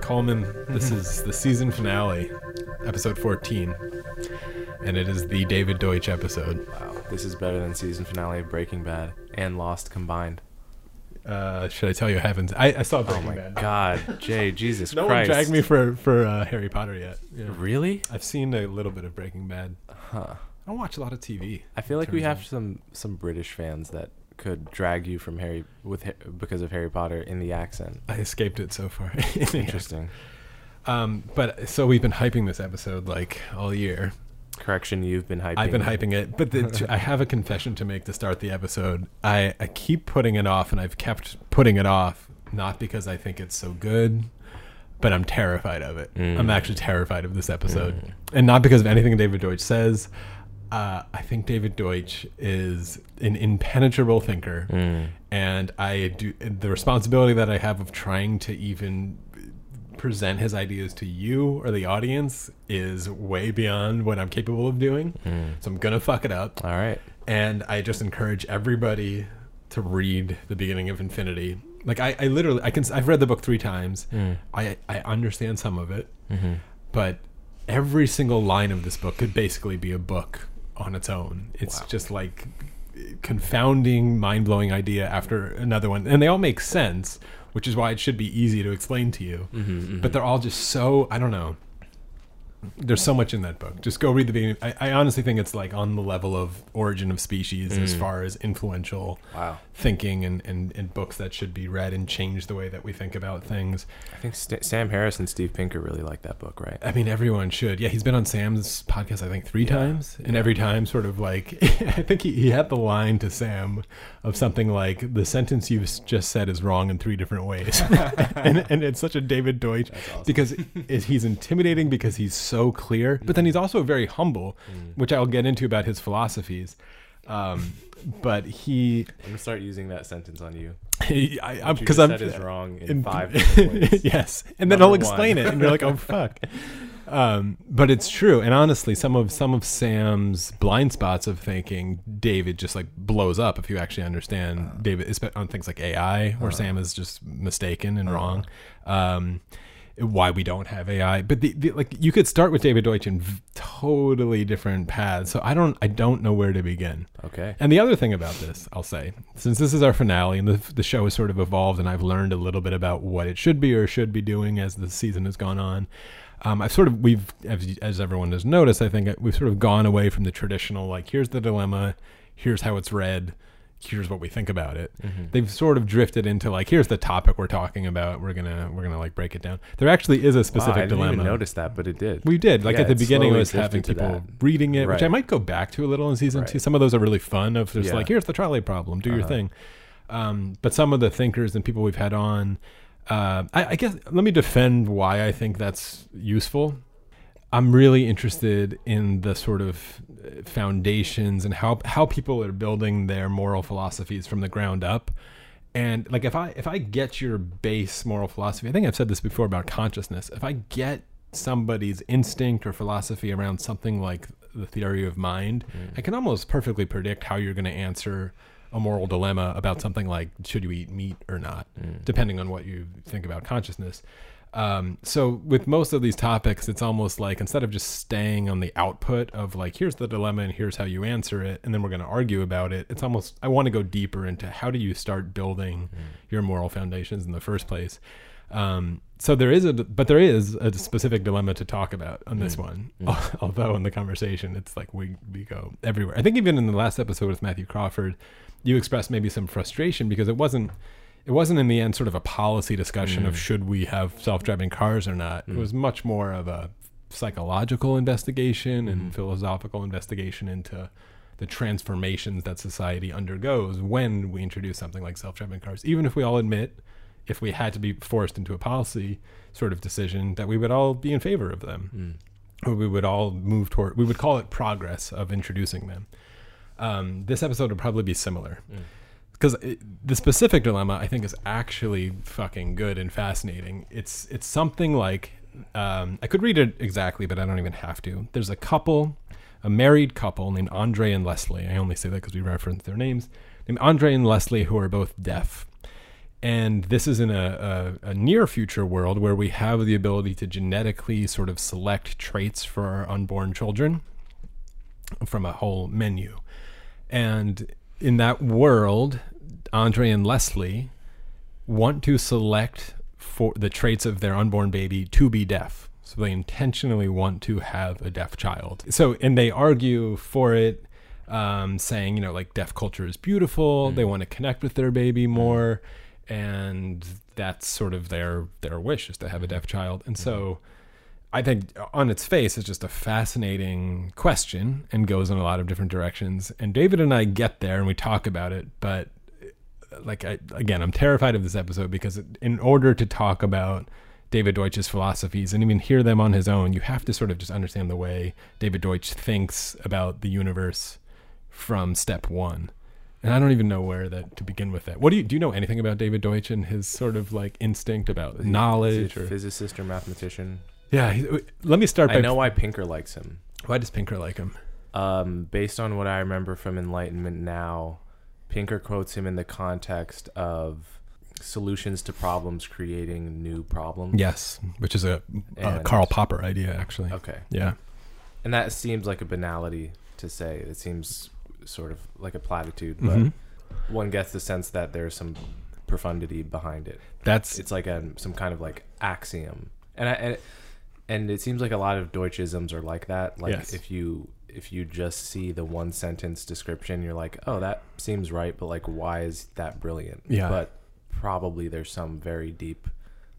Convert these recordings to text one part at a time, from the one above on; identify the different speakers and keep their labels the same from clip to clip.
Speaker 1: Coleman, this is the season finale, episode 14, and it is the David Deutsch episode.
Speaker 2: Wow, this is better than season finale of Breaking Bad and Lost combined.
Speaker 1: Uh, should I tell you, heavens? I haven't. I, I saw
Speaker 2: Oh
Speaker 1: Breaking
Speaker 2: my
Speaker 1: Bad.
Speaker 2: God, Jay, Jesus
Speaker 1: No
Speaker 2: Christ!
Speaker 1: one dragged me for for uh, Harry Potter yet. Yeah.
Speaker 2: Really?
Speaker 1: I've seen a little bit of Breaking Bad.
Speaker 2: Huh.
Speaker 1: I don't watch a lot of TV.
Speaker 2: I feel like we have some some British fans that could drag you from Harry with because of Harry Potter in the accent.
Speaker 1: I escaped it so far.
Speaker 2: Interesting.
Speaker 1: Um, but so we've been hyping this episode like all year.
Speaker 2: Correction, you've been hyping.
Speaker 1: I've been hyping it, but the, I have a confession to make to start the episode. I, I keep putting it off, and I've kept putting it off, not because I think it's so good, but I'm terrified of it.
Speaker 2: Mm.
Speaker 1: I'm actually terrified of this episode, and not because of anything David Deutsch says. Uh, I think David Deutsch is an impenetrable thinker,
Speaker 2: Mm.
Speaker 1: and I do the responsibility that I have of trying to even present his ideas to you or the audience is way beyond what I'm capable of doing.
Speaker 2: Mm.
Speaker 1: So I'm gonna fuck it up,
Speaker 2: All right.
Speaker 1: and I just encourage everybody to read the beginning of Infinity. Like I, I literally, I can, I've read the book three times.
Speaker 2: Mm.
Speaker 1: I, I understand some of it,
Speaker 2: Mm-hmm.
Speaker 1: but every single line of this book could basically be a book on its own. It's
Speaker 2: Wow.
Speaker 1: just like confounding, mind blowing idea after another one, and they all make sense, which is why it should be easy to explain to you.
Speaker 2: Mm-hmm,
Speaker 1: But they're all just so I don't know. There's so much in that book. Just go read the beginning. I, I honestly think it's like on the level of Origin of Species as
Speaker 2: Mm.
Speaker 1: far as influential
Speaker 2: wow.
Speaker 1: Thinking and, and, and books that should be read and change the way that we think about things.
Speaker 2: I think St- Sam Harris and Steve Pinker really like that book, right?
Speaker 1: I mean, everyone should. Yeah, he's been on Sam's podcast, I think, three
Speaker 2: Yeah.
Speaker 1: times. And every time, sort of like, I think he, he had the line to Sam of something like, the sentence you've just said is wrong in three different ways. and, and it's such a David Deutsch because it, he's intimidating because he's so clear, but then he's also very humble,
Speaker 2: Mm.
Speaker 1: which I'll get into about his philosophies. Um, but he,
Speaker 2: I'm gonna start using that sentence on you.
Speaker 1: he I, I'm because I'm
Speaker 2: said is wrong in,
Speaker 1: in-
Speaker 2: five different
Speaker 1: yes, and then
Speaker 2: Number
Speaker 1: I'll explain
Speaker 2: one.
Speaker 1: it, and you're like, "Oh fuck." Um, but it's true, and honestly, some of some of Sam's blind spots of thinking David just like blows up if you actually understand
Speaker 2: Uh.
Speaker 1: David on things like AI, where Sam is just mistaken and wrong. Um, why we don't have AI, but the, the like you could start with David Deutsch in v- totally different paths. So I don't I don't know where to begin.
Speaker 2: Okay.
Speaker 1: And the other thing about this, I'll say, since this is our finale and the, the show has sort of evolved and I've learned a little bit about what it should be or should be doing as the season has gone on, um, I've sort of, we've, as, as everyone has noticed, I think we've sort of gone away from the traditional, like, here's the dilemma, here's how it's read, here's what we think about it.
Speaker 2: Mhm.
Speaker 1: They've sort of drifted into like, here's the topic we're talking about. We're gonna, we're gonna like break it down. There actually is a
Speaker 2: Wow,
Speaker 1: specific
Speaker 2: I didn't
Speaker 1: dilemma.
Speaker 2: even notice that, but it did.
Speaker 1: We did. Like
Speaker 2: Yeah,
Speaker 1: at the beginning, it was having people
Speaker 2: that.
Speaker 1: reading it, which I might go back to a little in season
Speaker 2: Right.
Speaker 1: two. Some of those are really fun. Of just
Speaker 2: Yeah.
Speaker 1: like, here's the trolley problem, do your
Speaker 2: Uh-huh.
Speaker 1: thing. Um, but some of the thinkers and people we've had on, uh, I, I guess, let me defend why I think that's useful. I'm really interested in the sort of foundations and how how people are building their moral philosophies from the ground up. And like if I if I get your base moral philosophy, I think I've said this before about consciousness. If I get somebody's instinct or philosophy around something like the theory of mind, mm. I can almost perfectly predict how you're going to answer a moral dilemma about something like should you eat meat or not, mm. depending on what you think about consciousness. Um, so with most of these topics, it's almost like instead of just staying on the output of like here's the dilemma and here's how you answer it, and then we're going to argue about it. It's almost I want to go deeper into how do you start building your moral foundations in the first place. Um, so there is a, but there is a specific dilemma to talk about on this one. Although in the conversation, it's like we we go everywhere. I think even in the last episode with Matthew Crawford, you expressed maybe some frustration because it wasn't it wasn't in the end sort of a policy discussion of mm. should we have self-driving cars or not. It mm. was much more of a psychological investigation and mm-hmm. philosophical investigation into the transformations that society undergoes when we introduce something like self-driving cars. Even if we all admit if we had to be forced into a policy sort of decision that we would all be in favor of them. Mm. Or we would all move toward we would call it progress of introducing them. Um, this episode would probably be similar because the specific dilemma i think is actually fucking good and fascinating. It's it's something like um, i could read it exactly but i don't even have to. There's a couple a married couple named andre and leslie. I only say that because we reference their names. Named andre and leslie who are both deaf. And this is in a, a, a near future world where we have the ability to genetically sort of select traits for our unborn children from a whole menu. And in that world, Andre and Leslie want to select for the traits of their unborn baby to be deaf. So they intentionally want to have a deaf child. So, and they argue for it, um, saying, you know, like deaf culture is beautiful. They want to connect with their baby more. And that's sort of their, their wish is to have a deaf child. And so, I think on its face it's just a fascinating question and goes in a lot of different directions. And David and I get there and we talk about it, but like I, again, I'm terrified of this episode because in order to talk about David Deutsch's philosophies and even hear them on his own, you have to sort of just understand the way David Deutsch thinks about the universe from step one. And I don't even know where that to begin with that. What do you do you know anything about David Deutsch and his sort of like instinct about knowledge or
Speaker 2: physicist or mathematician?
Speaker 1: Yeah, he, let me start by
Speaker 2: I know why Pinker likes him.
Speaker 1: Why does Pinker like him?
Speaker 2: Um, based on what I remember from Enlightenment now, Pinker quotes him in the context of solutions to problems creating new problems.
Speaker 1: Yes, which is a, a
Speaker 2: And-
Speaker 1: Karl Popper idea actually.
Speaker 2: Okay.
Speaker 1: Yeah.
Speaker 2: And that seems like a banality to say. It seems sort of like a platitude, but
Speaker 1: Mhm.
Speaker 2: one gets the sense that there's some profundity behind it.
Speaker 1: That's
Speaker 2: It's like a some kind of like axiom, and I, and and it seems like a lot of Deutschisms are like that. Like
Speaker 1: Yes.
Speaker 2: if you if you just see the one sentence description, you're like, oh, that seems right, but like, why is that brilliant?
Speaker 1: Yeah.
Speaker 2: But probably there's some very deep,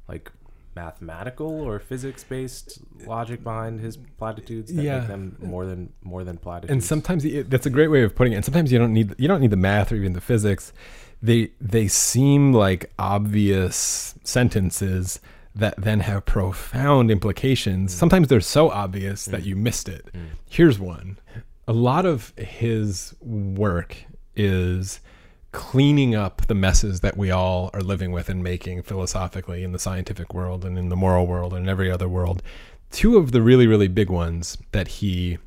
Speaker 2: like mathematical or physics based logic behind his platitudes that
Speaker 1: Yeah.
Speaker 2: make them more than more than platitudes.
Speaker 1: and sometimes it, that's a great way of putting it. And sometimes you don't need you don't need the math or even the physics. They they seem like obvious sentences that then have profound implications. Mm. Sometimes they're so obvious that mm. you missed it. Mm. Here's one. A lot of his work is cleaning up the messes that we all are living with and making philosophically in the scientific world and in the moral world and in every other world. Two of the really, really big ones that he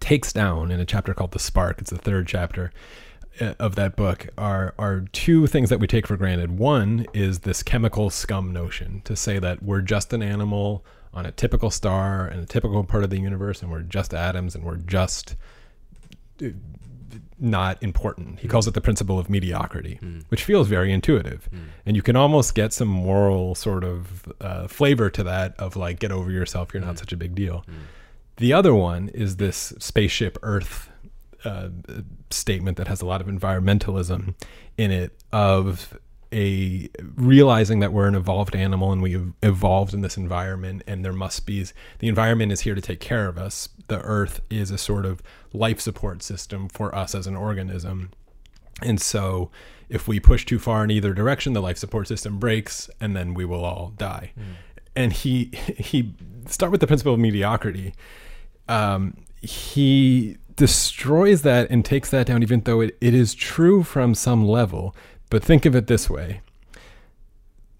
Speaker 1: takes down in a chapter called the spark it's the third chapter of that book are are two things that we take for granted. One is this chemical scum notion to say that we're just an animal on a typical star and a typical part of the universe and we're just atoms and we're just uh, not important. He calls it the principle of mediocrity which feels very intuitive. And you can almost get some moral sort of uh, flavor to that of like get over yourself you're not such a big deal. The other one is this spaceship Earth uh, statement that has a lot of environmentalism in it of a realizing that we're an evolved animal and we've evolved in this environment and there must be the environment is here to take care of us. The earth is a sort of life support system for us as an organism. And so if we push too far in either direction the life support system breaks and then we will all die. And he he start with the principle of mediocrity. Um, he destroys that and takes that down, even though it, it is true from some level. But think of it this way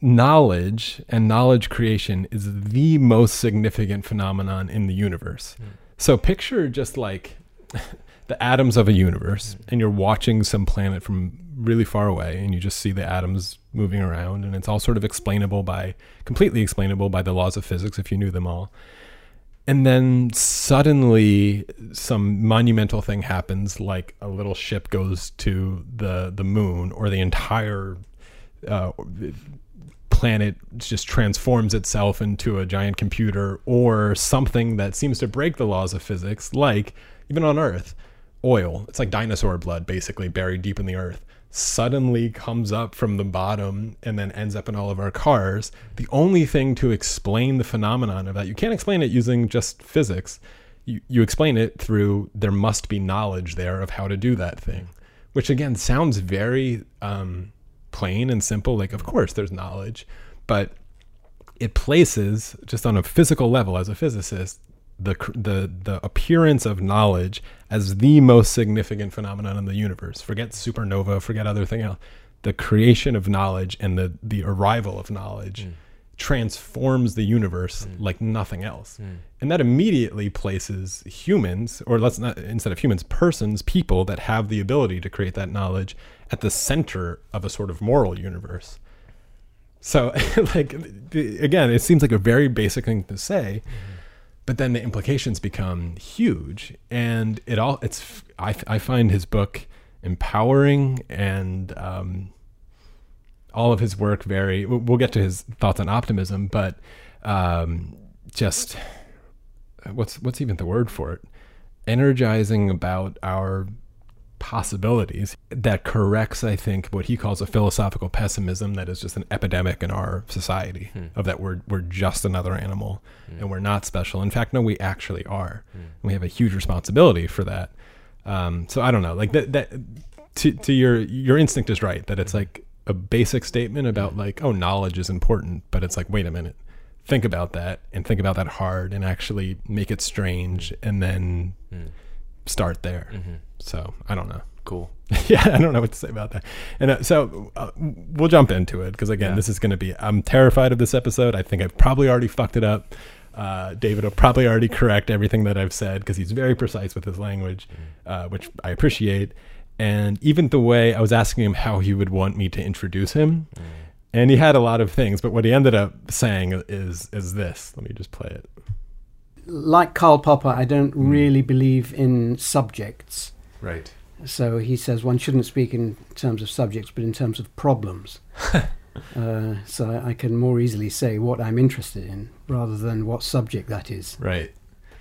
Speaker 1: knowledge and knowledge creation is the most significant phenomenon in the universe. Hmm. So picture just like the atoms of a universe, hmm. and you're watching some planet from really far away, and you just see the atoms moving around, and it's all sort of explainable by completely explainable by the laws of physics if you knew them all and then suddenly some monumental thing happens like a little ship goes to the the moon or the entire uh, planet just transforms itself into a giant computer or something that seems to break the laws of physics like even on earth oil. It's like dinosaur blood basically buried deep in the earth suddenly comes up from the bottom and then ends up in all of our cars the only thing to explain the phenomenon of that you can't explain it using just physics. You, you explain it through there must be knowledge there of how to do that thing which again sounds very um, plain and simple. Like of course there's knowledge but it places just on a physical level as a physicist the the the appearance of knowledge as the most significant phenomenon in the universe. Forget supernova, forget other thing else. The creation of knowledge and the the arrival of knowledge mm. transforms the universe mm. like nothing else. Mm. And that immediately places humans, or let's not instead of humans, persons, people that have the ability to create that knowledge at the center of a sort of moral universe. So, like, again, it seems like a very basic thing to say, mm-hmm. But then the implications become huge. And it all, it's, I, I find his book empowering and um, all of his work very, we'll get to his thoughts on optimism, but um, just, what's, what's even the word for it? Energizing about our possibilities that corrects i think what he calls a philosophical pessimism that is just an epidemic in our society hmm. of that we're, we're just another animal hmm. and we're not special. In fact no we actually are. And we have a huge responsibility for that. Um, so i don't know like that, that to, to your your instinct is right that it's like a basic statement about like oh knowledge is important but it's like wait a minute think about that and think about that hard and actually make it strange and then start there so i don't know
Speaker 2: Cool.
Speaker 1: yeah, I don't know what to say about that. And uh, so uh, we'll jump into it because again,
Speaker 2: Yeah.
Speaker 1: this is going to be. I'm terrified of this episode. I think I've probably already fucked it up. Uh, David will probably already correct everything that I've said because he's very precise with his language, uh, which I appreciate. And even the way I was asking him how he would want me to introduce him, and he had a lot of things, but what he ended up saying is is this. Let me just play it.
Speaker 3: Like Karl Popper, I don't hmm. really believe in subjects.
Speaker 1: Right.
Speaker 3: So he says one shouldn't speak in terms of subjects, but in terms of problems. uh, so I I can more easily say what I'm interested in rather than what subject that is.
Speaker 1: Right.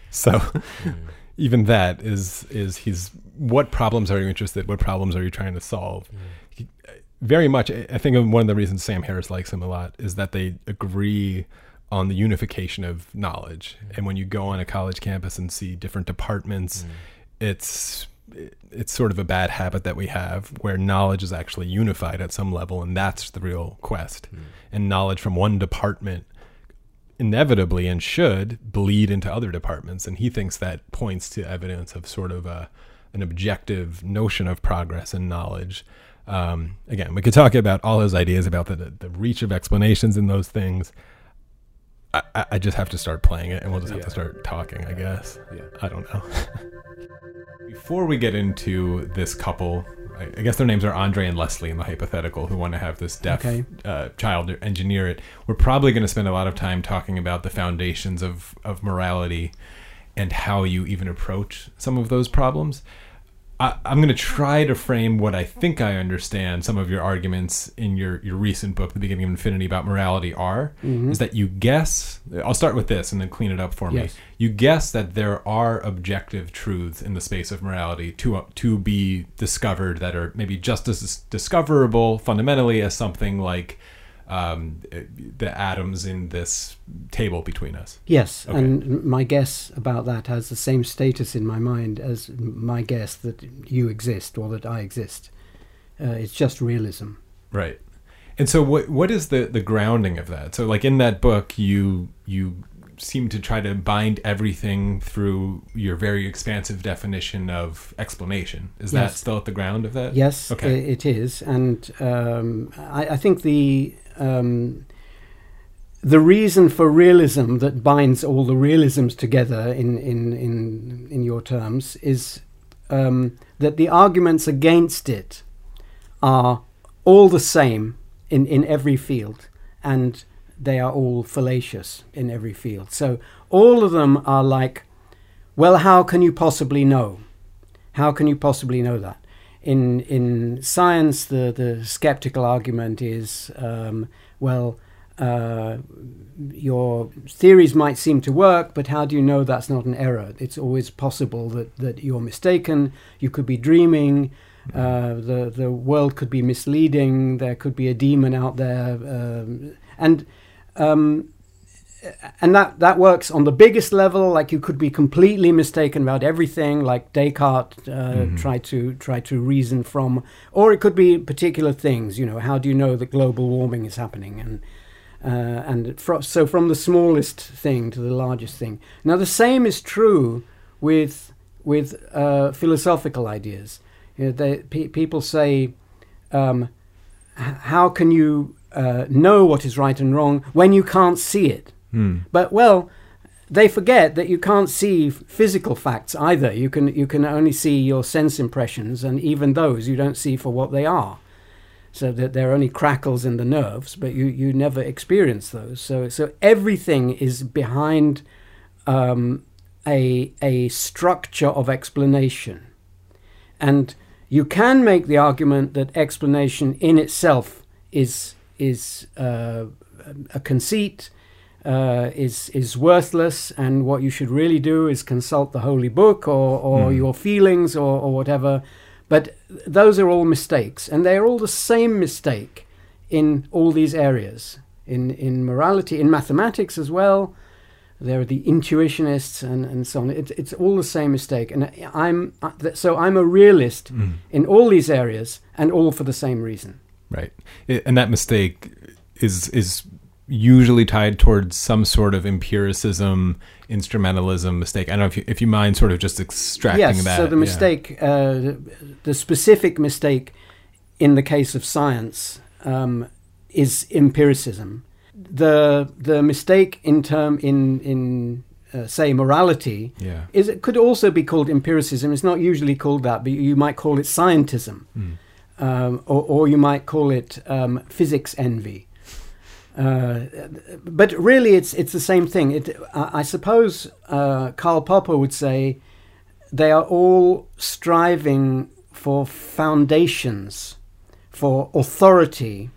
Speaker 1: So hmm. even that is is he's what problems are you interested? What problems are you trying to solve? Hmm. He, uh, very much, I I think one of the reasons Sam Harris likes him a lot is that they agree on the unification of knowledge. And when you go on a college campus and see different departments, it's it's sort of a bad habit that we have where knowledge is actually unified at some level and that's the real quest. And knowledge from one department inevitably and should bleed into other departments. And he thinks that points to evidence of sort of a an objective notion of progress and knowledge. Um, again we could talk about all his ideas about the, the reach of explanations in those things I, I- just have to start playing it and we'll just have
Speaker 2: Yeah.
Speaker 1: to start talking i guess
Speaker 2: Yeah.
Speaker 1: i don't know before we get into this couple I, I guess their names are andre and leslie in the hypothetical who want to have this deaf
Speaker 3: Okay.
Speaker 1: uh, child engineer it. We're probably going to spend a lot of time talking about the foundations of, of morality and how you even approach some of those problems. I, I'm going to try to frame what I think I understand some of your arguments in your, your recent book, The Beginning of Infinity, about morality are. Mm-hmm. Is that you guess, I'll start with this and then clean it up for me. You guess that there are objective truths in the space of morality to, uh, to be discovered that are maybe just as discoverable fundamentally as something like um, the atoms in this table between us.
Speaker 3: Yes,
Speaker 1: Okay.
Speaker 3: and my guess about that has the same status in my mind as my guess that you exist or that I exist. Uh, it's just realism.
Speaker 1: Right. And so what what is the the grounding of that? So like in that book you you seem to try to bind everything through your very expansive definition of explanation. Is that still at the ground of that?
Speaker 3: Yes,
Speaker 1: Okay.
Speaker 3: it is, and um, I, I think the um, the reason for realism that binds all the realisms together in in in, in your terms is um, that the arguments against it are all the same in, in every field, and they are all fallacious in every field. So all of them are like, well, how can you possibly know? How can you possibly know that? In in science, the the skeptical argument is, um, well, uh, your theories might seem to work, but how do you know that's not an error? It's always possible that, that you're mistaken. You could be dreaming. Uh, the the world could be misleading. There could be a demon out there, um, and um, and that that works on the biggest level. Like you could be completely mistaken about everything, like Descartes uh, tried to try to reason from, or it could be particular things. You know, how do you know that global warming is happening? And uh, and fro- so from the smallest thing to the largest thing. Now the same is true with with uh, philosophical ideas. You know, they, pe- people say, um, h- "How can you uh, know what is right and wrong when you can't see it?"
Speaker 1: Hmm.
Speaker 3: But well, they forget that you can't see physical facts either. You can you can only see your sense impressions, and even those you don't see for what they are. so that there are only crackles in the nerves, but you, you never experience those. So so everything is behind um, a a structure of explanation, and you can make the argument that explanation in itself is is uh, a conceit. Uh, is is worthless, and what you should really do is consult the holy book or, or
Speaker 1: Mm.
Speaker 3: your feelings or, or whatever. But those are all mistakes, and they are all the same mistake in all these areas. In in morality, in mathematics as well. There are the intuitionists and, and so on. It's it's all the same mistake, and I'm uh, so I'm a realist
Speaker 1: Mm.
Speaker 3: in all these areas, and all for the same reason.
Speaker 1: Right. And that mistake is is usually tied towards some sort of empiricism, instrumentalism mistake. I don't know if you, if you mind sort of just extracting
Speaker 3: yes.
Speaker 1: that.
Speaker 3: so the
Speaker 1: yeah.
Speaker 3: mistake, uh, the, the specific mistake in the case of science um, is empiricism. The the mistake in term in in uh, say morality
Speaker 1: Yeah.
Speaker 3: is it could also be called empiricism. It's not usually called that, but you might call it scientism,
Speaker 1: Mm.
Speaker 3: um, or, or you might call it um, physics envy. Uh, but really, it's it's the same thing. It, I, I suppose uh, Karl Popper would say they are all striving for foundations, for authority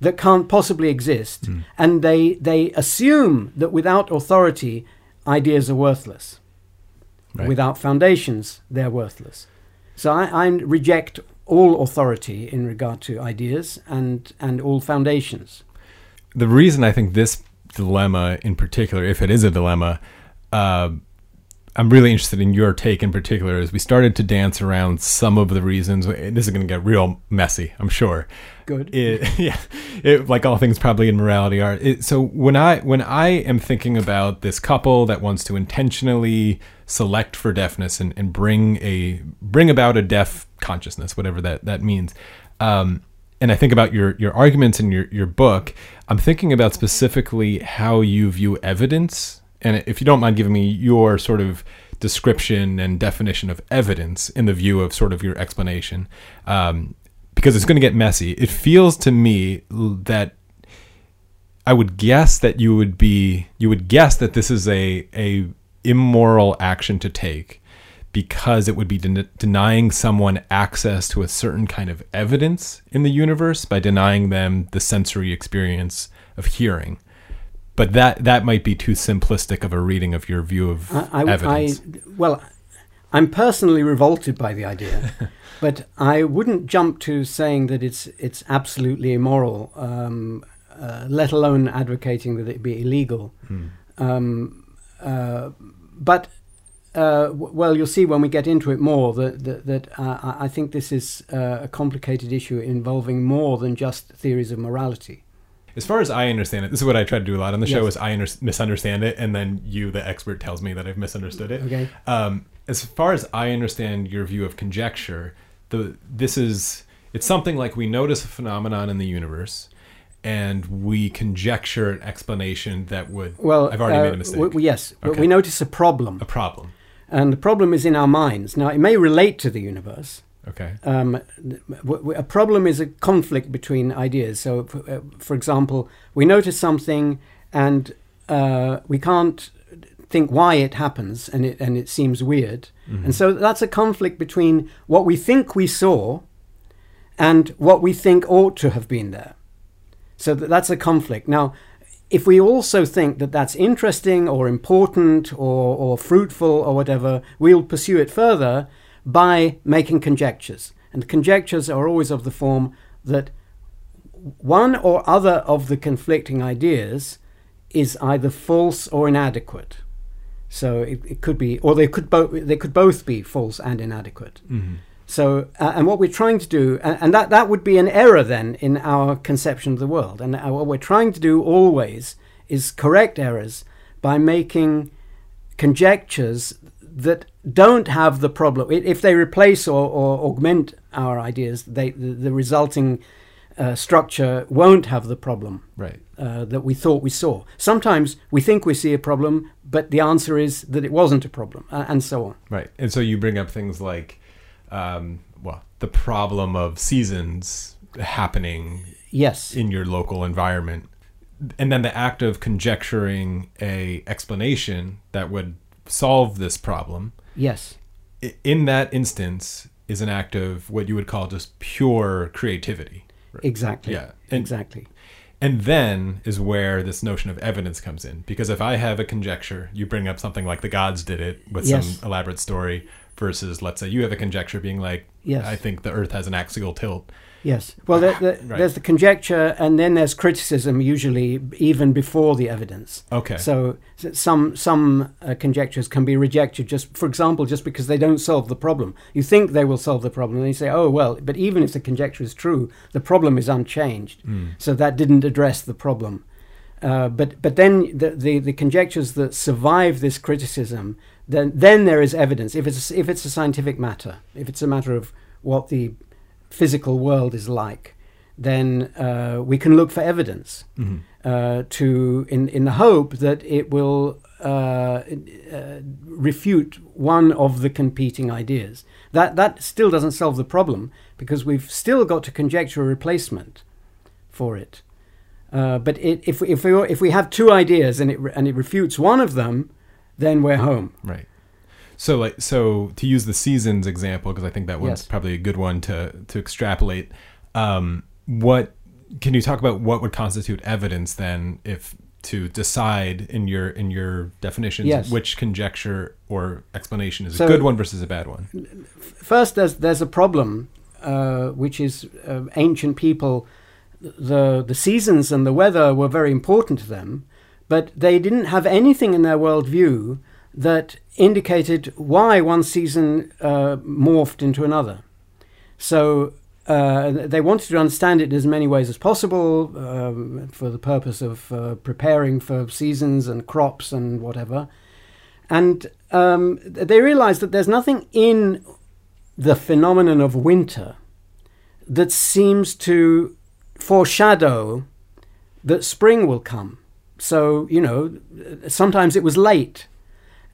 Speaker 3: that can't possibly exist,
Speaker 1: Mm.
Speaker 3: and they they assume that without authority, ideas are worthless.
Speaker 1: Right.
Speaker 3: Without foundations, they're worthless. So I, I reject all authority in regard to ideas and and all foundations.
Speaker 1: The reason I think this dilemma in particular, if it is a dilemma, uh, I'm really interested in your take in particular. Is we started to dance around some of the reasons. This is going to get real messy, I'm sure.
Speaker 3: Good.
Speaker 1: It, yeah, it, like all things probably in morality are. It, so when I when I am thinking about this couple that wants to intentionally select for deafness and, and bring a bring about a deaf consciousness, whatever that that means, um, and I think about your your arguments in your your book, I'm thinking about specifically how you view evidence. And if you don't mind giving me your sort of description and definition of evidence in the view of sort of your explanation, um, because it's going to get messy. It feels to me that I would guess that you would be you would guess that this is a a immoral action to take because it would be den- denying someone access to a certain kind of evidence in the universe by denying them the sensory experience of hearing. But that that might be too simplistic of a reading of your view of
Speaker 3: I, I,
Speaker 1: evidence.
Speaker 3: I, well, I'm personally revolted by the idea, but I wouldn't jump to saying that it's it's absolutely immoral, um, uh, let alone advocating that it be illegal.
Speaker 1: Hmm.
Speaker 3: Um, uh, but uh, well, you'll see when we get into it more that that, that uh, I think this is uh, a complicated issue involving more than just theories of morality.
Speaker 1: As far as I understand it, this is what I try to do a lot on the show:
Speaker 3: Yes.
Speaker 1: is I under- misunderstand it, and then you, the expert, tells me that I've misunderstood it.
Speaker 3: Okay.
Speaker 1: Um, as far as I understand your view of conjecture, the this is it's something like we notice a phenomenon in the universe, and we conjecture an explanation that would.
Speaker 3: Well,
Speaker 1: I've already
Speaker 3: uh,
Speaker 1: made a mistake.
Speaker 3: w- yes,
Speaker 1: Okay.
Speaker 3: we notice a problem.
Speaker 1: a problem.
Speaker 3: And the problem is in our minds. Now, it may relate to the universe.
Speaker 1: Okay.
Speaker 3: Um, a problem is a conflict between ideas. So, for, uh, example, we notice something and uh, we can't think why it happens and it, and it seems weird.
Speaker 1: Mm-hmm.
Speaker 3: And so that's a conflict between what we think we saw and what we think ought to have been there. So th- that's a conflict. Now, if we also think that that's interesting or important or, or fruitful or whatever, we'll pursue it further by making conjectures. And conjectures are always of the form that one or other of the conflicting ideas is either false or inadequate. So it, it could be, or they could both they could both be false and inadequate.
Speaker 1: Mhm.
Speaker 3: So, uh, and what we're trying to do, and, and that, that would be an error then in our conception of the world. And uh, what we're trying to do always is correct errors by making conjectures that don't have the problem. If they replace or, or augment our ideas, they, the, the resulting uh, structure won't have the problem
Speaker 1: Right.
Speaker 3: uh, that we thought we saw. Sometimes we think we see a problem, but the answer is that it wasn't a problem, uh, and so on.
Speaker 1: Right. And so you bring up things like, um, well, the problem of seasons happening
Speaker 3: Yes.
Speaker 1: in your local environment and then the act of conjecturing a explanation that would solve this problem
Speaker 3: Yes.
Speaker 1: in that instance is an act of what you would call just pure creativity
Speaker 3: Exactly.
Speaker 1: Yeah. And-
Speaker 3: Exactly.
Speaker 1: and then is where this notion of evidence comes in because if i have a conjecture you bring up something like the gods did it with
Speaker 3: Yes.
Speaker 1: some elaborate story versus let's say you have a conjecture being like
Speaker 3: Yes.
Speaker 1: i think the earth has an axial tilt
Speaker 3: Yes. Well, there, there,
Speaker 1: Right.
Speaker 3: there's the conjecture, and then there's criticism, usually even before the evidence.
Speaker 1: okay
Speaker 3: So some some uh, conjectures can be rejected just, for example, just because they don't solve the problem. You think they will solve the problem, and you say, "Oh well," but even if the conjecture is true, the problem is unchanged.
Speaker 1: Mm.
Speaker 3: So that didn't address the problem. Uh, but but then the, the the conjectures that survive this criticism, then then there is evidence. If it's if it's a scientific matter, if it's a matter of what the physical world is like, then uh, we can look for evidence
Speaker 1: Mhm.
Speaker 3: uh, to in in the hope that it will uh, uh, refute one of the competing ideas. That that still doesn't solve the problem because we've still got to conjecture a replacement for it. Uh, but it, if if we if we have two ideas and it and it refutes one of them, then we're home.
Speaker 1: Right. So like so to use the seasons example because I think that one's
Speaker 3: Yes.
Speaker 1: probably a good one to to extrapolate. Um, what can you talk about? What would constitute evidence then, if to decide in your in your definitions
Speaker 3: Yes.
Speaker 1: which conjecture or explanation is
Speaker 3: So-
Speaker 1: a good one versus a bad one?
Speaker 3: First, there's there's a problem, uh, which is uh, ancient people. The the seasons and the weather were very important to them, but they didn't have anything in their worldview that indicated why one season uh, morphed into another. So uh, they wanted to understand it in as many ways as possible um, for the purpose of uh, preparing for seasons and crops and whatever. And um, they realized that there's nothing in the phenomenon of winter that seems to foreshadow that spring will come. So, you know, sometimes it was late.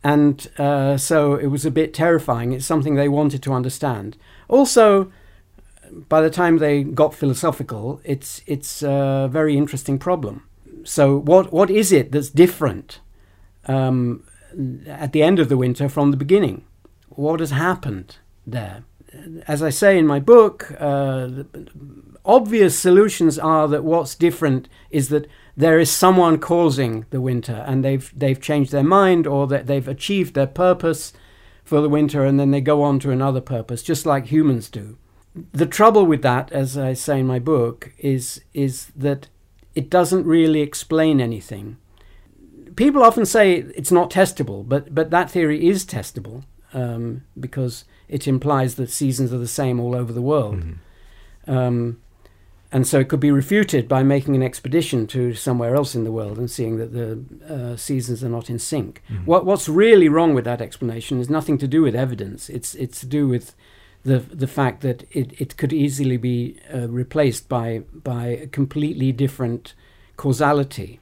Speaker 3: And uh, so it was a bit terrifying. It's something they wanted to understand. Also, by the time they got philosophical, it's, it's a very interesting problem. So, what, what is it that's different um, at the end of the winter from the beginning? What has happened there? As I say in my book, uh, obvious solutions are that what's different is that there is someone causing the winter and they've they've changed their mind or that they've achieved their purpose for the winter and then they go on to another purpose just like humans do. The trouble with that as i say in my book is is that it doesn't really explain anything. People often say it's not testable but but that theory is testable um, because it implies that seasons are the same all over the world. Um, and so it could be refuted by making an expedition to somewhere else in the world and seeing that the uh, seasons are not in sync. What, what's really wrong with that explanation is nothing to do with evidence. It's it's to do with the the fact that it, it could easily be uh, replaced by by a completely different causality,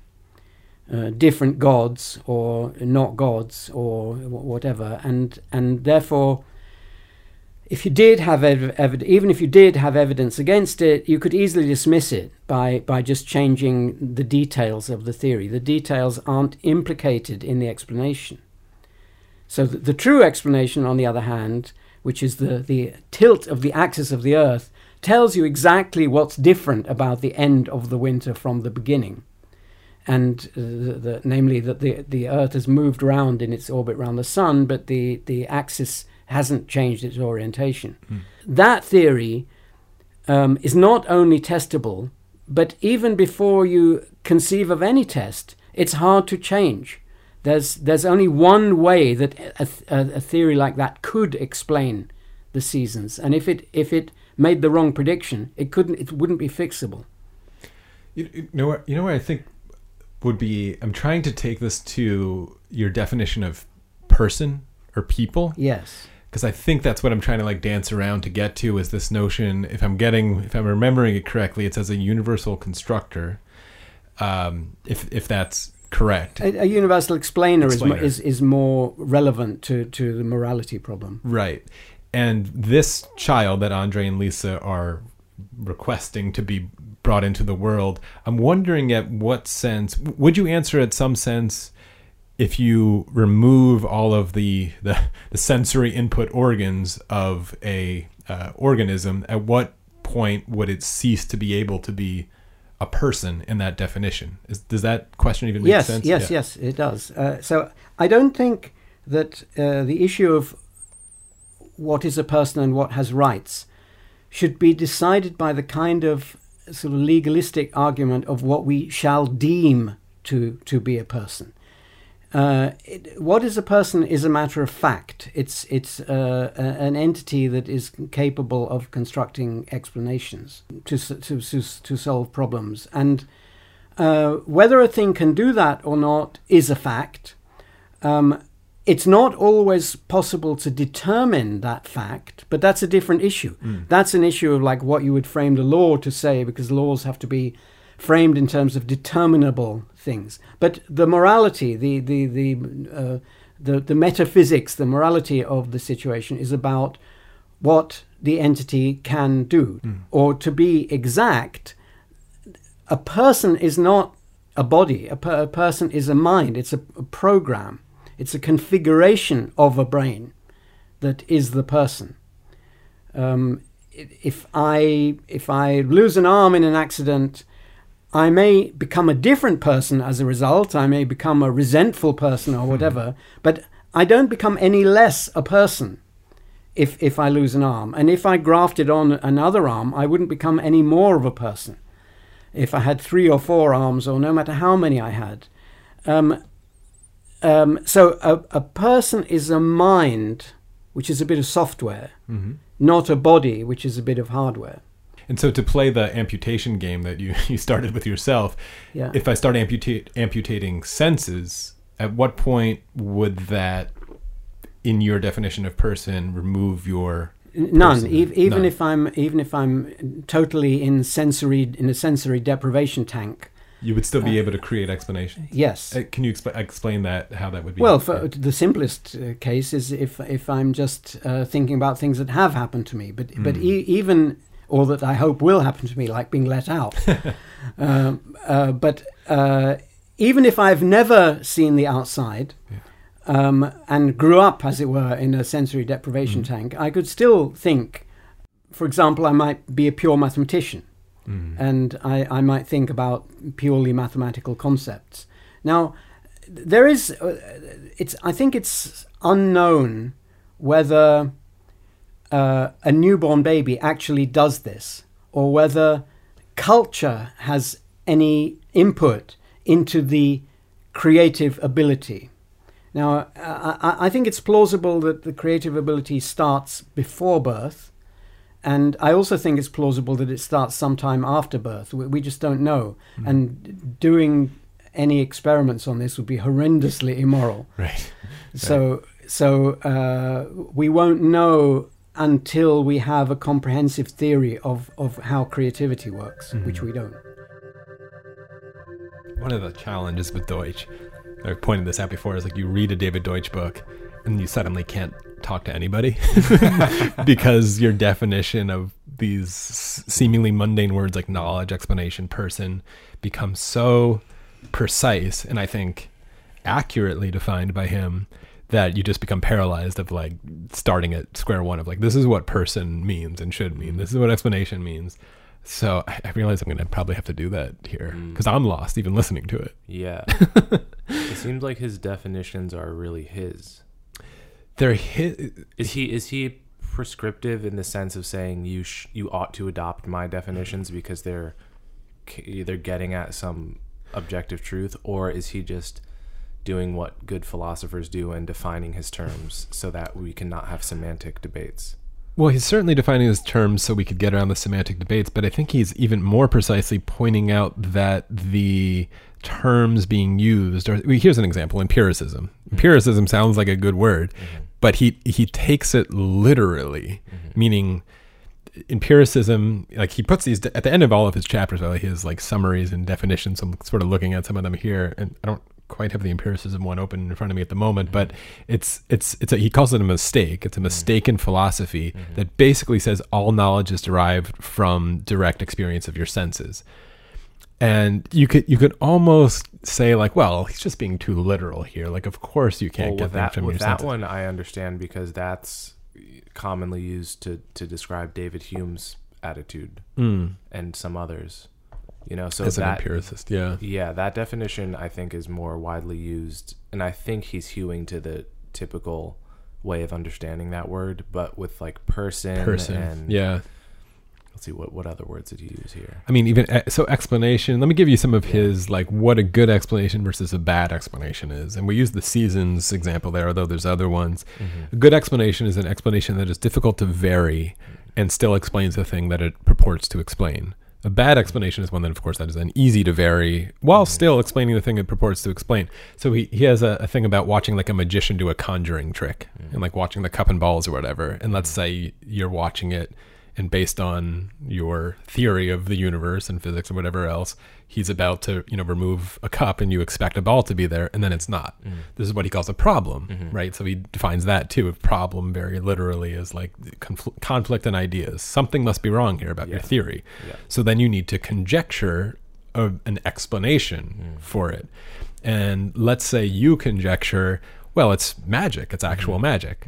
Speaker 3: uh, different gods or not gods or whatever, and and therefore if you did have ev- evid- even if you did have evidence against it, you could easily dismiss it by, by just changing the details of the theory. The details aren't implicated in the explanation. So the, the true explanation, on the other hand, which is the, the tilt of the axis of the Earth, tells you exactly what's different about the end of the winter from the beginning. And uh, the, the, namely that the, the Earth has moved round in its orbit around the Sun, but the, the axis hasn't changed its orientation. That theory um, is not only testable, but even before you conceive of any test, it's hard to change. There's, there's only one way that a, a, a theory like that could explain the seasons, and if it, if it made the wrong prediction, it, couldn't, it wouldn't be fixable.
Speaker 1: You, you know? You know what I think would be. I'm trying to take this to your definition of person or people
Speaker 3: Yes.
Speaker 1: Because I think that's what I'm trying to like dance around to get to is this notion. If I'm getting, if I'm remembering it correctly, it's as a universal constructor. Um, if if that's correct,
Speaker 3: A, a universal explainer,
Speaker 1: Explainer.
Speaker 3: Is, is, is more relevant to, to the morality problem.
Speaker 1: right? And this child that Andre and Lisa are requesting to be brought into the world. I'm wondering at what sense would you answer at some sense if you remove all of the the, the sensory input organs of a uh, organism, at what point would it cease to be able to be a person in that definition? Is, does that question even make
Speaker 3: yes,
Speaker 1: sense?
Speaker 3: Yes,
Speaker 1: Yeah.
Speaker 3: yes, it does. Uh, so I don't think that uh, the issue of what is a person and what has rights should be decided by the kind of sort of legalistic argument of what we shall deem to to be a person. Uh, it, what is a person is a matter of fact. It's it's uh, a, an entity that is capable of constructing explanations to to to, to solve problems, and uh, whether a thing can do that or not is a fact. Um, it's not always possible to determine that fact, but that's a different issue. That's an issue of like what you would frame the law to say, because laws have to be framed in terms of determinable things. But the morality, the the the uh, the, the metaphysics, the morality of the situation is about what the entity can do, or to be exact, a person is not a body. A, per- a person is a mind. It's a, a program. It's a configuration of a brain that is the person. Um, if I if I lose an arm in an accident, I may become a different person as a result. I may become a resentful person or whatever, but I don't become any less a person if if I lose an arm. And if I grafted on another arm, I wouldn't become any more of a person if I had three or four arms, or no matter how many I had. Um, um, so a, a person is a mind, which is a bit of software, not a body, which is a bit of hardware.
Speaker 1: And so to play the amputation game that you, you started with yourself,
Speaker 3: Yeah.
Speaker 1: if I start amputate, amputating senses, at what point would that, in your definition of person, remove your
Speaker 3: None. E- even
Speaker 1: None.
Speaker 3: if I'm even if I'm totally in sensory in a sensory deprivation tank.
Speaker 1: You would still be able to create explanations.
Speaker 3: Yes.
Speaker 1: Uh, Can you expl- explain that? How that would be?
Speaker 3: Well, for the simplest uh, case is if if I'm just uh, thinking about things that have happened to me, but but e- even or that I hope will happen to me, like being let out. um, uh, but uh, even if I've never seen the outside. Um, and grew up, as it were, in a sensory deprivation tank, I could still think. For example, I might be a pure mathematician, and I, I might think about purely mathematical concepts. Now, there is, uh, it's. I think it's unknown whether uh, a newborn baby actually does this, or whether culture has any input into the creative ability. Now, I, I- think it's plausible that the creative ability starts before birth, and I also think it's plausible that it starts sometime after birth. We, we just don't know. And doing any experiments on this would be horrendously immoral.
Speaker 1: right.
Speaker 3: So, so uh, we won't know until we have a comprehensive theory of, of how creativity works, mm-hmm. which we don't.
Speaker 1: One of the challenges with Deutsch, I pointed this out before, is like you read a David Deutsch book and you suddenly can't talk to anybody because your definition of these seemingly mundane words like knowledge, explanation, person becomes so precise and I think accurately defined by him that you just become paralyzed of like starting at square one of like this is what person means and should mean. Mm. This is what explanation means. So i, I realize i'm gonna probably have to do that here mm. because i'm lost even listening to it.
Speaker 2: Yeah. it seems like his definitions are really his.
Speaker 1: they're hit
Speaker 2: Is he is he prescriptive in the sense of saying you sh- you ought to adopt my definitions because they're either getting at some objective truth? Or is he just doing what good philosophers do and defining his terms so that we cannot have semantic debates?
Speaker 1: Well, he's certainly defining his terms so we could get around the semantic debates, but I think he's even more precisely pointing out that the terms being used are. Here's an example: empiricism. Mm-hmm. Empiricism sounds like a good word, mm-hmm. but he he takes it literally, mm-hmm. meaning empiricism. Like he puts these at the end of all of his chapters, well, his like summaries and definitions. I'm sort of looking at some of them here, and I don't quite have the empiricism one open in front of me at the moment, but it's it's it's a, he calls it a mistake. It's a mistaken philosophy that basically says all knowledge is derived from direct experience of your senses. And you could you could almost say like, well, he's just being too literal here. Like, of course you can't
Speaker 2: Well,
Speaker 1: get them
Speaker 2: that
Speaker 1: from
Speaker 2: with
Speaker 1: your
Speaker 2: that
Speaker 1: senses.
Speaker 2: one, I understand because that's commonly used to to describe David Hume's attitude
Speaker 1: Mm,
Speaker 2: and some others. You know, so
Speaker 1: as an empiricist, yeah.
Speaker 2: yeah, that definition I think is more widely used, and I think he's hewing to the typical way of understanding that word, but with like person,
Speaker 1: Person,
Speaker 2: and
Speaker 1: yeah.
Speaker 2: Let's see what what other words did he use here?
Speaker 1: I mean, even e- so, explanation. Let me give you some of his like what a good explanation versus a bad explanation is. And we use the seasons example there, although there's other ones. Mm-hmm. A good explanation is an explanation that is difficult to vary and still explains the thing that it purports to explain. A bad explanation is one that, of course, that is then easy to vary while mm-hmm. still explaining the thing it purports to explain. So he, he has a, a thing about watching like a magician do a conjuring trick mm-hmm. and like watching the cup and balls or whatever. And let's mm-hmm. say you're watching it and based on your theory of the universe and physics and whatever else, he's about to, you know, remove a cup and you expect a ball to be there and then it's not. Mm-hmm. This is what he calls a problem, mm-hmm. right? So he defines that too. A problem very literally is like confl- conflict in ideas. Something must be wrong here about your theory.
Speaker 2: Yeah.
Speaker 1: So then you need to conjecture a, an explanation mm. for it. And let's say you conjecture, well, it's magic, it's actual mm-hmm. magic.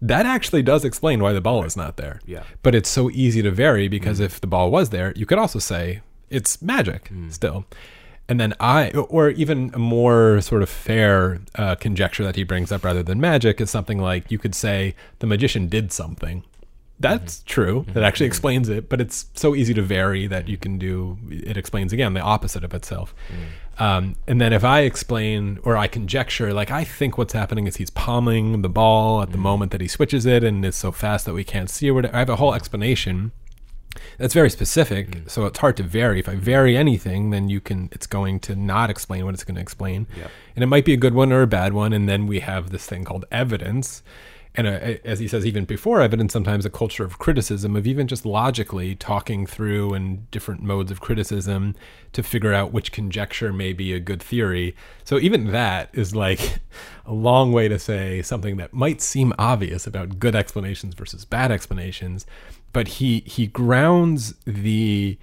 Speaker 1: That actually does explain why the ball is not there.
Speaker 2: Yeah.
Speaker 1: But it's so easy to vary because mm. if the ball was there, you could also say it's magic mm. still. And then I, or even a more sort of fair uh, conjecture that he brings up rather than magic is something like you could say the magician did something. That's mm-hmm. true. That mm-hmm. actually mm-hmm. explains it, but it's so easy to vary that mm. you can do. It explains again the opposite of itself. Um, and then if I explain or I conjecture, like I think what's happening is he's palming the ball at the moment that he switches it, and it's so fast that we can't see or whatever. I have a whole explanation that's very specific, so it's hard to vary. If I vary anything, then you can. It's going to not explain what it's going to explain,
Speaker 2: Yep.
Speaker 1: and it might be a good one or a bad one. And then we have this thing called evidence, and uh, a, as he says, even before evidence, sometimes a culture of criticism of even just logically talking through and different modes of criticism to figure out which conjecture may be a good theory. So even that is like a long way to say something that might seem obvious about good explanations versus bad explanations, but he he grounds the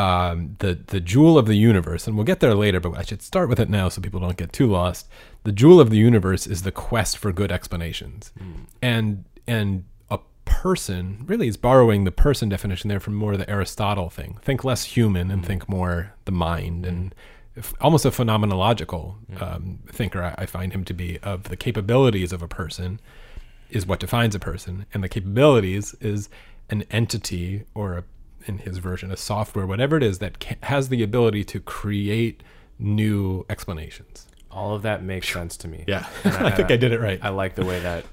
Speaker 1: um, the the jewel of the universe, and we'll get there later. But I should start with it now so people don't get too lost. The jewel of the universe is the quest for good explanations, and and a person really is borrowing the person definition there from more of the Aristotle thing. Think less human and think more the mind and f- almost a phenomenological um, thinker. I, I find him to be of the capabilities of a person is what defines a person, and the capabilities is an entity or a, in his version a software, whatever it is that ca- has the ability to create new explanations.
Speaker 2: All of that makes sense to me.
Speaker 1: Yeah,
Speaker 2: And
Speaker 1: I think I did it right.
Speaker 2: I like the way that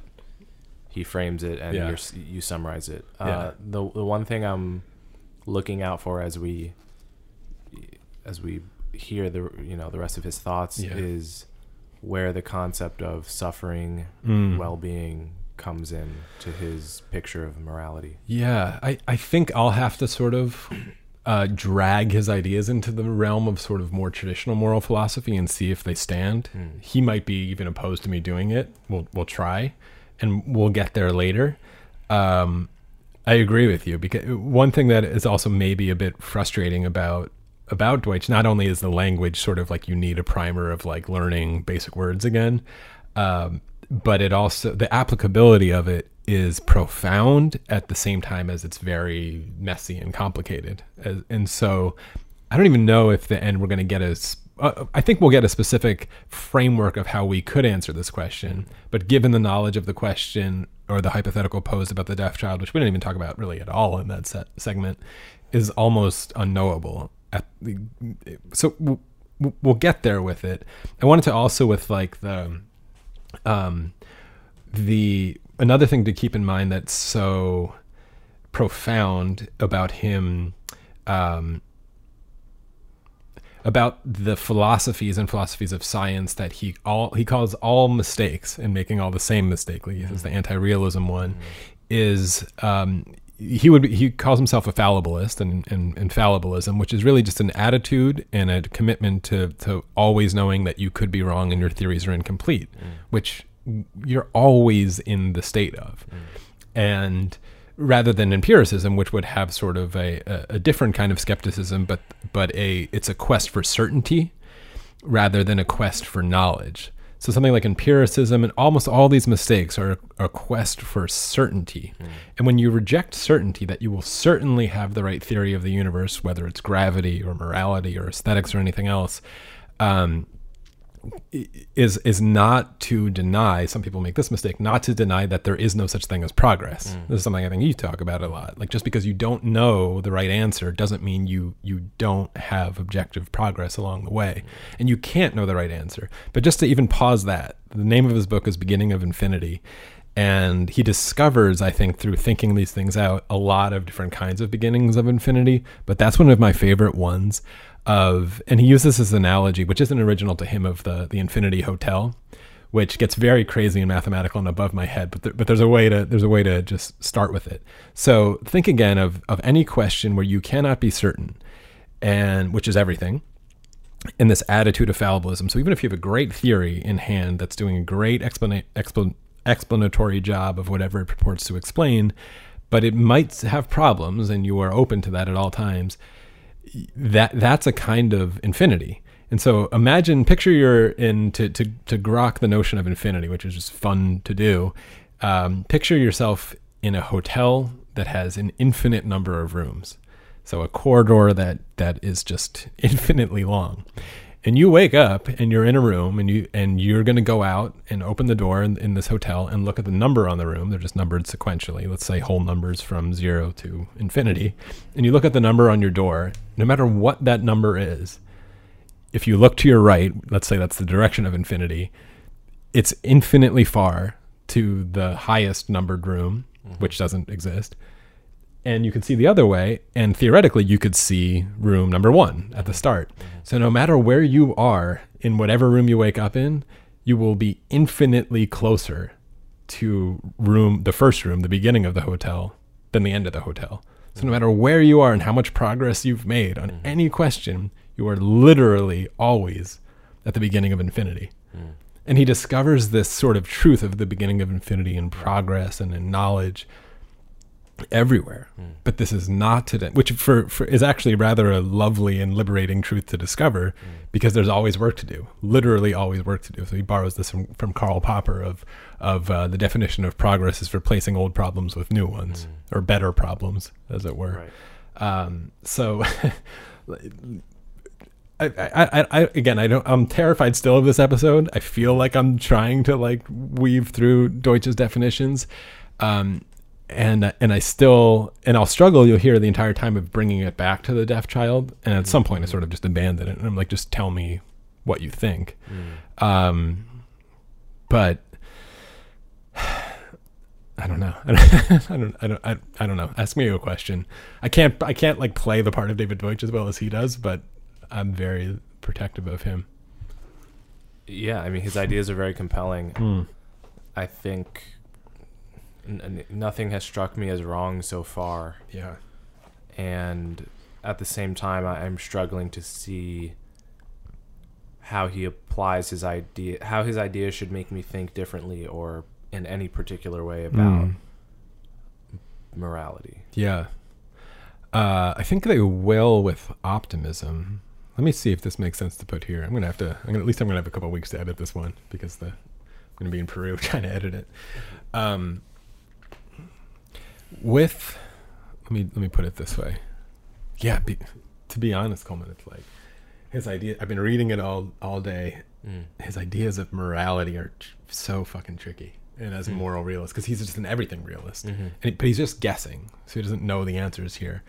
Speaker 2: he frames it and
Speaker 1: Yeah.
Speaker 2: you summarize it.
Speaker 1: Yeah.
Speaker 2: Uh, the the one thing I'm looking out for as we as we hear the you know the rest of his thoughts
Speaker 1: Yeah.
Speaker 2: is where the concept of suffering,
Speaker 1: Mm.
Speaker 2: well-being comes in to his picture of morality.
Speaker 1: Yeah, I, I think I'll have to sort of uh, drag his ideas into the realm of sort of more traditional moral philosophy and see if they stand. He might be even opposed to me doing it. We'll we'll try, and we'll get there later. Um, I agree with you because one thing that is also maybe a bit frustrating about about Deutsch not only is the language sort of like you need a primer of like learning basic words again, um, but it also the applicability of it is profound at the same time as it's very messy and complicated. And so I don't even know if the end we're going to get a. Uh, I think we'll get a specific framework of how we could answer this question. But given the knowledge of the question or the hypothetical posed about the deaf child, which we didn't even talk about really at all in that set, segment, is almost unknowable. The, so we'll get there with it. I wanted to also with like the um, the another thing to keep in mind that's so profound about him um, about the philosophies and philosophies of science that he all he calls all mistakes and making all the same mistake like he says the anti-realism one is um, he would he calls himself a fallibilist and, and, and fallibilism, which is really just an attitude and a commitment to to always knowing that you could be wrong and your theories are incomplete, mm. which you're always in the state of, mm. and rather than empiricism, which would have sort of a, a, a different kind of skepticism, but but a it's a quest for certainty rather than a quest for knowledge. So something like empiricism and almost all these mistakes are a quest for certainty. And when you reject certainty that you will certainly have the right theory of the universe, whether it's gravity or morality or aesthetics or anything else, um, is is not to deny. Some people make this mistake, not to deny that there is no such thing as progress. Mm. This is something I think you talk about a lot. Like just because you don't know the right answer doesn't mean you you don't have objective progress along the way, mm. and you can't know the right answer. But just to even pause that, the name of his book is Beginning of Infinity. And he discovers, I think, through thinking these things out, a lot of different kinds of beginnings of infinity. But that's one of my favorite ones. Of and he uses this analogy, which isn't original to him, of the the Infinity Hotel, which gets very crazy and mathematical and above my head. But there, but there's a way to there's a way to just start with it. So think again of of any question where you cannot be certain, and which is everything in this attitude of fallibilism. So even if you have a great theory in hand that's doing a great explan- explanatory job of whatever it purports to explain, but it might have problems, and you are open to that at all times. That that's a kind of infinity. And so imagine, picture you're in to to to grok the notion of infinity, which is just fun to do. Um, picture yourself in a hotel that has an infinite number of rooms. So a corridor that that is just infinitely long. And you wake up and you're in a room and you and you're going to go out and open the door in, in this hotel and look at the number on the room. They're just numbered sequentially. Let's say whole numbers from 0 to infinity. And you look at the number on your door, no matter what that number is, if you look to your right, let's say that's the direction of infinity, it's infinitely far to the highest numbered room, mm-hmm. which doesn't exist. And you can see the other way, and theoretically, you could see room number one at the start. So, no matter where you are in whatever room you wake up in, you will be infinitely closer to room, the first room, the beginning of the hotel, than the end of the hotel. So, no matter where you are and how much progress you've made on mm-hmm. any question, you are literally always at the beginning of infinity. Mm. And he discovers this sort of truth of the beginning of infinity in progress and in knowledge everywhere. But this is not today, which for, for is actually rather a lovely and liberating truth to discover because there's always work to do, literally always work to do. So he borrows this from, from Karl Popper of of uh, the definition of progress is replacing old problems with new ones or better problems, as it were.
Speaker 2: Right.
Speaker 1: Um, so, I, I, I, again, I don't. I'm terrified still of this episode. I feel like I'm trying to like weave through Deutsch's definitions, um, and and I still and I'll struggle. You'll hear the entire time of bringing it back to the deaf child, and at some point I sort of just abandon it, and I'm like, just tell me what you think. Um, but I don't know. I don't. I don't. I don't. I, I don't know. Ask me a question. I can't. I can't like play the part of David Deutsch as well as he does, but I'm very protective of him.
Speaker 2: Yeah, I mean, his ideas are very compelling.
Speaker 1: Hmm.
Speaker 2: I think n- nothing has struck me as wrong so far.
Speaker 1: Yeah.
Speaker 2: and at the same time I, i'm struggling to see how he applies his idea how his idea should make me think differently or in any particular way about
Speaker 1: Mm.
Speaker 2: morality
Speaker 1: Yeah. Uh, I think they will with optimism. Let me see if this makes sense to put here. I'm gonna have to. I'm gonna, at least I'm gonna have a couple weeks to edit this one because the I'm gonna be in Peru trying to edit it. Um, with let me let me put it this way. Yeah, be, to be honest, Coleman, it's like his idea. I've been reading it all all day.
Speaker 2: Mm.
Speaker 1: His ideas of morality are tr- so fucking tricky. And as a moral realist, because he's just an everything realist,
Speaker 2: Mhm.
Speaker 1: and, but he's just guessing, so he doesn't know the answers here.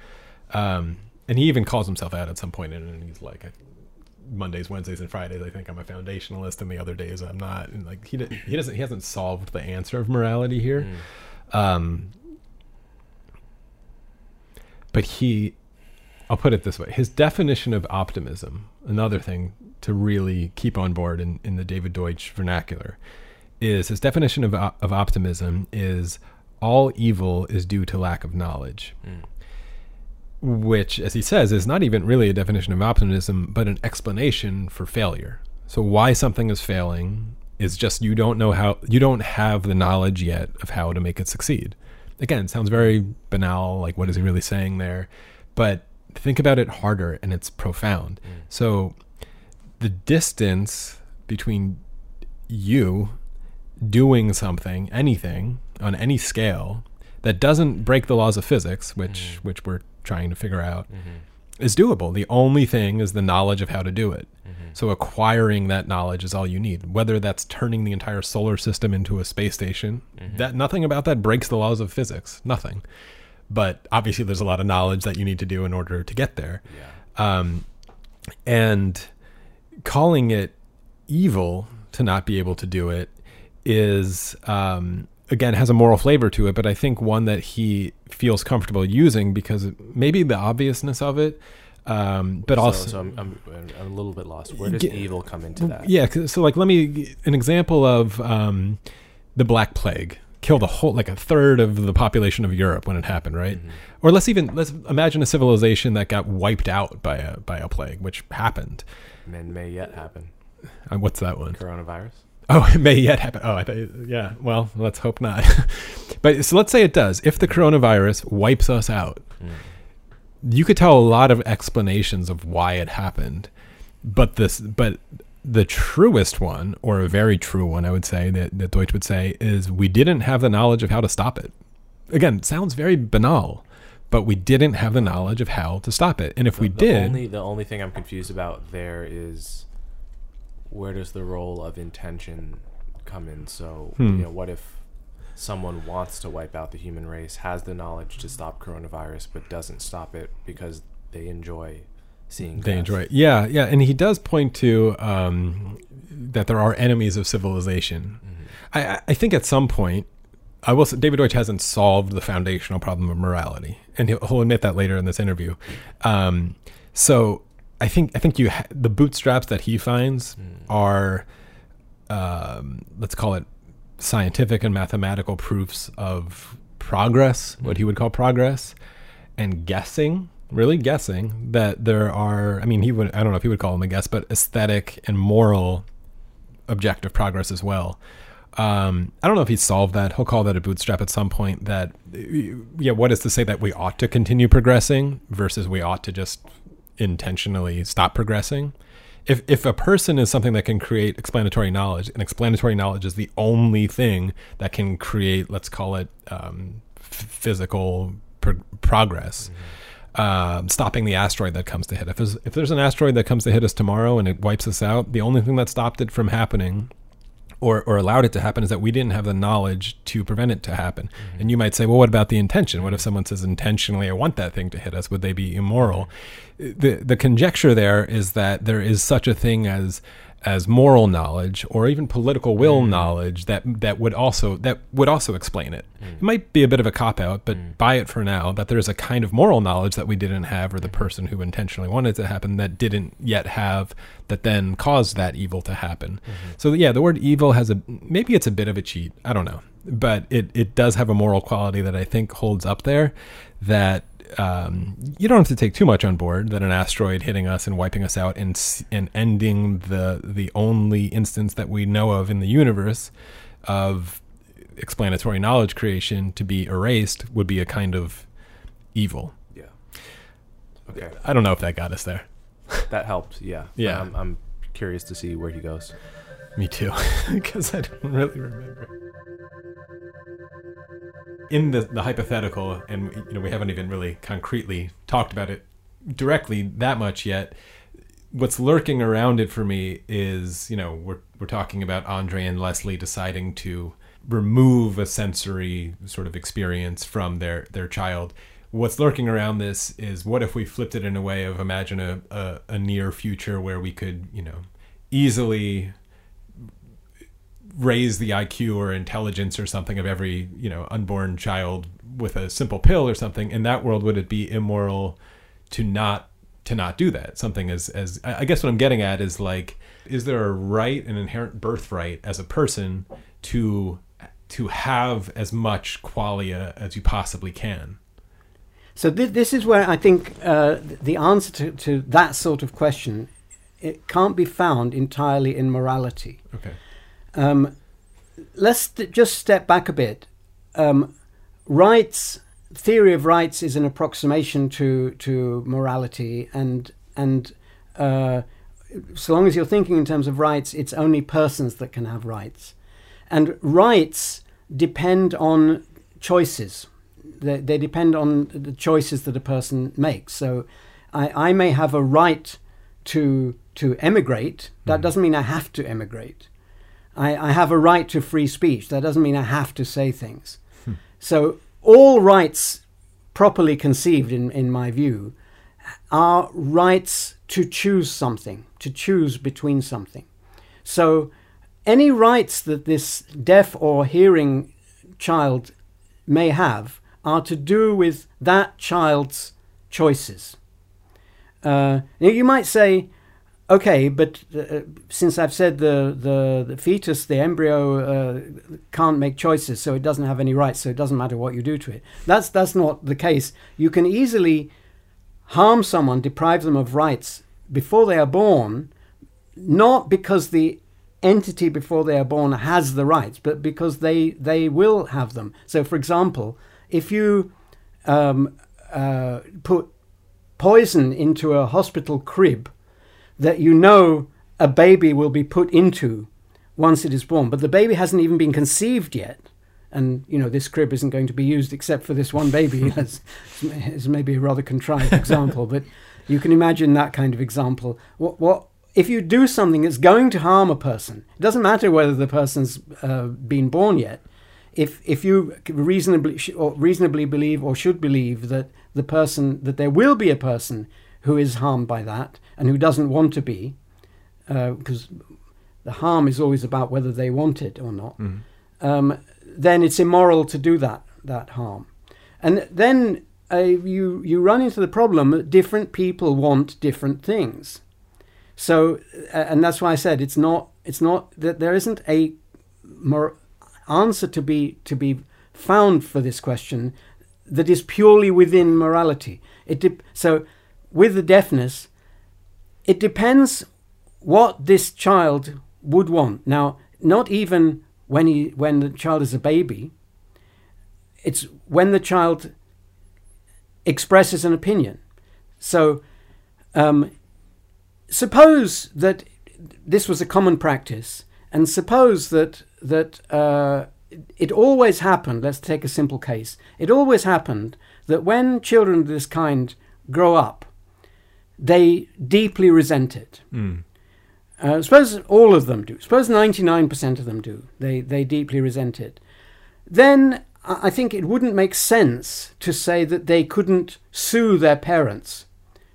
Speaker 1: Um, and he even calls himself out at some point in it, and he's like, Mondays, Wednesdays, and Fridays, I think I'm a foundationalist, and the other days I'm not. And like he he doesn't he hasn't solved the answer of morality here.
Speaker 2: Mm.
Speaker 1: Um, but he, I'll put it this way: his definition of optimism, another thing to really keep on board in, in the David Deutsch vernacular, is his definition of of optimism is all evil is due to lack of knowledge.
Speaker 2: Mm.
Speaker 1: Which, as he says, is not even really a definition of optimism, but an explanation for failure. So, why something is failing is just you don't know how, you don't have the knowledge yet of how to make it succeed. Again, sounds very banal, like what is he really saying there? But think about it harder and it's profound.
Speaker 2: Mm.
Speaker 1: So, the distance between you doing something, anything on any scale that doesn't break the laws of physics, which
Speaker 2: Mhm.
Speaker 1: which we're trying to figure out,
Speaker 2: Mhm.
Speaker 1: Is doable. The only thing is the knowledge of how to do it.
Speaker 2: Mhm.
Speaker 1: So acquiring that knowledge is all you need. Whether that's turning the entire solar system into a space station,
Speaker 2: Mhm.
Speaker 1: that nothing about that breaks the laws of physics. Nothing. But obviously, there's a lot of knowledge that you need to do in order to get there.
Speaker 2: Yeah.
Speaker 1: Um, and calling it evil to not be able to do it is um, again has a moral flavor to it, but I think one that he feels comfortable using because maybe the obviousness of it, um, but
Speaker 2: so,
Speaker 1: also
Speaker 2: so I'm, I'm, I'm a little bit lost. Where does
Speaker 1: Yeah.
Speaker 2: evil come into that?
Speaker 1: Yeah, So like, let me an example of um, the Black Plague killed a whole like a third of the population of Europe when it happened, right?
Speaker 2: Mhm.
Speaker 1: Or let's even let's imagine a civilization that got wiped out by a by a plague, which happened.
Speaker 2: And may yet happen.
Speaker 1: Uh, what's that one?
Speaker 2: Coronavirus.
Speaker 1: Oh, it may yet happen. Oh, I thought, yeah. Well, let's hope not. but so let's say it does. If the coronavirus wipes us out,
Speaker 2: Mm.
Speaker 1: you could tell a lot of explanations of why it happened. But this, but the truest one, or a very true one, I would say that, that Deutsch would say, is we didn't have the knowledge of how to stop it. Again, sounds very banal, but we didn't have the knowledge of how to stop it. And if we
Speaker 2: the
Speaker 1: did,
Speaker 2: Only, the only thing I'm confused about there is where does the role of intention come in? So,
Speaker 1: Hmm.
Speaker 2: you know, what if someone wants to wipe out the human race, has the knowledge to stop coronavirus, but doesn't stop it because they enjoy seeing
Speaker 1: they
Speaker 2: death?
Speaker 1: enjoy it. Yeah, yeah, and he does point to um, that there are enemies of civilization.
Speaker 2: Mhm.
Speaker 1: I, I- think at some point, I will. Say, David Deutsch hasn't solved the foundational problem of morality, and he'll, he'll admit that later in this interview. Um, so I think I think you ha- the bootstraps that he finds
Speaker 2: Mm.
Speaker 1: are, um, let's call it, scientific and mathematical proofs of progress, what he would call progress, and guessing, really guessing that there are. I mean, he would. I don't know if he would call them a guess, but aesthetic and moral objective progress as well. Um, I don't know if he's solved that. He'll call that a bootstrap at some point. That, yeah, what is to say that we ought to continue progressing versus we ought to just intentionally stop progressing? If if a person is something that can create explanatory knowledge, and explanatory knowledge is the only thing that can create, let's call it, um, physical pro- progress. Um, stopping the asteroid that comes to hit. If if there's an asteroid that comes to hit us tomorrow and it wipes us out, the only thing that stopped it from happening or, or allowed it to happen is that we didn't have the knowledge to prevent it to happen. And you might say, well, what about the intention? What if someone says intentionally, I want that thing to hit us? Would they be immoral? The, the conjecture there is that there is such a thing as as moral knowledge or even political will mm. knowledge that that would also that would also explain it. Mm. It might be a bit of a cop out, but mm. buy it for now that there's a kind of moral knowledge that we didn't have or the mm-hmm. person who intentionally wanted it to happen that didn't yet have that then caused that evil to happen. Mm-hmm. So yeah, the word evil has a maybe it's a bit of a cheat. I don't know. But it it does have a moral quality that I think holds up there that um, you don't have to take too much on board that an asteroid hitting us and wiping us out and and ending the the only instance that we know of in the universe of explanatory knowledge creation to be erased would be a kind of evil.
Speaker 2: Yeah. Okay.
Speaker 1: I don't know if that got us there.
Speaker 2: That helped. Yeah.
Speaker 1: Yeah.
Speaker 2: I'm, I'm curious to see where he goes.
Speaker 1: Me too, because I don't really remember. In the the hypothetical, and you know we haven't even really concretely talked about it directly that much yet. What's lurking around it for me is, you know, we're we're talking about Andre and Leslie deciding to remove a sensory sort of experience from their their child. What's lurking around this is what if we flipped it in a way of imagine a, a, a near future where we could, you know, easily raise the IQ or intelligence or something of every you know unborn child with a simple pill or something. In that world, would it be immoral to not to not do that? Something as as I guess what I'm getting at is like, is there a right, an inherent birthright as a person to to have as much qualia as you possibly can.
Speaker 3: So th- this is where I think uh, the answer to, to that sort of question it can't be found entirely in morality.
Speaker 1: Okay.
Speaker 3: Um, let's st- just step back a bit. Um, rights theory of rights is an approximation to to morality, and and uh, so long as you're thinking in terms of rights, it's only persons that can have rights, and rights depend on choices. They, they depend on the choices that a person makes. So, I, I may have a right to to emigrate. That doesn't mean I have to emigrate. I, I have a right to free speech. That doesn't mean I have to say things. So all rights properly conceived in, in my view are rights to choose something, to choose between something. So any rights that this deaf or hearing child may have are to do with that child's choices. Uh, you might say, okay, but uh, since I've said the, the, the fetus, the embryo, uh, can't make choices, so it doesn't have any rights, so it doesn't matter what you do to it. That's, that's not the case. You can easily harm someone, deprive them of rights before they are born, not because the entity before they are born has the rights, but because they, they will have them. So, for example, if you um, uh, put poison into a hospital crib, that you know a baby will be put into once it is born, but the baby hasn't even been conceived yet. And you know this crib isn't going to be used except for this one baby. is maybe a rather contrived example, but you can imagine that kind of example. What, what if you do something that's going to harm a person? It doesn't matter whether the person's uh, been born yet. If if you reasonably sh- or reasonably believe or should believe that the person that there will be a person who is harmed by that and who doesn't want to be, because uh, the harm is always about whether they want it or not,
Speaker 1: Mhm.
Speaker 3: um, then it's immoral to do that that harm. And then uh, you you run into the problem that different people want different things. So, uh, and that's why I said it's not it's not that there isn't a more answer to be to be found for this question that is purely within morality. It so with the deafness, it depends what this child would want. Now, not even when he when the child is a baby. It's when the child expresses an opinion. So, um, suppose that this was a common practice, and suppose that that uh, it always happened. Let's take a simple case. It always happened that when children of this kind grow up, they deeply resent it.
Speaker 1: Mm.
Speaker 3: Uh, suppose all of them do. Suppose 99% of them do. They, they deeply resent it. Then I think it wouldn't make sense to say that they couldn't sue their parents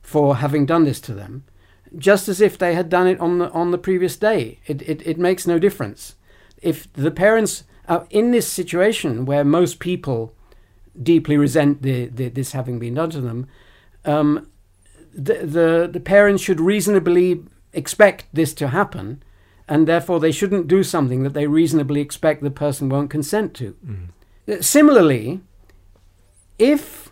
Speaker 3: for having done this to them, just as if they had done it on the, on the previous day. It, it, it makes no difference. If the parents are in this situation where most people deeply resent the, the, this having been done to them, um, the, the, the parents should reasonably expect this to happen, and therefore they shouldn't do something that they reasonably expect the person won't consent to. Uh, Similarly, if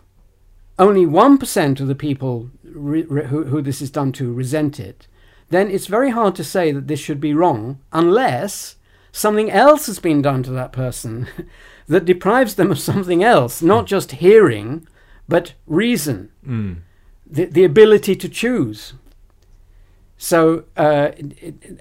Speaker 3: only 1% of the people re- re- who, who this is done to resent it, then it's very hard to say that this should be wrong unless something else has been done to that person that deprives them of something else, not just hearing, but reason
Speaker 1: Mm.
Speaker 3: The, the ability to choose. So, uh,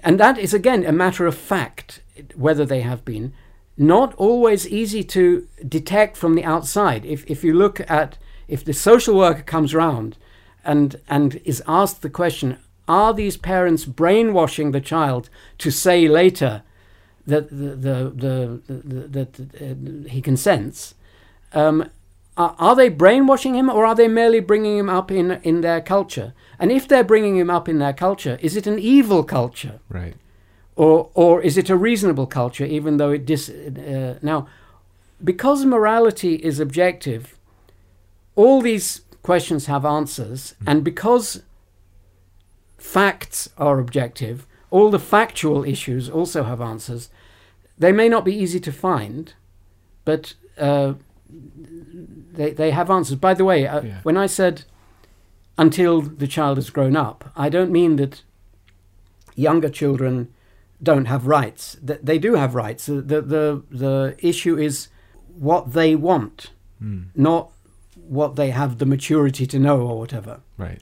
Speaker 3: and that is again a matter of fact, whether they have been. Not always easy to detect from the outside. If, if you look at, if the social worker comes round and, and is asked the question, are these parents brainwashing the child to say later that, the, the, the, the, that uh, he consents? Um, are, are they brainwashing him or are they merely bringing him up in, in their culture? And if they're bringing him up in their culture, is it an evil culture?
Speaker 1: Right.
Speaker 3: Or, or is it a reasonable culture, even though it dis. Uh, now, because morality is objective, all these questions have answers, and because facts are objective, all the factual issues also have answers. They may not be easy to find, but uh, they they have answers. By the way, uh,
Speaker 1: Yeah.
Speaker 3: when I said until the child has grown up, I don't mean that younger children don't have rights. Th- They do have rights. The the the, the issue is what they want,
Speaker 1: Mm.
Speaker 3: not what they have the maturity to know or whatever.
Speaker 1: Right.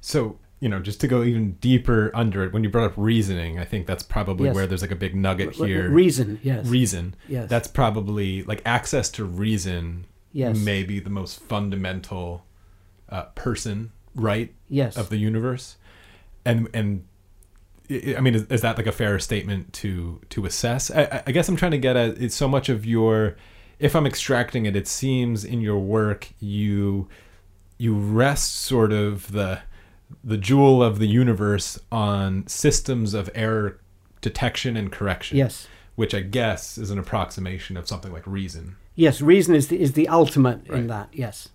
Speaker 1: So, you know, just to go even deeper under it, when you brought up reasoning, I think that's probably
Speaker 3: Yes.
Speaker 1: where there's like a big nugget here.
Speaker 3: Reason, yes,
Speaker 1: reason.
Speaker 3: yes,
Speaker 1: That's probably like access to reason
Speaker 3: yes,
Speaker 1: may be the most fundamental uh, person right
Speaker 3: yes.
Speaker 1: of the universe. And, and, I mean, is, is that like a fair statement to to assess? I, I- I guess I'm trying to get at it's so much of your. If I'm extracting it, it seems in your work you you rest sort of the the jewel of the universe on systems of error detection and correction.
Speaker 3: yes,
Speaker 1: which I guess is an approximation of something like reason.
Speaker 3: Yes. Reason is the, is the ultimate
Speaker 1: Right.
Speaker 3: in that. Yes.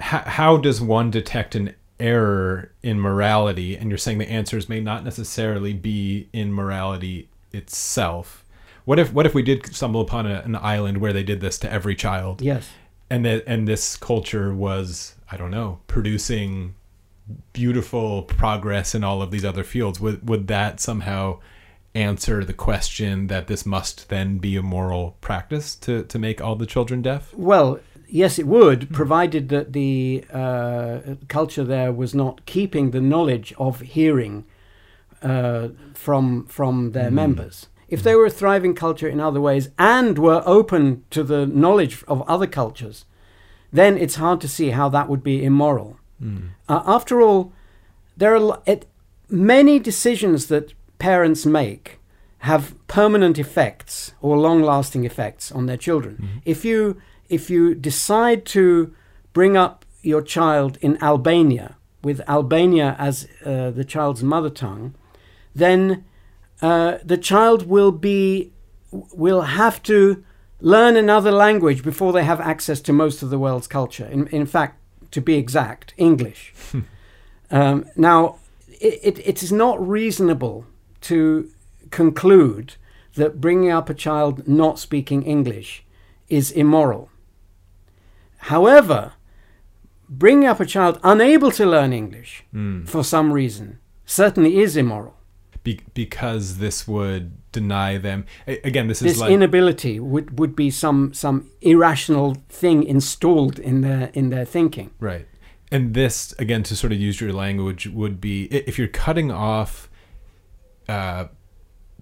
Speaker 1: How, how does one detect an error in morality? And you're saying the answers may not necessarily be in morality itself. What if what if we did stumble upon a, an island where they did this to every child,
Speaker 3: Yes.
Speaker 1: and that and this culture was I don't know producing beautiful progress in all of these other fields? Would would that somehow answer the question that this must then be a moral practice to to make all the children deaf?
Speaker 3: Well, yes, it would, provided that the uh, culture there was not keeping the knowledge of hearing uh, from from their
Speaker 1: Mm.
Speaker 3: members. If they were a thriving culture in other ways and were open to the knowledge of other cultures, then it's hard to see how that would be immoral.
Speaker 1: Mm.
Speaker 3: Uh, after all, there are it, many decisions that parents make have permanent effects or long-lasting effects on their children. If you if you decide to bring up your child in Albania with Albania as uh, the child's mother tongue, then uh, the child will be will have to learn another language before they have access to most of the world's culture. In, in fact, to be exact, English. um, now, it, it, it is not reasonable to conclude that bringing up a child not speaking English is immoral. However, bringing up a child unable to learn English
Speaker 1: Mm.
Speaker 3: for some reason certainly is immoral.
Speaker 1: Be- because this would deny them. Again, this is
Speaker 3: This
Speaker 1: like
Speaker 3: inability would, would be some, some irrational thing installed in their in their thinking.
Speaker 1: right, and this again to sort of use your language would be if you're cutting off uh,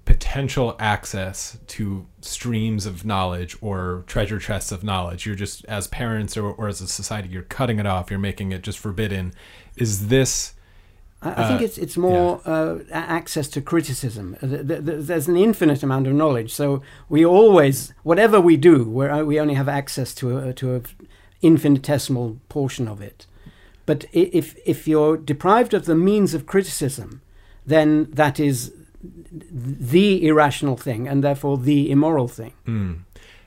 Speaker 1: potential access to streams of knowledge or treasure chests of knowledge. You're just as parents or, or as a society, you're cutting it off. You're making it just forbidden. Is this?
Speaker 3: I, I think
Speaker 1: Uh,
Speaker 3: it's it's more uh, access to criticism. Th- th- There's an infinite amount of knowledge, so we always, whatever we do, we're, uh, we only have access to a, to a infinitesimal portion of it. But if if you're deprived of the means of criticism, then that is the irrational thing, and therefore the immoral thing.
Speaker 1: Mm.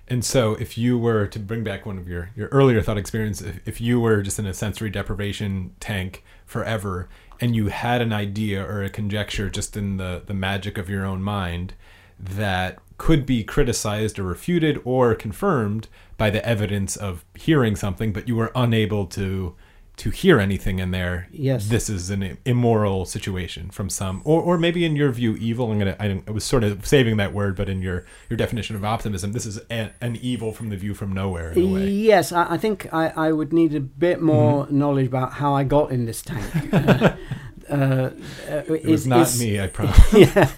Speaker 1: And so, if you were to bring back one of your, your earlier thought experience, if, if you were just in a sensory deprivation tank forever and you had an idea or a conjecture just in the, the magic of your own mind that could be criticized or refuted or confirmed by the evidence of hearing something, but you were unable to to hear anything in there,
Speaker 3: Yes.
Speaker 1: this is an immoral situation from some, or, or maybe in your view, evil. I'm gonna, I, I was sort of saving that word, but in your your definition of optimism, this is a, an evil from the view from nowhere in a way.
Speaker 3: Yes, I, I think I, I would need a bit more knowledge about how I got in this tank. uh, uh,
Speaker 1: It was not me, I promise.
Speaker 3: yeah.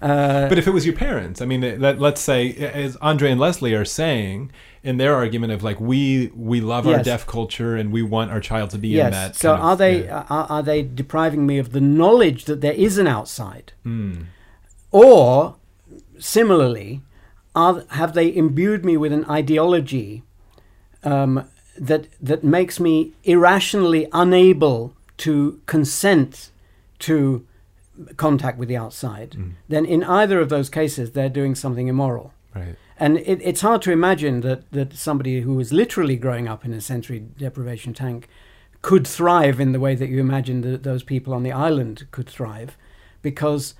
Speaker 3: Uh,
Speaker 1: but if it was your parents, I mean, let, let's say, as Andre and Leslie are saying in their argument of like, we we love our deaf culture and we want our child to be in
Speaker 3: yes.
Speaker 1: that.
Speaker 3: So
Speaker 1: kind of-
Speaker 3: are they
Speaker 1: yeah.
Speaker 3: are, are they depriving me of the knowledge that there is an outside,
Speaker 1: Mm.
Speaker 3: or similarly, are have they imbued me with an ideology um, that that makes me irrationally unable to consent to contact with the outside?
Speaker 1: Mm.
Speaker 3: Then in either of those cases, they're doing something immoral.
Speaker 1: Right.
Speaker 3: And it, it's hard to imagine that, that somebody who was literally growing up in a sensory deprivation tank could thrive in the way that you imagine that those people on the island could thrive, because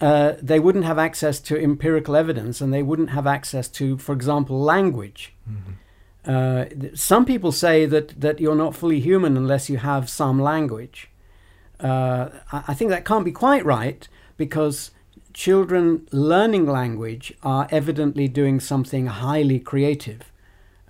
Speaker 3: uh, they wouldn't have access to empirical evidence and they wouldn't have access to, for example, language. Uh, some people say that, that you're not fully human unless you have some language. Uh, I, I think that can't be quite right because children learning language are evidently doing something highly creative.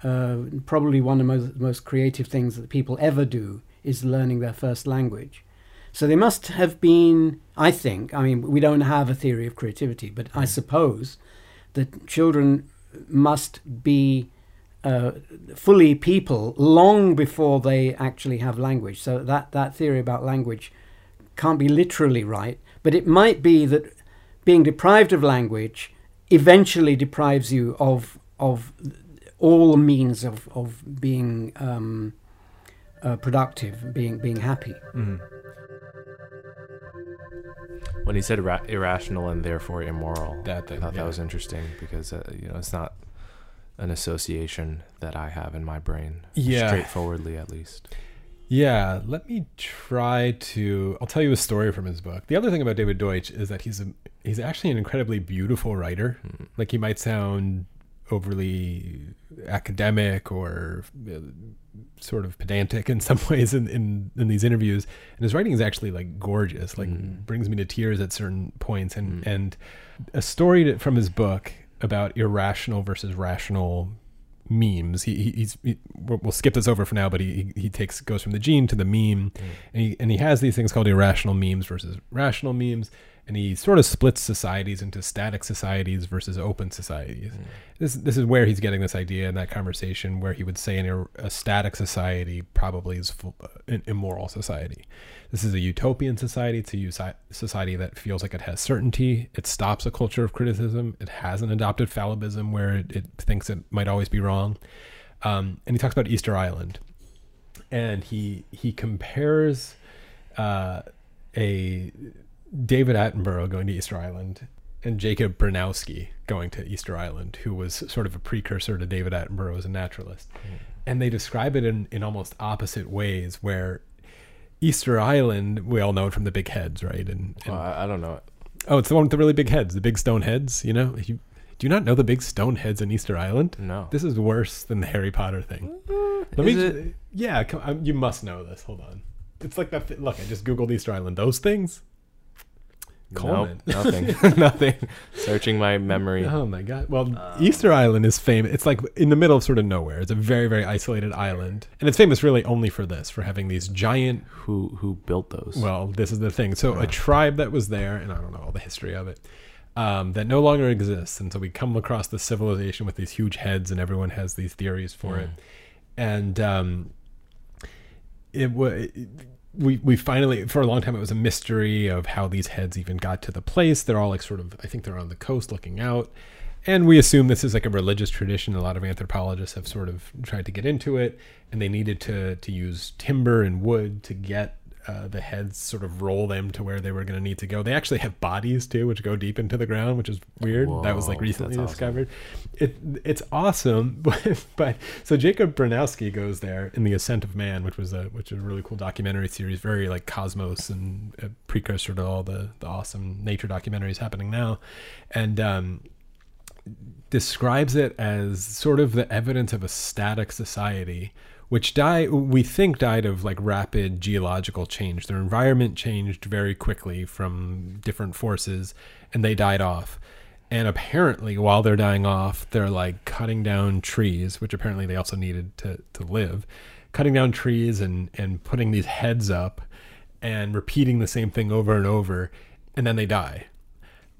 Speaker 3: Uh, probably one of the most, most creative things that people ever do is learning their first language. So they must have been, I think, I mean, we don't have a theory of creativity, but I suppose that children must be uh, fully people long before they actually have language. So that, that theory about language can't be literally right, but it might be that being deprived of language eventually deprives you of, of all means of, of being um, uh, productive, being, being happy.
Speaker 2: When he said ira- irrational and therefore immoral,
Speaker 1: That thing,
Speaker 2: I thought
Speaker 1: yeah.
Speaker 2: that was interesting because uh, you know it's not an association that I have in my brain.
Speaker 1: Yeah.
Speaker 2: straightforwardly at least.
Speaker 1: Yeah, let me try to. I'll tell you a story from his book. The other thing about David Deutsch is that he's a he's actually an incredibly beautiful writer. Like he might sound overly academic or uh, sort of pedantic in some ways in, in, in these interviews, and his writing is actually like gorgeous. Like
Speaker 2: Mm.
Speaker 1: brings me to tears at certain points. And and a story to, from his book about irrational versus rational memes. He, he he's he, we'll skip this over for now, but he he takes goes from the gene to the meme, and he and he has these things called irrational memes versus rational memes, and he sort of splits societies into static societies versus open societies. This this is where he's getting this idea in that conversation where he would say in a, static society probably is full, uh, an immoral society. This is a utopian society. It's a society that feels like it has certainty. It stops a culture of criticism. It hasn't adopted fallibilism where it, it thinks it might always be wrong. Um, and he talks about Easter Island, and he he compares uh, a David Attenborough going to Easter Island and Jacob Bronowski going to Easter Island, who was sort of a precursor to David Attenborough as a naturalist. And they describe it in, in almost opposite ways, where Easter Island, we all know it from the big heads, right? And, and
Speaker 2: I, I don't know. it.
Speaker 1: oh, it's the one with the really big heads, the big stone heads. You know, you, do you not know the big stone heads in Easter Island?
Speaker 2: No.
Speaker 1: This is worse than the Harry Potter thing. Let
Speaker 2: is
Speaker 1: me.
Speaker 2: it?
Speaker 1: Yeah, come, um, you must know this. Hold on. It's like that. Look, I just googled Easter Island. Those things.
Speaker 2: Nope, nothing. nothing. Searching my memory.
Speaker 1: Oh my god. Well, Easter Island is famous. It's like in the middle of sort of nowhere. It's a very very isolated island, and it's famous really only for this, for having these giant.
Speaker 2: Who who built those?
Speaker 1: Well, this is the thing. So a tribe that was there, and I don't know all the history of it. Um, that no longer exists, and so we come across this civilization with these huge heads, and everyone has these theories for it. And um, it was we we finally for a long time it was a mystery of how these heads even got to the place. They're all like sort of I think they're on the coast looking out. And we assume this is like a religious tradition. A lot of anthropologists have sort of tried to get into it, and they needed to to use timber and wood to get uh, the heads, sort of roll them to where they were going to need to go. They actually have bodies too, which go deep into the ground, which is weird. that was like recently
Speaker 2: awesome.
Speaker 1: discovered. It it's awesome, but but so Jacob Bronowski goes there in the Ascent of Man, which was a which is a really cool documentary series, very like Cosmos and a precursor to all the the awesome nature documentaries happening now, and um, describes it as sort of the evidence of a static society which die we think died of like rapid geological change. Their environment changed very quickly from different forces and they died off. And apparently while they're dying off they're like cutting down trees which apparently they also needed to to live cutting down trees and and putting these heads up and repeating the same thing over and over and then they die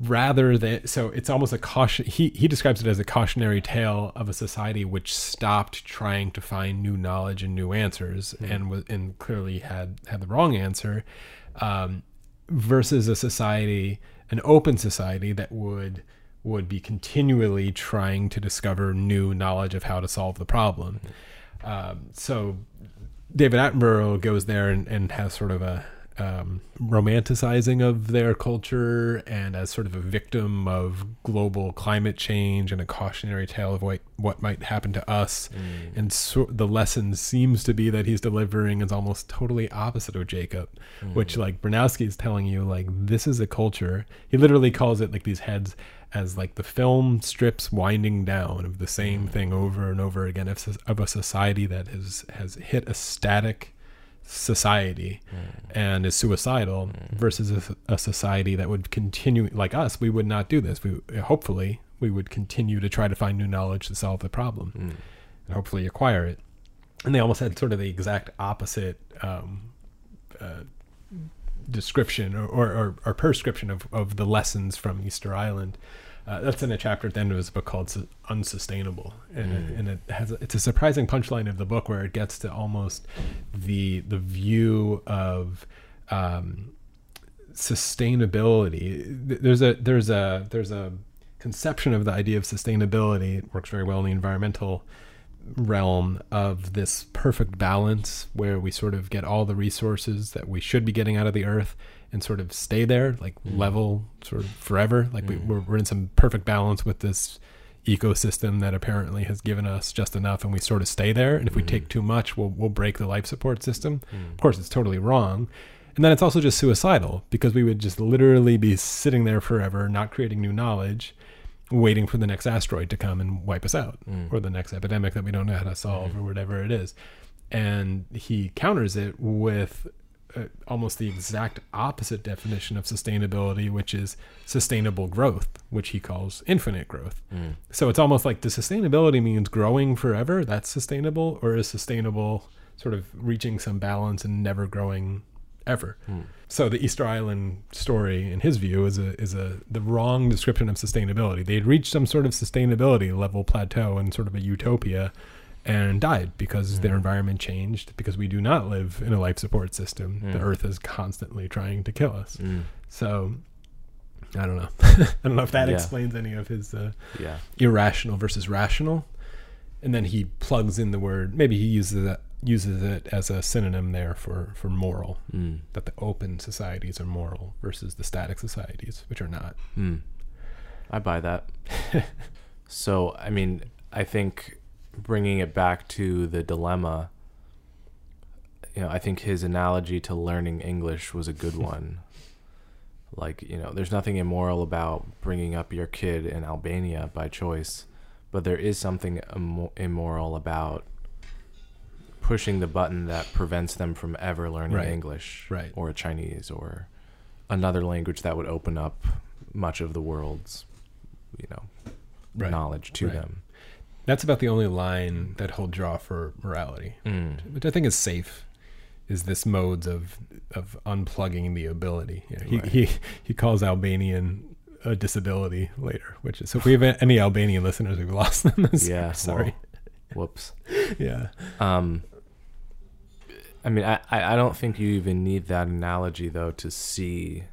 Speaker 1: rather than so it's almost a caution he he describes it as a cautionary tale of a society which stopped trying to find new knowledge and new answers and was and clearly had had the wrong answer um, versus a society an open society that would would be continually trying to discover new knowledge of how to solve the problem. Um, so David Attenborough goes there and, and has sort of a um, romanticizing of their culture and as sort of a victim of global climate change and a cautionary tale of what what might happen to us.
Speaker 2: Mm.
Speaker 1: And so the lesson seems to be that he's delivering is almost totally opposite of Jacob,
Speaker 2: Mm.
Speaker 1: which like Bronowski is telling you like this is a culture. He literally calls it like these heads as like the film strips winding down of the same thing over and over again of, of a society that has has hit a static society and is suicidal versus a, a society that would continue like us we would not do this we hopefully we would continue to try to find new knowledge to solve the problem
Speaker 2: Mm.
Speaker 1: and hopefully acquire it and they almost had sort of the exact opposite um, uh, description or, or, or, or prescription of, of the lessons from Easter Island. Uh, that's in a chapter at the end of his book called Su- "Unsustainable," and, it,
Speaker 2: Mm.
Speaker 1: and it has a, it's a surprising punchline of the book where it gets to almost the the view of um, sustainability. There's a there's a there's a conception of the idea of sustainability. It works very well in the environmental realm of this perfect balance where we sort of get all the resources that we should be getting out of the earth and sort of stay there like
Speaker 2: Mm.
Speaker 1: level sort of forever like we,
Speaker 2: Mm.
Speaker 1: we're, we're in some perfect balance with this ecosystem that apparently has given us just enough and we sort of stay there and if we take too much we'll, we'll break the life support system
Speaker 2: Mm.
Speaker 1: of course it's totally wrong and then it's also just suicidal because we would just literally be sitting there forever not creating new knowledge waiting for the next asteroid to come and wipe us out
Speaker 2: Mm.
Speaker 1: or the next epidemic that we don't know how to solve
Speaker 2: Mhm.
Speaker 1: or whatever it is. And he counters it with uh, almost the exact opposite definition of sustainability, which is sustainable growth, which he calls infinite growth.
Speaker 2: Mm.
Speaker 1: So it's almost like does sustainability means growing forever? That's sustainable, or is sustainable sort of reaching some balance and never growing ever?
Speaker 2: Mm.
Speaker 1: So the Easter Island story, in his view, is a is a the wrong description of sustainability. They had reached some sort of sustainability level plateau and sort of a utopia, and died because their
Speaker 2: Mm.
Speaker 1: environment changed. Because we do not live in a life support system. The
Speaker 2: Mm.
Speaker 1: Earth is constantly trying to kill us.
Speaker 2: Mm.
Speaker 1: So I don't know. I don't know if that
Speaker 2: Yeah.
Speaker 1: explains any of his uh,
Speaker 2: Yeah.
Speaker 1: irrational versus rational. And then he plugs in the word. Maybe he uses that uses it as a synonym there for for moral
Speaker 2: Mm.
Speaker 1: that the open societies are moral versus the static societies, which are not.
Speaker 2: Mm. I buy that. so, I mean, I think bringing it back to the dilemma, you know, I think his analogy to learning English was a good one. like, you know, there's nothing immoral about bringing up your kid in Albania by choice, but there is something immo- immoral about pushing the button that prevents them from ever learning
Speaker 1: Right.
Speaker 2: English
Speaker 1: Right.
Speaker 2: or Chinese or another language that would open up much of the world's, you know,
Speaker 1: Right.
Speaker 2: knowledge to them.
Speaker 1: That's about the only line that he'll draw for morality,
Speaker 2: Mm.
Speaker 1: which I think is safe. Is this modes of of unplugging the ability? You know, he,
Speaker 2: Right.
Speaker 1: he he calls Albanian a disability later, which is so if we have any Albanian listeners, we've lost them.
Speaker 2: Yeah,
Speaker 1: sorry.
Speaker 2: Whoops.
Speaker 1: Yeah,
Speaker 2: Um, I mean, I, I I don't think you even need that analogy though to see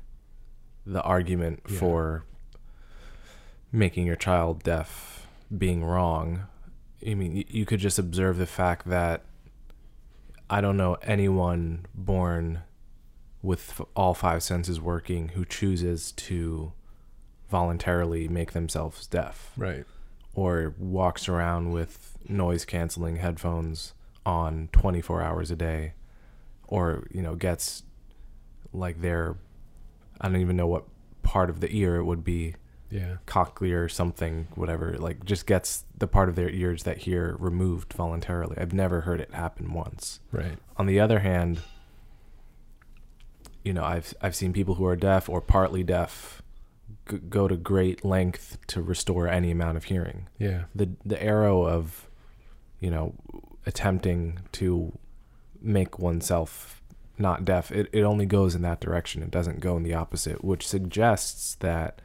Speaker 2: the argument
Speaker 1: Yeah.
Speaker 2: for making your child deaf being wrong. I mean, you, could just observe the fact that I don't know anyone born with all five senses working who chooses to voluntarily make themselves deaf
Speaker 1: right.
Speaker 2: or walks around with noise canceling headphones on 24 hours a day or you know gets like their I don't even know what part of the ear it would be
Speaker 1: Yeah,
Speaker 2: cochlear or something whatever like just gets the part of their ears that hear removed voluntarily. I've never heard it happen once.
Speaker 1: Right.
Speaker 2: on the other hand you know I've I've seen people who are deaf or partly deaf g- go to great length to restore any amount of hearing.
Speaker 1: Yeah,
Speaker 2: the the arrow of you know attempting to make oneself not deaf it, it only goes in that direction. It doesn't go in the opposite which suggests that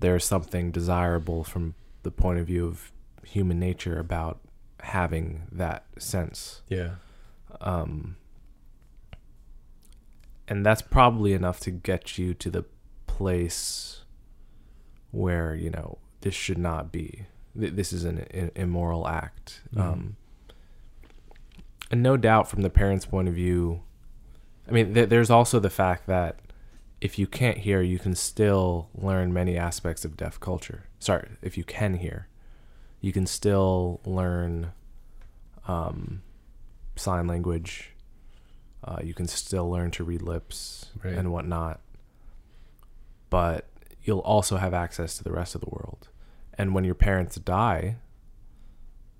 Speaker 2: there's something desirable from the point of view of human nature about having that sense.
Speaker 1: Yeah,
Speaker 2: um and that's probably enough to get you to the place where you know this should not be. This is an immoral act.
Speaker 1: Mhm.
Speaker 2: um and no doubt from the parents point of view I mean, th- there's also the fact that if you can't hear, you can still learn many aspects of deaf culture. Sorry, if you can hear, you can still learn um, sign language. Uh, you can still learn to read lips
Speaker 1: Right.
Speaker 2: and whatnot. But you'll also have access to the rest of the world. And when your parents die,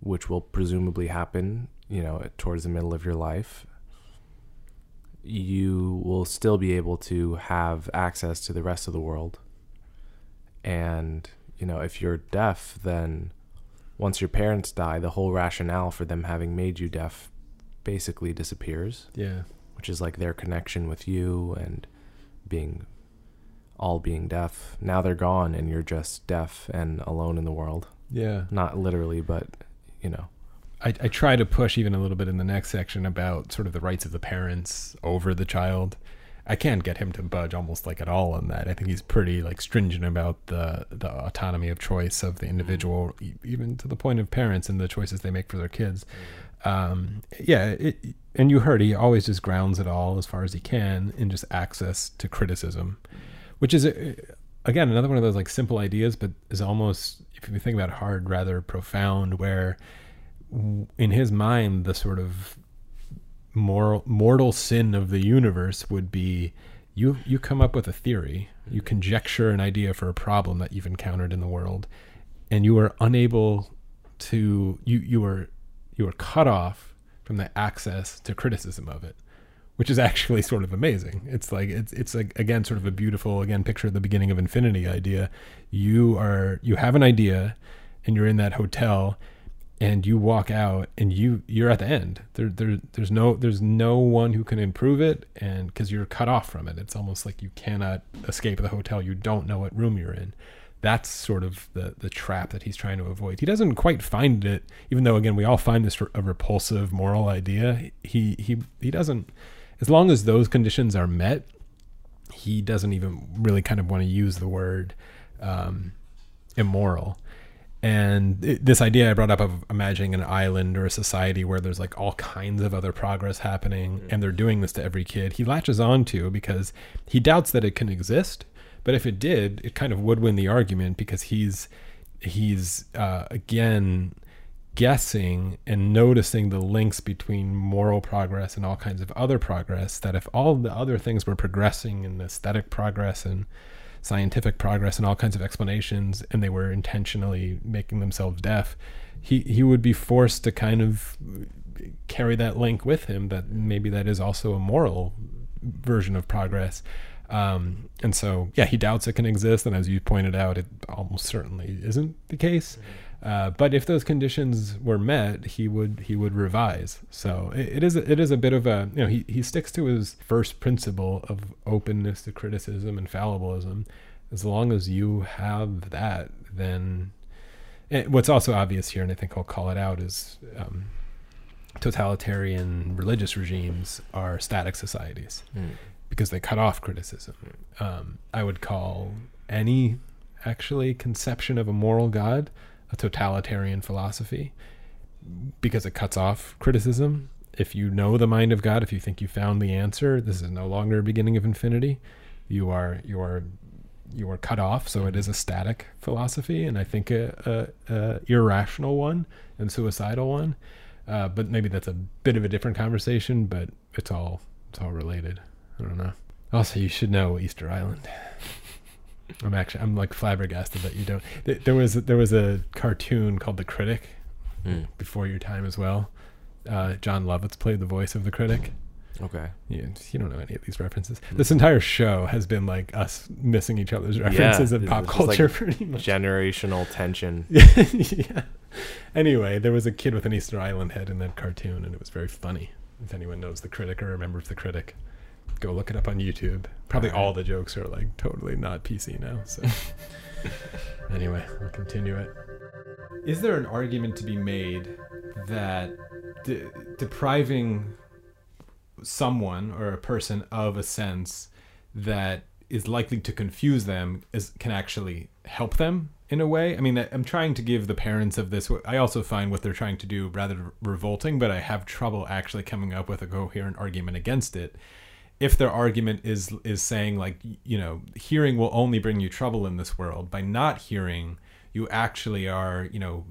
Speaker 2: which will presumably happen, you know, towards the middle of your life, you will still be able to have access to the rest of the world. And, you know, if you're deaf, then once your parents die, the whole rationale for them having made you deaf basically disappears,
Speaker 1: Yeah.
Speaker 2: which is like their connection with you and being all being deaf. Now they're gone and you're just deaf and alone in the world.
Speaker 1: Yeah.
Speaker 2: Not literally, but, you know.
Speaker 1: I, I try to push even a little bit in the next section about sort of the rights of the parents over the child. I can't get him to budge almost like at all on that. I think he's pretty like stringent about the the autonomy of choice of the individual, even to the point of parents and the choices they make for their kids. Um, yeah, it, and you heard he always just grounds it all as far as he can in just access to criticism, which is uh, again another one of those like simple ideas, but is almost if you think about it hard, rather profound. Where in his mind, the sort of moral mortal sin of the universe would be you you come up with a theory, you conjecture an idea for a problem that you've encountered in the world, and you are unable to you you are you are cut off from the access to criticism of it which is actually sort of amazing. It's like it's it's like again sort of a beautiful again picture at the beginning of infinity idea. You are you have an idea and you're in that hotel and you walk out and you you're at the end. There there there's no there's no one who can improve it and cuz you're cut off from it. It's almost like you cannot escape the hotel. You don't know what room you're in. That's sort of the the trap that he's trying to avoid. He doesn't quite find it even though again we all find this a repulsive moral idea. He he he doesn't as long as those conditions are met, he doesn't even really kind of want to use the word um, immoral. And it, this idea I brought up of imagining an island or a society where there's like all kinds of other progress happening, and they're doing this to every kid. He latches on to because he doubts that it can exist, but if it did, it kind of would win the argument because he's he's uh, again guessing and noticing the links between moral progress and all kinds of other progress that if all the other things were progressing in aesthetic progress and scientific progress and all kinds of explanations and they were intentionally making themselves deaf he he would be forced to kind of carry that link with him that maybe that is also a moral version of progress. Um, and so yeah he doubts it can exist and as you pointed out it almost certainly isn't the case uh, but if those conditions were met, he would he would revise. So it, it is a, it is a bit of a you know he he sticks to his first principle of openness to criticism and fallibilism. As long as you have that, then what's also obvious here, and I think I'll call it out, is um, totalitarian religious regimes are static societies because they cut off criticism. Um, I would call any actually conception of a moral God a totalitarian philosophy because it cuts off criticism. If you know the mind of God, if you think you found the answer, this is no longer a beginning of infinity. You are you are you are cut off. So it is a static philosophy, and I think a, a, a irrational one and suicidal one. Uh, but maybe that's a bit of a different conversation. But it's all it's all related. I don't know. Also, you should know Easter Island. I'm actually I'm like flabbergasted that you don't. There was there was a cartoon called The Critic
Speaker 2: Mm.
Speaker 1: before your time as well. Uh, Jon Lovitz played the voice of the critic.
Speaker 2: Okay.
Speaker 1: You, you don't know any of these references. This entire show has been like us missing each other's references of
Speaker 2: it's
Speaker 1: pop
Speaker 2: just like
Speaker 1: culture, pretty much.
Speaker 2: Generational tension.
Speaker 1: yeah. Anyway, there was a kid with an Easter Island head in that cartoon, and it was very funny. If anyone knows the critic or remembers the critic, go look it up on YouTube. Probably
Speaker 2: Alright.
Speaker 1: all the jokes are like totally not PC now. So anyway, we'll continue it. Is there an argument to be made that de- depriving someone or a person of a sense that is likely to confuse them is can actually help them in a way. I mean, I- I'm trying to give the parents of this. I also find what they're trying to do rather revolting, but I have trouble actually coming up with a coherent argument against it. If their argument is is saying like you know hearing will only bring you trouble in this world by not hearing you actually are you know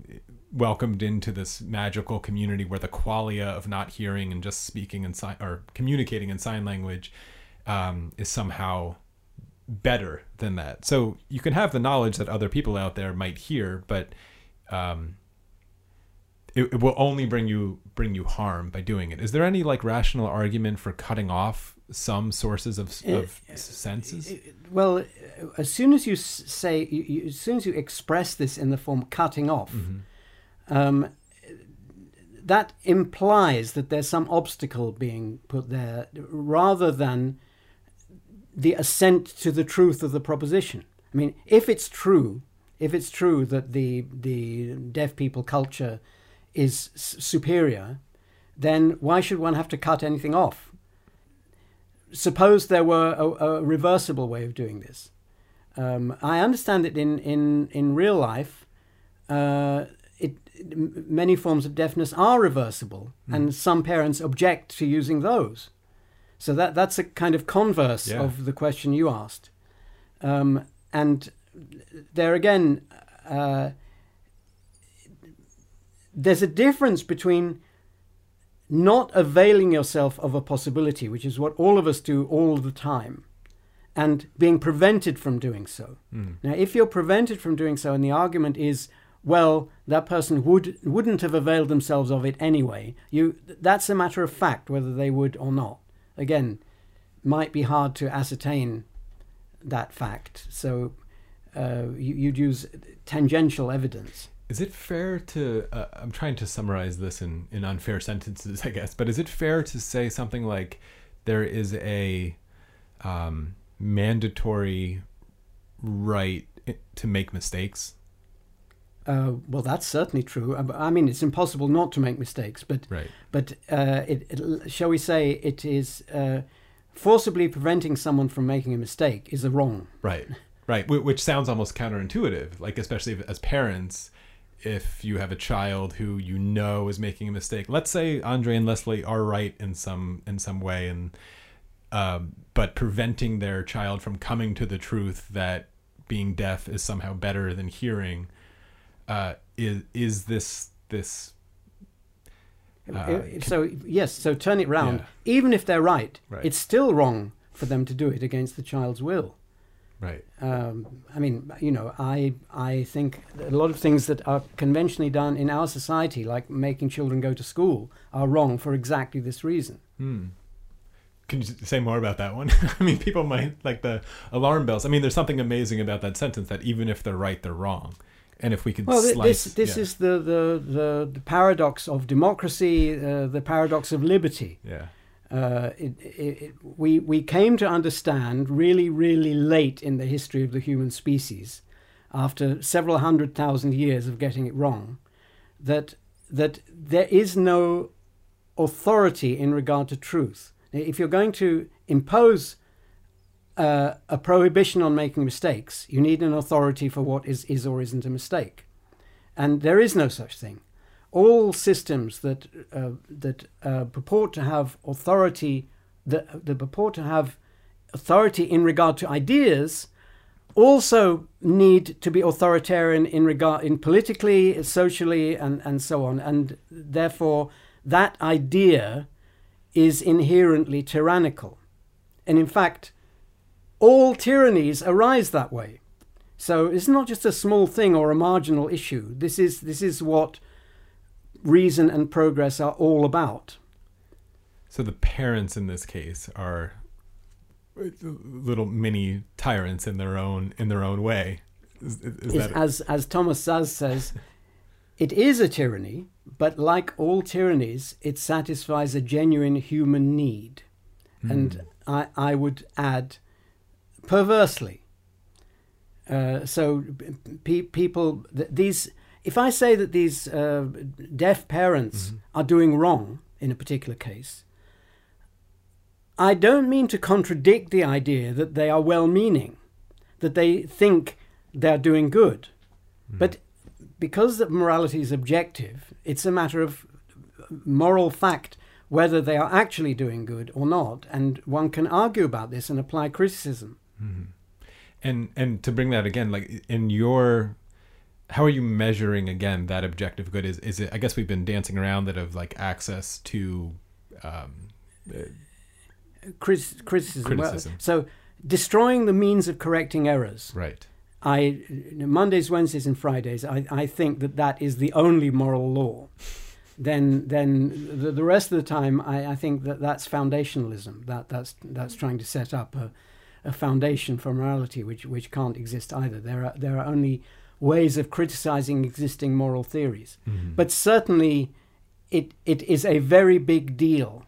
Speaker 1: welcomed into this magical community where the qualia of not hearing and just speaking in sign or communicating in sign language um, is somehow better than that. So you can have the knowledge that other people out there might hear, but um, it, it will only bring you bring you harm by doing it. Is there any like rational argument for cutting off some sources of, eh, of eh, senses?
Speaker 3: Eh, well, as soon as you say, you, as soon as you express this in the form cutting off, mm-hmm. um, that implies that there's some obstacle being put there rather than the assent to the truth of the proposition. I mean, if it's true, if it's true that the the deaf people culture is superior, then why should one have to cut anything off? Suppose there were a, a reversible way of doing this. Um, I understand that in in in real life, uh, it, m- many forms of deafness are reversible, and some parents object to using those. So that that's a kind of converse
Speaker 1: Yeah.
Speaker 3: of the question you asked, um, and there again, uh, there's a difference between not availing yourself of a possibility, which is what all of us do all the time, and being prevented from doing so. Now, if you're prevented from doing so, and the argument is, well, that person would wouldn't have availed themselves of it anyway, you that's a matter of fact whether they would or not. Again, might be hard to ascertain that fact. So uh, you, you'd use tangential evidence.
Speaker 1: Is it fair to? Uh, I'm trying to summarize this in in unfair sentences, I guess. But is it fair to say something like there is a um, mandatory right to make mistakes?
Speaker 3: Uh, well, that's certainly true. I- I mean, it's impossible not to make mistakes, but
Speaker 1: Right.
Speaker 3: but uh, it, it, shall we say it is uh, forcibly preventing someone from making a mistake is a wrong.
Speaker 1: Right. Right. Which sounds almost counterintuitive. Like especially as parents, if you have a child who you know is making a mistake. Let's say Andre and Leslie are right in some in some way, and um, but preventing their child from coming to the truth that being deaf is somehow better than hearing. Uh, is is this this Uh,
Speaker 3: Uh, so yes, so turn it round.
Speaker 1: Yeah.
Speaker 3: Even if they're right,
Speaker 1: Right.
Speaker 3: it's still wrong for them to do it against the child's will.
Speaker 1: Right?
Speaker 3: Um, I mean, you know, I I think a lot of things that are conventionally done in our society, like making children go to school, are wrong for exactly this reason.
Speaker 1: Hmm. Can you say more about that one? I mean, people might like the alarm bells. I mean, there's something amazing about that sentence that even if they're right, they're wrong. And if we could
Speaker 3: Well,
Speaker 1: slice,
Speaker 3: this this
Speaker 1: yeah,
Speaker 3: is the, the, the, the paradox of democracy, uh, the paradox of liberty.
Speaker 1: yeah,
Speaker 3: Uh, it, it, we we came to understand really really late in the history of the human species, after several hundred thousand years of getting it wrong, that that there is no authority in regard to truth. If you're going to impose uh, a prohibition on making mistakes, you need an authority for what is is or isn't a mistake, and there is no such thing all systems that uh, that uh, purport to have authority that, that purport to have authority in regard to ideas also need to be authoritarian in regard in politically socially and, and so on. And therefore that idea is inherently tyrannical. And in fact all tyrannies arise that way. So it's not just a small thing or a marginal issue. This is this is what reason and progress are all about.
Speaker 1: So the parents in this case are little mini tyrants in their own in their own way. Is, is
Speaker 3: as as Thomas Szasz says, it is a tyranny, but like all tyrannies, it satisfies a genuine human need, and I I would add, perversely. Uh, so pe- people th- these if I say that these uh, deaf parents are doing wrong in a particular case, I don't mean to contradict the idea that they are well meaning, that they think they're doing good. But because that morality is objective, it's a matter of moral fact whether they are actually doing good or not. And one can argue about this and apply criticism.
Speaker 1: Mm-hmm. And and to bring that again, like in your, how are you measuring again that objective good? Is is it? I guess we've been dancing around that of like access to. Um, uh,
Speaker 3: Crit- criticism.
Speaker 1: Criticism.
Speaker 3: Well, so destroying the means of correcting errors.
Speaker 1: right.
Speaker 3: I Mondays, Wednesdays, and Fridays. I, I think that that is the only moral law. Then then the, the rest of the time, I, I think that that's foundationalism. That that's that's trying to set up a, a foundation for morality, which which can't exist either. There are there are only ways of criticizing existing moral theories.
Speaker 1: Mhm.
Speaker 3: But certainly, it it is a very big deal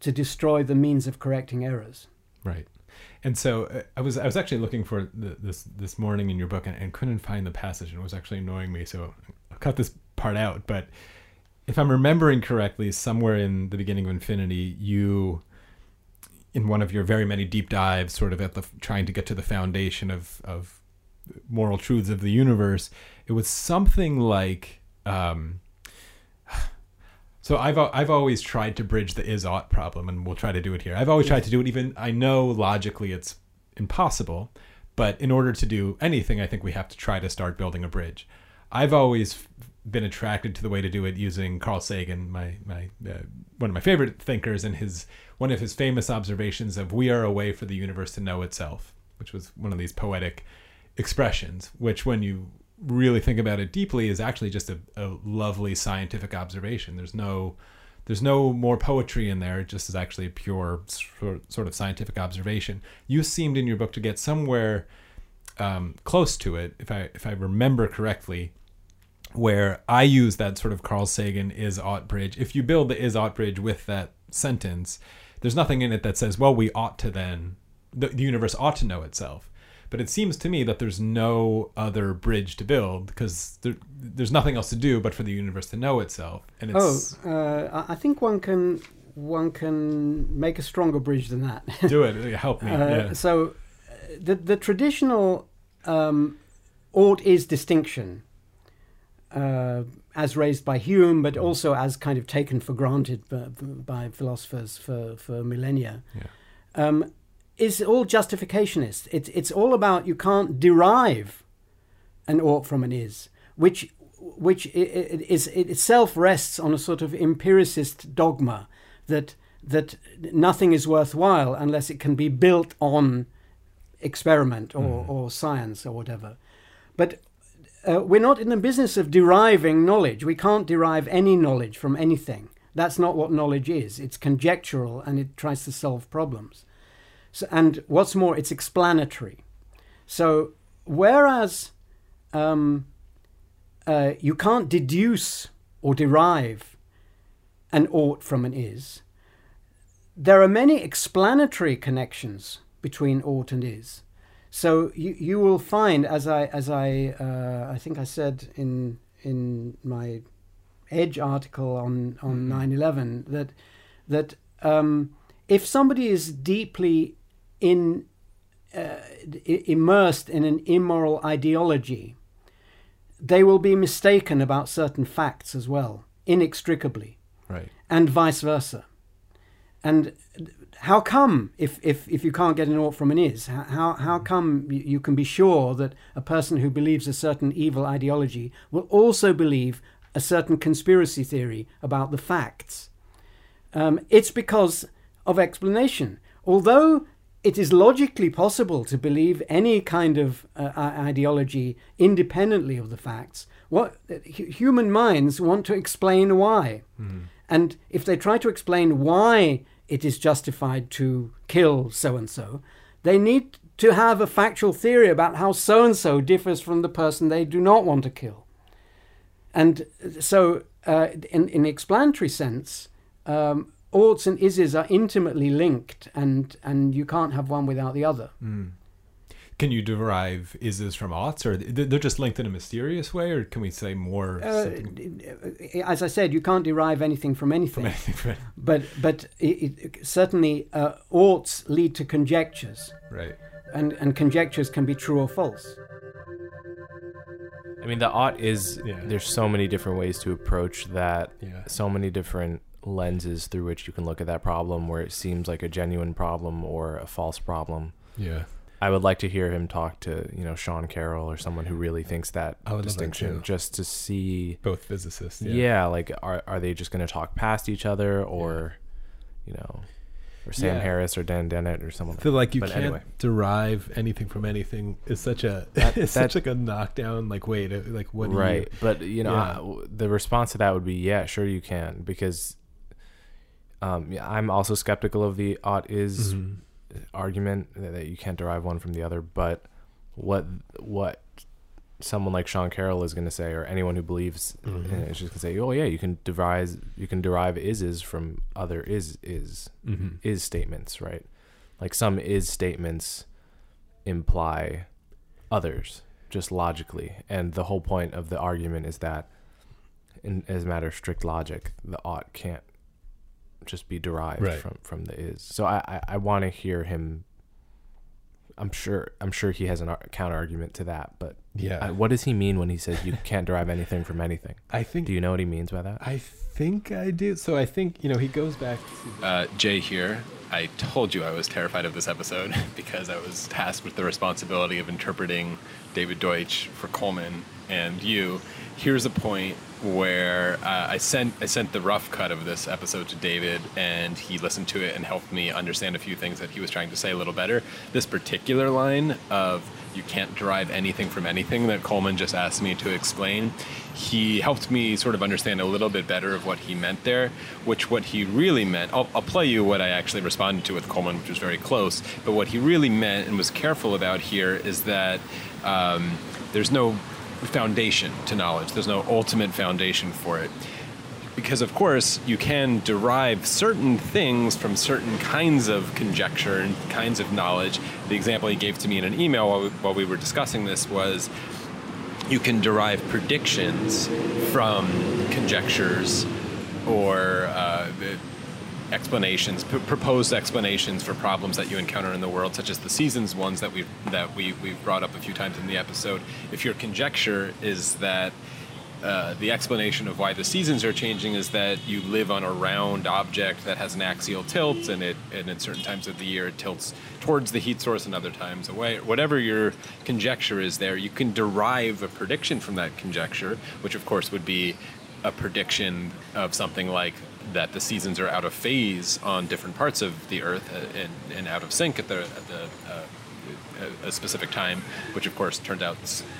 Speaker 3: to destroy the means of correcting errors.
Speaker 1: Right. And so uh, I was I was actually looking for the, this this morning in your book and, and couldn't find the passage and it was actually annoying me. So I'll cut this part out. But if I'm remembering correctly, somewhere in the beginning of Infinity, you in one of your very many deep dives, sort of at the trying to get to the foundation of of moral truths of the universe, it was something like. Um, so I've I've always tried to bridge the is ought problem, and we'll try to do it here. I've always tried to do it. Even I know logically it's impossible, but in order to do anything, I think we have to try to start building a bridge. I've always been attracted to the way to do it using Carl Sagan, my my uh, one of my favorite thinkers, and his one of his famous observations of "We are a way for the universe to know itself," which was one of these poetic expressions, which when you really think about it deeply is actually just a, a lovely scientific observation. There's no there's no more poetry in there. It just is actually a pure sor- sort of scientific observation. You seemed in your book to get somewhere um, close to it, if I if I remember correctly, where I use that sort of Carl Sagan is ought bridge. If you build the is ought bridge with that sentence, there's nothing in it that says, well, we ought to then the, the universe ought to know itself. But it seems to me that there's no other bridge to build because there, there's nothing else to do but for the universe to know itself. And it's
Speaker 3: Oh, uh, I think one can one can make a stronger bridge than that.
Speaker 1: do it, help me.
Speaker 3: Uh,
Speaker 1: yeah.
Speaker 3: So, uh, the the traditional um, ought is distinction, uh, as raised by Hume, but also as kind of taken for granted by, by philosophers for for millennia.
Speaker 1: Yeah.
Speaker 3: Um, is all justificationist. It's it's all about you can't derive an ought from an is, which which is it itself rests on a sort of empiricist dogma that that nothing is worthwhile unless it can be built on experiment or,
Speaker 1: Mhm.
Speaker 3: or science or whatever. But uh, we're not in the business of deriving knowledge. We can't derive any knowledge from anything. That's not what knowledge is. It's conjectural and it tries to solve problems. So, and what's more, it's explanatory. So, whereas um, uh, you can't deduce or derive an ought from an is, there are many explanatory connections between ought and is. So you, you will find, as I as I uh, I think I said in in my Edge article on on nine eleven that that um, if somebody is deeply in uh, immersed in an immoral ideology, they will be mistaken about certain facts as well, inextricably
Speaker 1: Right.
Speaker 3: and vice versa. And how come, if, if, if you can't get an ought from an is, how, how come you, you can be sure that a person who believes a certain evil ideology will also believe a certain conspiracy theory about the facts? Um, it's because of explanation. Although it is logically possible to believe any kind of uh, ideology independently of the facts, what hu- human minds want to explain why.
Speaker 1: Mhm.
Speaker 3: And if they try to explain why it is justified to kill so and so, they need to have a factual theory about how so and so differs from the person they do not want to kill. And so, uh, in, in explanatory sense, um, oughts and ises are intimately linked, and, and you can't have one without the other.
Speaker 1: Mm. Can you derive ises from oughts, or they're just linked in a mysterious way, or can we say more
Speaker 3: Uh, as I said, you can't derive anything from anything.
Speaker 1: from anything? Right.
Speaker 3: But but it, it, certainly uh, oughts lead to conjectures,
Speaker 1: right.
Speaker 3: and, and conjectures can be true or false.
Speaker 2: I mean, the ought is
Speaker 1: Yeah.
Speaker 2: there's so many different ways to approach that.
Speaker 1: Yeah.
Speaker 2: So many different lenses through which you can look at that problem, where it seems like a genuine problem or a false problem.
Speaker 4: Yeah.
Speaker 2: I would like to hear him talk to you know Sean Carroll or someone who really thinks that
Speaker 4: love that
Speaker 2: distinction, just to see.
Speaker 4: Both physicists.
Speaker 2: Yeah,
Speaker 4: Yeah.
Speaker 2: like are are they just going to talk past each other, or you know, or Sam
Speaker 4: Yeah.
Speaker 2: Harris or Dan Dennett or someone?
Speaker 4: I feel like you
Speaker 2: But
Speaker 4: can't
Speaker 2: anyway.
Speaker 4: derive anything from anything is such a
Speaker 2: That-
Speaker 4: it's
Speaker 2: that-
Speaker 4: such like a knockdown like wait uh, like what do you-
Speaker 2: right but you know
Speaker 4: Yeah.
Speaker 2: I- the response to that would be yeah sure you can because um, yeah, i'm also skeptical of the ought is
Speaker 4: Mhm.
Speaker 2: argument that, that you can't derive one from the other but what what someone like sean carroll is going to say or anyone who believes
Speaker 4: Mhm.
Speaker 2: in it is just going to say oh yeah you can derive you can derive ises from other is is
Speaker 4: Mhm.
Speaker 2: is statements right like some is statements imply others just logically and the whole point of the argument is that in as a matter of strict logic the ought can't just be derived
Speaker 4: Right.
Speaker 2: from from the is so i i, I want to hear him i'm sure i'm sure he has an ar- counter argument to that but
Speaker 4: yeah
Speaker 2: I, what does he mean when he says you can't derive anything from anything
Speaker 4: I think
Speaker 2: do you know what he means by that
Speaker 4: I think I do so I think you know he goes back to
Speaker 1: Uh, Jay here. I told you I was terrified of this episode because I was tasked with the responsibility of interpreting David Deutsch for Coleman and you. Here's a point where uh, I sent I sent the rough cut of this episode to David, and he listened to it and helped me understand a few things that he was trying to say a little better. This particular line of "you can't derive anything from anything" that Coleman just asked me to explain, he helped me sort of understand a little bit better of what he meant there. Which what he really meant, I'll, I'll play you what I actually responded to with Coleman, which was very close. But what he really meant and was careful about here is that um, there's no foundation to knowledge. There's no ultimate foundation for it. Because, of course, you can derive certain things from certain kinds of conjecture and kinds of knowledge. The example he gave to me in an email while we, while we were discussing this was you can derive predictions from conjectures or uh, explanations, proposed explanations for problems that you encounter in the world, such as the seasons ones that we that we we've brought up a few times in the episode. If your conjecture is that uh, the explanation of why the seasons are changing is that you live on a round object that has an axial tilt, and it and at certain times of the year it tilts towards the heat source, and other times away. Whatever your conjecture is, there you can derive a prediction from that conjecture, which of course would be a prediction of something like that the seasons are out of phase on different parts of the Earth uh, and, and out of sync at the at the uh, a, a specific time, which of course turned out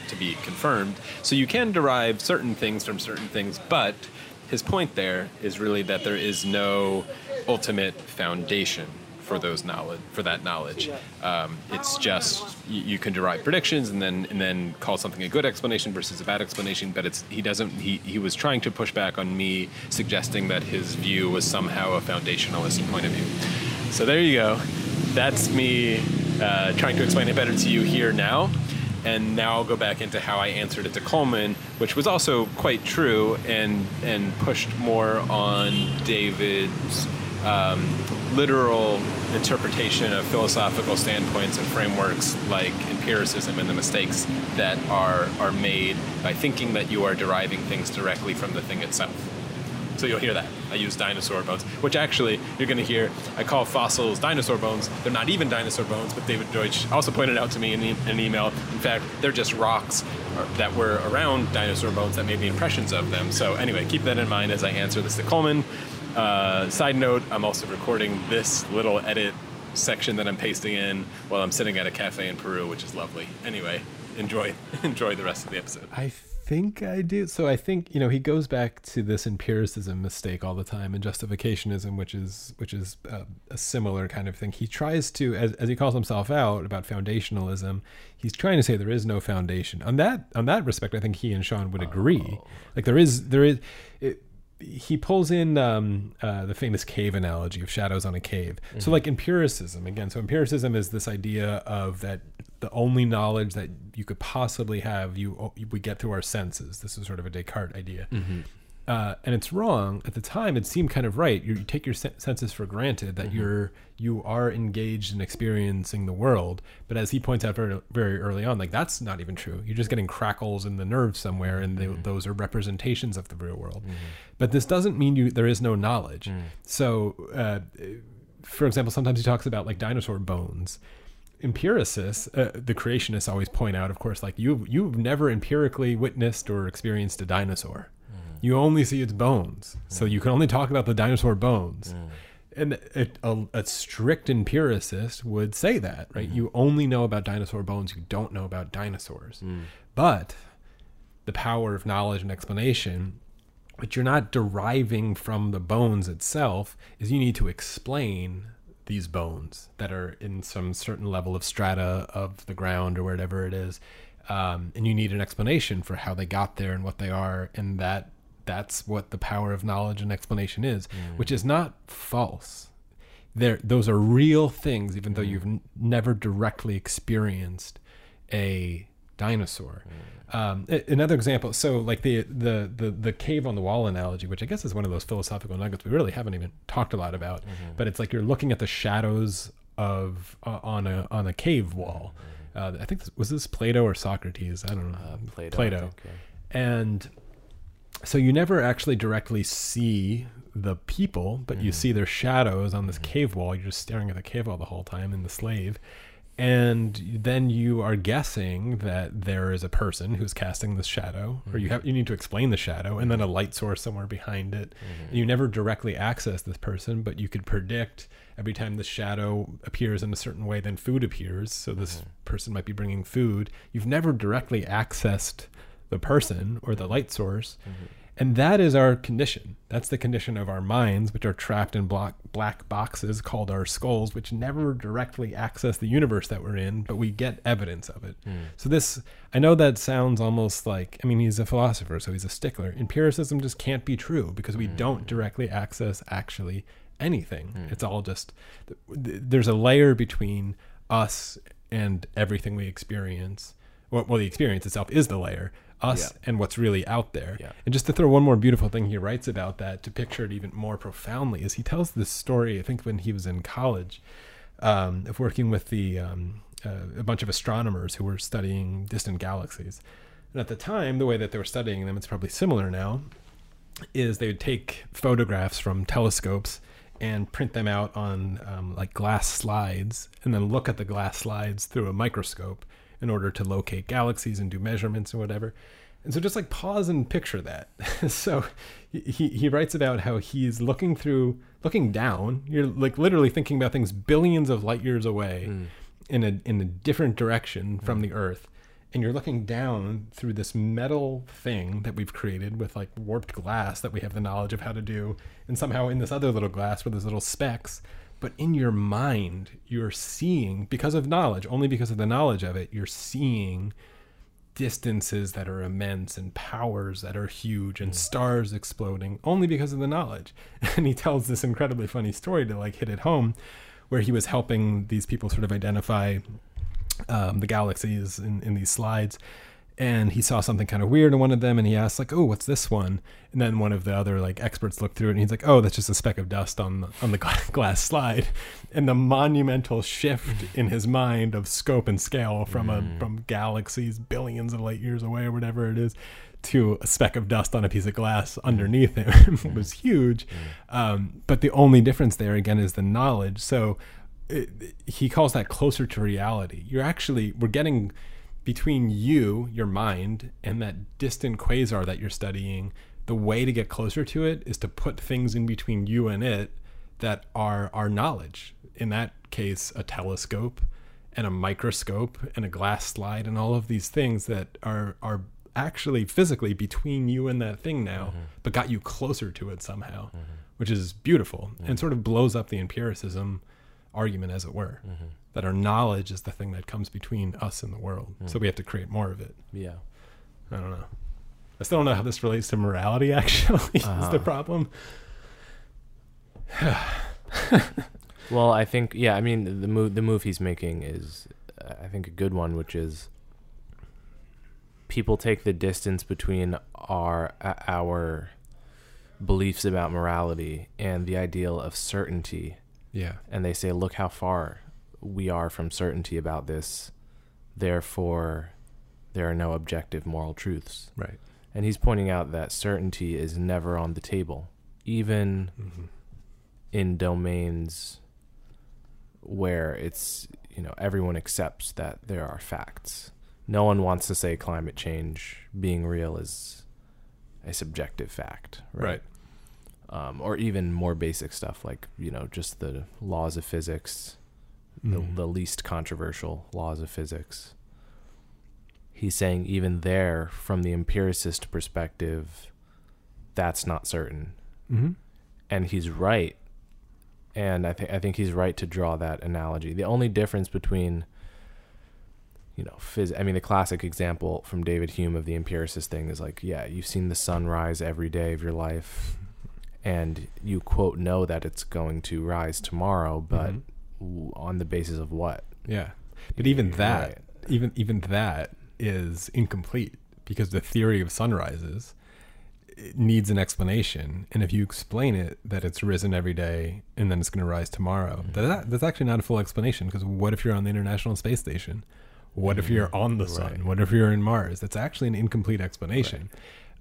Speaker 1: to be confirmed. So you can derive certain things from certain things, but his point there is really that there is no ultimate foundation for those knowledge for that knowledge. Um, it's just you, you can derive predictions and then and then call something a good explanation versus a bad explanation. But it's he doesn't he, he was trying to push back on me suggesting that his view was somehow a foundationalist point of view. So there you go. That's me uh, trying to explain it better to you here now. And now I'll go back into how I answered it to Coleman, which was also quite true and and pushed more on David's um, literal interpretation of philosophical standpoints and frameworks like empiricism and the mistakes that are are made by thinking that you are deriving things directly from the thing itself. So you'll hear that. I use dinosaur bones, which actually you're going to hear. I call fossils dinosaur bones. They're not even dinosaur bones, but David Deutsch also pointed out to me in, e- an email. In fact, they're just rocks uh, that were around dinosaur bones that made the impressions of them. So anyway, keep that in mind as I answer this to Coleman. Uh, side note: I'm also recording this little edit section that I'm pasting in while I'm sitting at a cafe in Peru, which is lovely. Anyway, enjoy enjoy the rest of the episode.
Speaker 4: I think I do. So I think you know he goes back to this empiricism mistake all the time and justificationism, which is which is uh, a similar kind of thing. He tries to, as, as he calls himself out about foundationalism, he's trying to say there is no foundation. On that on that respect, I think he and Sean would agree. Like there is there is. It, he pulls in um, uh, the famous cave analogy of shadows on a cave. So, like empiricism again. So, empiricism is this idea of that the only knowledge that you could possibly have, you we get through our senses. This is sort of a Descartes idea.
Speaker 1: Uh, and it's wrong at the time. It seemed kind of right. You, you take your sen- senses for granted that you're you are engaged in experiencing the world. But as he points out very very early on, like that's not even true. You're just getting crackles in the nerves somewhere, and they, those are representations of the real world. But this doesn't mean you there is no knowledge. So, uh, for example, sometimes he talks about like dinosaur bones empiricists, uh, the creationists always point out, of course, like you've you've never empirically witnessed or experienced a dinosaur. You only see its bones, so you can only talk about the dinosaur bones. And a, a, a strict empiricist would say that, right? You only know about dinosaur bones. You don't know about dinosaurs. But the power of knowledge and explanation but you're not deriving from the bones itself is you need to explain these bones that are in some certain level of strata of the ground or wherever it is um, and you need an explanation for how they got there and what they are and that that's what the power of knowledge and explanation is which is not false. There those are real things even though you've n- never directly experienced a dinosaur. Um, a- another example so like the, the the the cave on the wall analogy which i guess is one of those philosophical nuggets we really haven't even talked a lot about but it's like you're looking at the shadows of uh, on a on a cave wall. Uh, i think this, was this plato or socrates? I don't know.
Speaker 2: Uh, Plato.
Speaker 1: Plato.
Speaker 2: think, yeah.
Speaker 1: and so you never actually directly see the people, but you mm. see their shadows on this mm. cave wall. You're just staring at the cave wall the whole time in the slave. And then you are guessing that there is a person who's casting this shadow, or you mm. have you need to explain the shadow, and then a light source somewhere behind it. And you never directly access this person, but you could predict every time the shadow appears in a certain way, then food appears. So this mm-hmm. person might be bringing food. You've never directly accessed the person or the light source. Mm-hmm. And that is our condition. That's the condition of our minds, which are trapped in black, black boxes called our skulls, which never directly access the universe that we're in, but we get evidence of it. Hmm. So, this, I know that sounds almost like, I mean, he's a philosopher, so he's a stickler. Empiricism just can't be true because we don't hmm. directly access actually anything. Hmm. It's all just, there's a layer between us and everything we experience. Well, well, the experience itself is the layer, us
Speaker 2: Yeah.
Speaker 1: and what's really out there.
Speaker 2: Yeah.
Speaker 1: And just to throw one more beautiful thing he writes about that to picture it even more profoundly is he tells this story, I think when he was in college, um, of working with the um, uh, a bunch of astronomers who were studying distant galaxies. And at the time, the way that they were studying them, it's probably similar now, is they would take photographs from telescopes and print them out on um, like glass slides and then look at the glass slides through a microscope in order to locate galaxies and do measurements and whatever. And so just like pause and picture that. so he, he writes about how he's looking through, looking down. You're like literally thinking about things billions of light years away hmm. in a, in a different direction from hmm. the earth. And you're looking down through this metal thing that we've created with like warped glass that we have the knowledge of how to do. And somehow in this other little glass with these little specks, but in your mind, you're seeing, because of knowledge, only because of the knowledge of it, you're seeing distances that are immense and powers that are huge and stars exploding only because of the knowledge. And he tells this incredibly funny story to like hit it home where he was helping these people sort of identify um, the galaxies in, in these slides. And he saw something kind of weird in one of them, and he asked, like, "Oh, what's this one?" And then one of the other like experts looked through it, and he's like, "Oh, that's just a speck of dust on the, on the glass slide." And the monumental shift in his mind of scope and scale from a mm. from galaxies billions of light years away or whatever it is to a speck of dust on a piece of glass mm. underneath him mm. was huge. Um, but the only difference there again is the knowledge. So it, he calls that closer to reality. You're actually we're getting between you, your mind, and that distant quasar that you're studying. The way to get closer to it is to put things in between you and it that are our knowledge. In that case, a telescope and a microscope and a glass slide and all of these things that are are actually physically between you and that thing now, mm-hmm. but got you closer to it somehow, mm-hmm. which is beautiful and sort of blows up the empiricism argument, as it were, that our knowledge is the thing that comes between us and the world. So we have to create more of it.
Speaker 2: Yeah.
Speaker 1: I don't know. I still don't know how this relates to morality. Actually, is
Speaker 2: Uh-huh.
Speaker 1: the problem.
Speaker 2: Well, I think yeah. I mean, the move the move he's making is, uh, I think, a good one, which is people take the distance between our uh, our beliefs about morality and the ideal of certainty
Speaker 1: Yeah.
Speaker 2: and they say look how far we are from certainty about this therefore there are no objective moral truths
Speaker 1: Right.
Speaker 2: and he's pointing out that certainty is never on the table even
Speaker 1: Mm-hmm.
Speaker 2: in domains where it's you know everyone accepts that there are facts no one wants to say climate change being real is a subjective fact
Speaker 1: Right.
Speaker 2: Um, or even more basic stuff like you know just the laws of physics the, the least controversial laws of physics. He's saying even there from the empiricist perspective that's not certain.
Speaker 1: Mhm.
Speaker 2: and he's right. And i think i think he's right to draw that analogy. The only difference between you know phys- i mean the classic example from david hume of the empiricist thing is like yeah you've seen the sun rise every day of your life and you quote know that it's going to rise tomorrow but
Speaker 1: Mhm.
Speaker 2: on the basis of what
Speaker 1: Yeah. But even
Speaker 2: You're
Speaker 1: that,
Speaker 2: right.
Speaker 1: even even that is incomplete because the theory of sunrises it needs an explanation, and if you explain it that it's risen every day and then it's going to rise tomorrow,
Speaker 2: Mm-hmm.
Speaker 1: that, that's actually not a full explanation. Because what if you're on the International Space Station? What if you're on the sun?
Speaker 2: Mm-hmm. Right.
Speaker 1: What if you're in Mars? That's actually an incomplete explanation.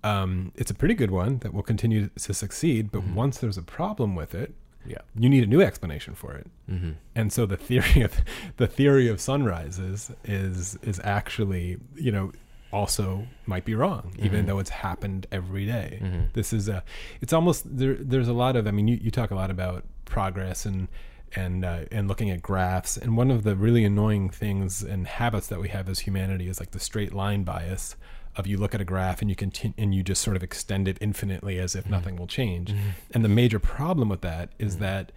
Speaker 1: Um, it's a pretty good one that will continue to succeed, but
Speaker 2: Mm-hmm.
Speaker 1: once there's a problem with it,
Speaker 2: yeah
Speaker 1: you need a new explanation for it
Speaker 2: mm-hmm.
Speaker 1: and so the theory of the theory of sunrises is is actually you know also might be wrong even
Speaker 2: Mhm.
Speaker 1: though it's happened every day.
Speaker 2: Mhm.
Speaker 1: this is a it's almost there there's a lot of i mean you, you talk a lot about progress and and uh, and looking at graphs and one of the really annoying things and habits that we have as humanity is like the straight line bias of you look at a graph and you continue and you just sort of extend it infinitely as if mm-hmm. nothing will change. Mm-hmm. And the major problem with that is mm-hmm. that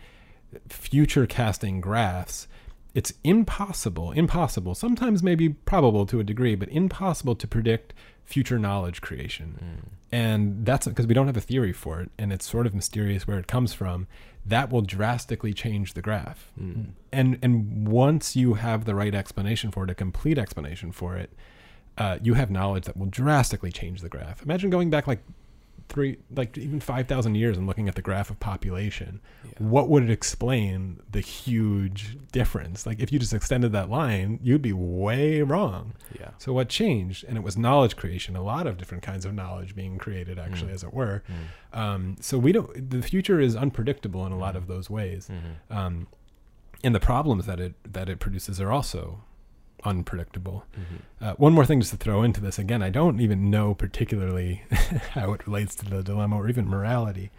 Speaker 1: future casting graphs it's impossible impossible sometimes maybe probable to a degree but impossible to predict future knowledge creation. Mm. And that's because we don't have a theory for it and it's sort of mysterious where it comes from. That will drastically change the graph. Mm. And and once you have the right explanation for it a complete explanation for it uh, you have knowledge that will drastically change the graph. Imagine going back like three like even 5000 years and looking at the graph of population. What would it explain the huge difference? Like if you just extended that line you'd be way wrong.
Speaker 2: Yeah.
Speaker 1: So what changed? And it was knowledge creation a lot of different kinds of knowledge being created actually
Speaker 2: Mm.
Speaker 1: as it were. Um, so we don't the future is unpredictable in a lot of those ways.
Speaker 2: Mm-hmm.
Speaker 1: um, and the problems that it that it produces are also unpredictable
Speaker 2: Mm-hmm.
Speaker 1: uh, one more thing just to throw into this again, I don't even know particularly how it relates to the dilemma or even morality,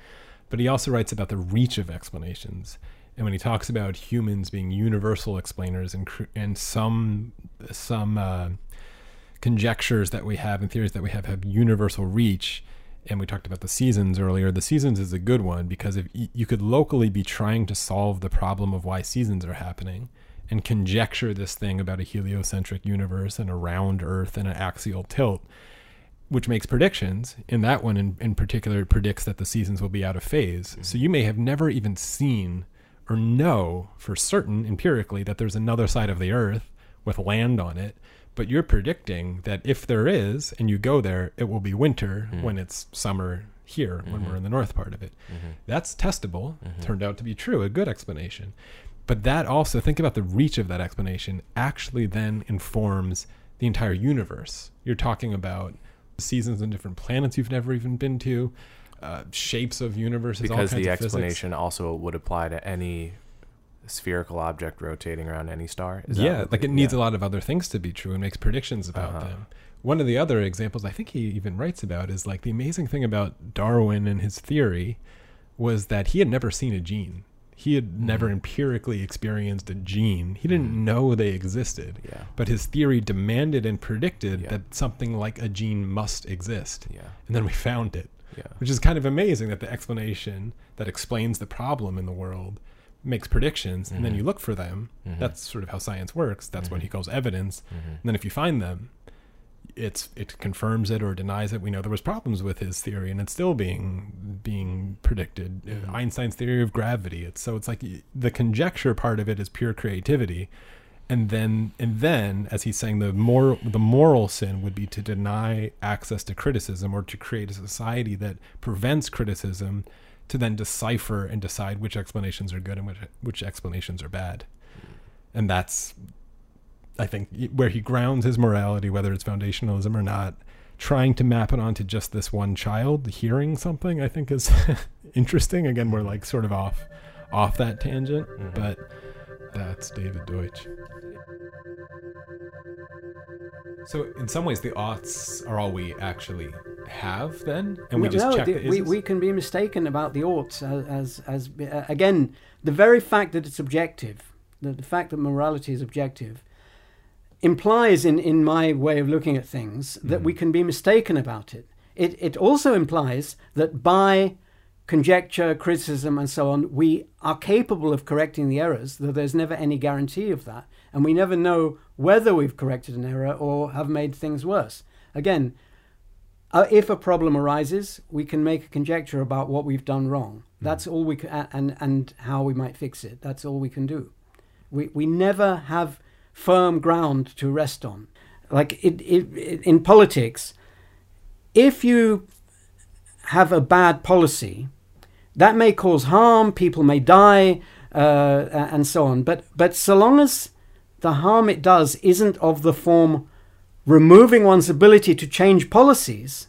Speaker 1: but he also writes about the reach of explanations. And when he talks about humans being universal explainers and cr- and some some uh, conjectures that we have and theories that we have have universal reach, and we talked about the seasons earlier. The seasons is a good one because if y- you could locally be trying to solve the problem of why seasons are happening and conjecture this thing about a heliocentric universe and a round Earth and an axial tilt, which makes predictions. In that one, in, in particular, it predicts that the seasons will be out of phase. Mm-hmm. So you may have never even seen or know for certain empirically that there's another side of the Earth with land on it. But you're predicting that if there is, and you go there, it will be winter mm. when it's summer here, when mm-hmm. we're in the north part of it. Mm-hmm. That's testable. Turned out to be true, a good explanation. But that also, think about the reach of that explanation, actually then informs the entire universe. You're talking about seasons and different planets you've never even been to, uh, shapes of universes, all
Speaker 2: because
Speaker 1: kinds
Speaker 2: the explanation also would apply to any spherical object rotating around any star. Is
Speaker 1: yeah, like it needs
Speaker 2: yeah.
Speaker 1: a lot of other things to be true and makes predictions about
Speaker 2: Uh-huh.
Speaker 1: them. One of the other examples I think he even writes about is like the amazing thing about Darwin and his theory was that he had never seen a gene. He had
Speaker 2: Mm-hmm.
Speaker 1: never empirically experienced a gene. He didn't know they existed.
Speaker 2: Yeah.
Speaker 1: But his theory demanded and predicted
Speaker 2: Yeah.
Speaker 1: that something like a gene must exist.
Speaker 2: Yeah.
Speaker 1: And then we found it
Speaker 2: Yeah.
Speaker 1: which is kind of amazing that the explanation that explains the problem in the world makes predictions and then
Speaker 2: Mhm.
Speaker 1: you look for them
Speaker 2: Mhm.
Speaker 1: that's sort of how science works that's what
Speaker 2: Mhm.
Speaker 1: he calls evidence and then if you find them it's it confirms it or denies it. We know there was problems with his theory and it's still being being predicted.
Speaker 2: Mhm.
Speaker 1: einstein's theory of gravity. It's so it's like the conjecture part of it is pure creativity. And then and then as he's saying the more the moral sin would be to deny access to criticism or to create a society that prevents criticism to then decipher and decide which explanations are good and which which explanations are bad. And that's i think where he grounds his morality whether it's foundationalism or not trying to map it onto just this one child hearing something i think is interesting again we're like sort of off off that tangent
Speaker 2: Mhm.
Speaker 1: but that's david deutsch so in some ways the oughts are all we actually have then and we
Speaker 3: No,
Speaker 1: just
Speaker 3: no,
Speaker 1: check
Speaker 3: the-
Speaker 1: the
Speaker 3: we,
Speaker 1: ises?
Speaker 3: we can be mistaken about the oughts as, as, as uh, again, the very fact that it's objective, the, the fact that morality is objective, implies, in, in my way of looking at things, that we can be mistaken about it. It, it also implies that by conjecture, criticism, and so on, we are capable of correcting the errors, though there's never any guarantee of that. And we never know whether we've corrected an error or have made things worse. Again, uh, if a problem arises, we can make a conjecture about what we've done wrong. That's all we can, and and how we might fix it. That's all we can do. We we never have firm ground to rest on. Like it, it, it in politics, if you have a bad policy, that may cause harm. People may die, uh, and so on. But but so long as the harm it does isn't of the form removing one's ability to change policies,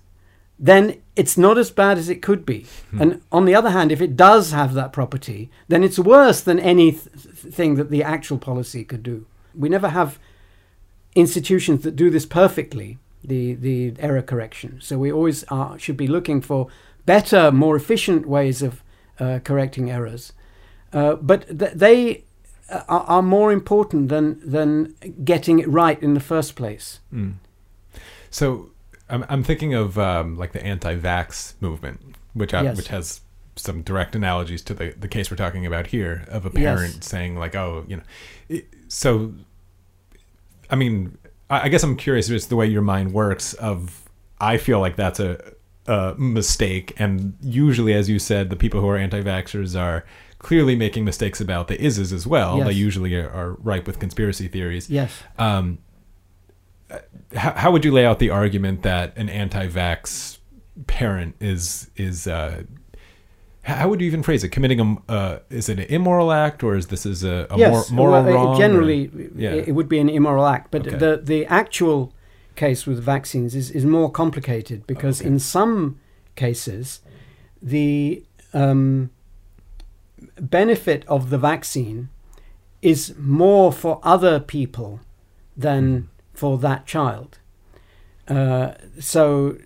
Speaker 3: then it's not as bad as it could be. And on the other hand, if it does have that property, then it's worse than anything that the actual policy could do. We never have institutions that do this perfectly, the, the error correction. So we always are, should be looking for better, more efficient ways of uh, correcting errors. Uh, but th- they uh, are, are more important than, than getting it right in the first place.
Speaker 1: Mm. So I'm, I'm thinking of um, like the anti-vax movement, which I,
Speaker 3: Yes.
Speaker 1: which has some direct analogies to the, the case we're talking about here of a
Speaker 3: Yes.
Speaker 1: parent saying like, oh, you know, it, so I mean, I, guess I'm curious just the way your mind works. Of I feel like that's a, a mistake, and usually, as you said, the people who are anti-vaxxers are clearly making mistakes about the ises as well.
Speaker 3: Yes.
Speaker 1: They usually are, are ripe with conspiracy theories.
Speaker 3: Yes.
Speaker 1: Um, how, how would you lay out the argument that an anti-vax parent is is uh, how would you even phrase it? Committing a uh, is it an immoral act or is this is a, a
Speaker 3: yes,
Speaker 1: mor- moral
Speaker 3: well,
Speaker 1: wrong? or-
Speaker 3: generally,
Speaker 1: yeah.
Speaker 3: it, would be an immoral act. But
Speaker 1: Okay.
Speaker 3: the the actual case with vaccines is, is more complicated because
Speaker 1: Okay.
Speaker 3: in some cases, the um, benefit of the vaccine is more for other people than for that child. Uh, so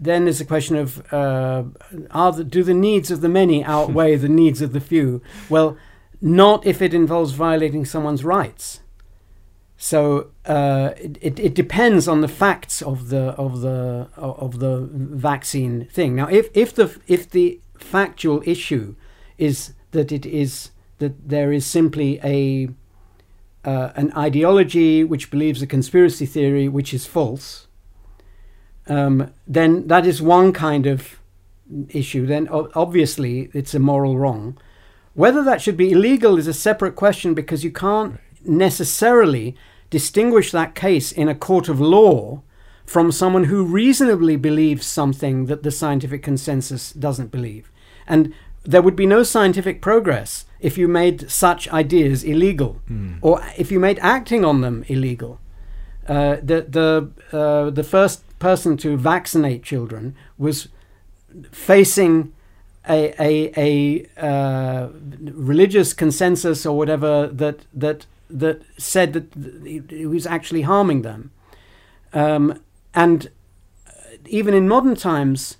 Speaker 3: then there's a question of uh, are the, do the needs of the many outweigh the needs of the few? Well, not if it involves violating someone's rights. So uh, it, it, depends on the facts of the of the of the vaccine thing. Now, if if the if the factual issue is that it is that there is simply a uh, an ideology which believes a conspiracy theory which is false, um, then that is one kind of issue. Then obviously it's a moral wrong. Whether that should be illegal is a separate question because you can't necessarily distinguish that case in a court of law from someone who reasonably believes something that the scientific consensus doesn't believe. And there would be no scientific progress if you made such ideas illegal or if you made acting on them illegal. Uh, the the uh, the first person to vaccinate children was facing a a, a uh, religious consensus or whatever that that that said that it was actually harming them, um, and even in modern times,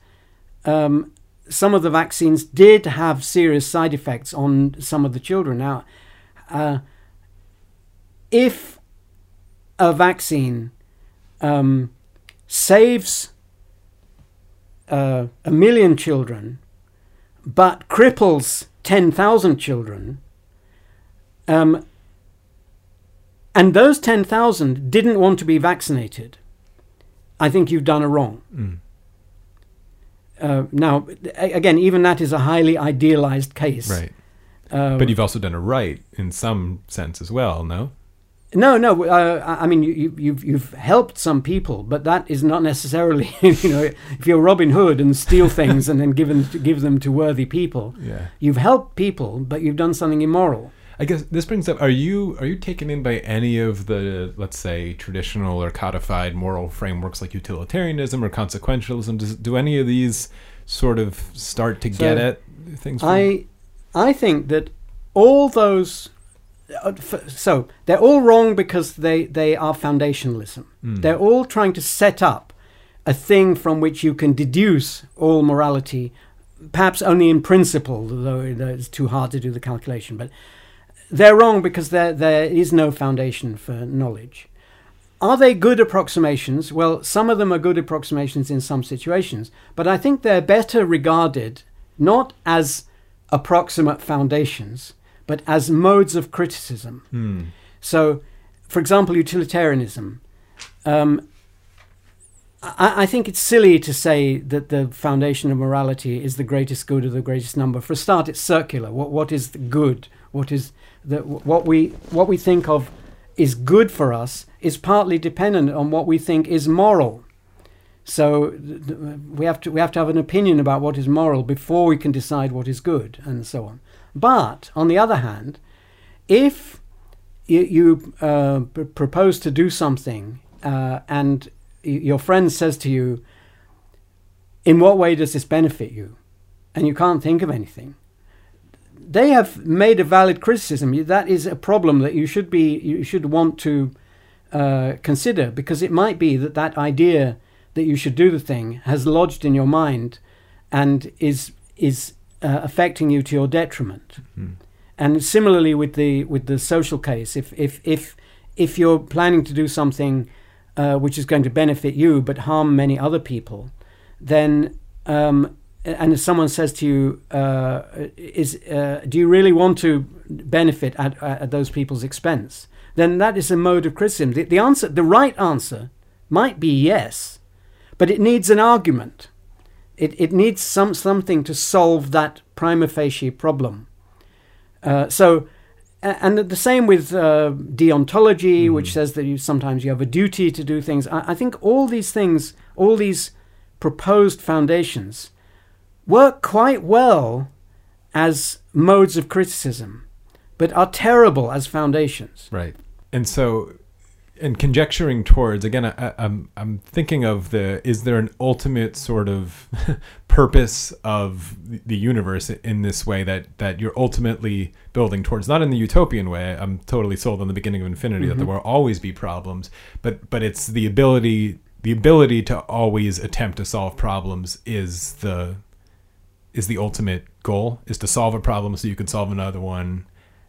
Speaker 3: um, some of the vaccines did have serious side effects on some of the children. Now, uh, if a vaccine um, saves uh, a million children, but cripples 10,000 children, um, and those 10,000 didn't want to be vaccinated, I think you've done a wrong.
Speaker 1: Mm.
Speaker 3: Uh, now, again, even that is a highly idealized case.
Speaker 1: Right.
Speaker 3: Um,
Speaker 1: But you've also done a right in some sense as well, no?
Speaker 3: No, no. Uh, I mean, you, you- you've you've helped some people, but that is not necessarily. You know, if you're Robin Hood and steal things and then give them to, give them to worthy people,
Speaker 1: Yeah.
Speaker 3: you've helped people, but you've done something immoral.
Speaker 1: I guess this brings up: Are you are you taken in by any of the let's say traditional or codified moral frameworks like utilitarianism or consequentialism? Does, do any of these sort of start to
Speaker 3: So,
Speaker 1: get at things? From,
Speaker 3: I I think that all those. Uh, So they're all wrong because they they are foundationalism.
Speaker 1: Hmm.
Speaker 3: They're all trying to set up a thing from which you can deduce all morality, perhaps only in principle, though it's too hard to do the calculation. But they're wrong because there there is no foundation for knowledge. Are they good approximations? Well, some of them are good approximations in some situations, but I think they're better regarded not as approximate foundations, but as modes of criticism.
Speaker 1: Hmm.
Speaker 3: So, for example, utilitarianism. Um, I, I think it's silly to say that the foundation of morality is the greatest good of the greatest number. For a start, it's circular. What what is the good? What is the what we what we think of is good for us is partly dependent on what we think is moral. So th- th- we have to we have to have an opinion about what is moral before we can decide what is good, and so on. But on the other hand, if you, you uh, pr- propose to do something uh, and your friend says to you, "In what way does this benefit you?" and you can't think of anything, they have made a valid criticism. That is a problem that you should be you should want to uh, consider because it might be that that idea that you should do the thing has lodged in your mind and is is uh, affecting you to your detriment. And similarly with the with the social case, if if if if you're planning to do something uh, which is going to benefit you but harm many other people, then um, and if someone says to you, uh, "Is uh, do you really want to benefit at, at those people's expense?" Then that is a mode of criticism. The, the answer, the right answer, might be yes, but it needs an argument. It it needs some something to solve that prima facie problem. Uh, so, and the same with uh, deontology, which says that you sometimes you have a duty to do things. I, I think all these things, all these proposed foundations, work quite well as modes of criticism, but are terrible as foundations.
Speaker 1: Right. And so, and conjecturing towards again, I, I- I'm I'm thinking of the is there an ultimate sort of purpose of the- universe in this way that that you're ultimately building towards? Not in the utopian way. I'm totally sold on the beginning of infinity that there will always be problems, but but it's the ability the ability to always attempt to solve problems is the is the ultimate goal is to solve a problem so you can solve another one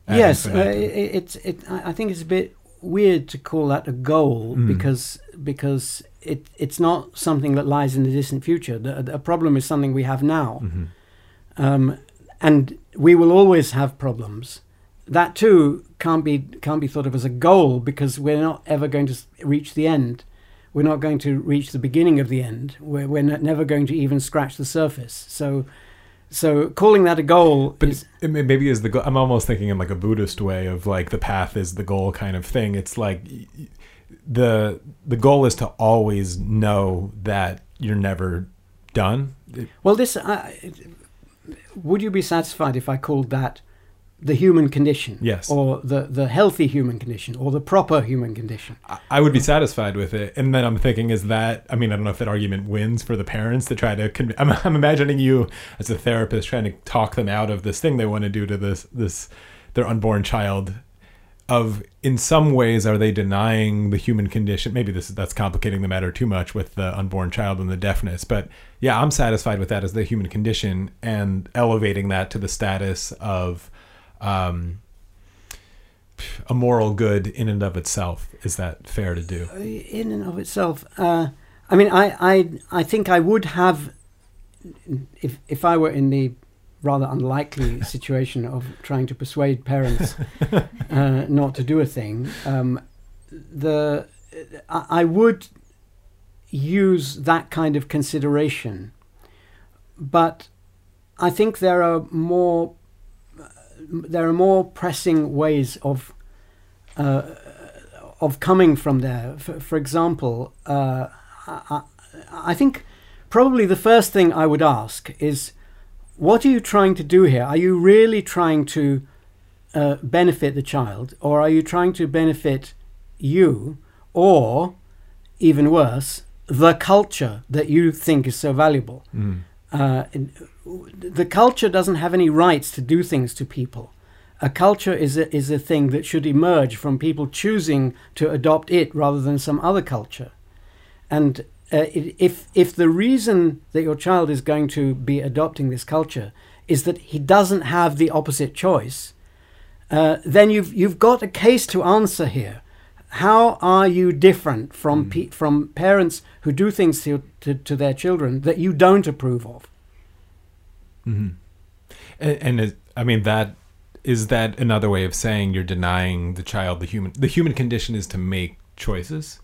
Speaker 3: yes, uh, it's it. I think it's a bit weird to call that a goal
Speaker 1: Mm.
Speaker 3: because because it it's not something that lies in the distant future. The, the problem is something we have now,
Speaker 1: Mhm.
Speaker 3: um, and we will always have problems. That too can't be can't be thought of as a goal because we're not ever going to reach the end. We're not going to reach the beginning of the end. We're we're not, never going to even scratch the surface. So. So calling that a goal
Speaker 1: But
Speaker 3: is
Speaker 1: it may- maybe is the goal. I'm almost thinking in like a Buddhist way of like the path is the goal kind of thing. It's like the the goal is to always know that you're never done.
Speaker 3: Well, this uh, would you be satisfied if I called that the human condition?
Speaker 1: Yes.
Speaker 3: Or the the healthy human condition, or the proper human condition?
Speaker 1: I- would be satisfied with it. And then I'm thinking, is that? I mean, I don't know if that argument wins for the parents to try to. Con- I'm, I'm imagining you as a therapist trying to talk them out of this thing they want to do to this this their unborn child. Of in some ways, are they denying the human condition? Maybe this that's complicating the matter too much with the unborn child and the deafness. But yeah, I'm satisfied with that as the human condition and elevating that to the status of. Um, a moral good in and of itself. Is that fair to do?
Speaker 3: In and of itself, uh, I mean, I, I I think I would have if if I were in the rather unlikely situation of trying to persuade parents uh, not to do a thing. Um, the I, I would use that kind of consideration, but I think there are more there are more pressing ways of uh, of coming from there. For, for example, uh, I, I think probably the first thing I would ask is, what are you trying to do here? Are you really trying to uh, benefit the child, or are you trying to benefit you, or even worse, the culture that you think is so valuable?
Speaker 1: Mm.
Speaker 3: Uh, the culture doesn't have any rights to do things to people. A culture is a, is a thing that should emerge from people choosing to adopt it rather than some other culture. And uh, if if the reason that your child is going to be adopting this culture is that he doesn't have the opposite choice, uh, then you've you've got a case to answer here. How are you different from
Speaker 1: Mm.
Speaker 3: pe- from parents who do things to, to to their children that you don't approve of?
Speaker 1: hmm And, and is, I mean that is that another way of saying you're denying the child the human the human condition is to make choices.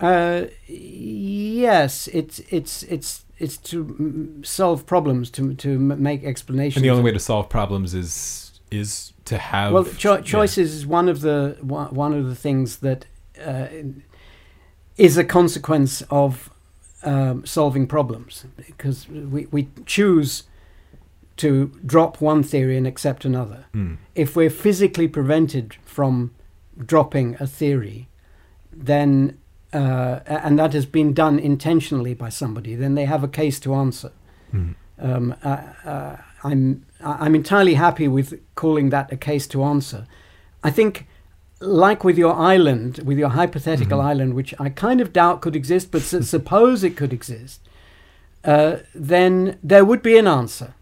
Speaker 3: Uh, yes, it's it's it's it's to solve problems, to to make explanations.
Speaker 1: And the only way to solve problems is is to have
Speaker 3: well, cho-
Speaker 1: yeah.
Speaker 3: choices is one of the one one of the things that uh, is a consequence of um, solving problems because we we choose to drop one theory and accept another.
Speaker 1: Mm.
Speaker 3: If we're physically prevented from dropping a theory, then uh, and that has been done intentionally by somebody, then they have a case to answer.
Speaker 1: Mm.
Speaker 3: Um, uh, uh, I'm I'm entirely happy with calling that a case to answer. I think, like with your island, with your hypothetical
Speaker 1: Mhm.
Speaker 3: island, which I kind of doubt could exist, but s- suppose it could exist, uh, then there would be an answer.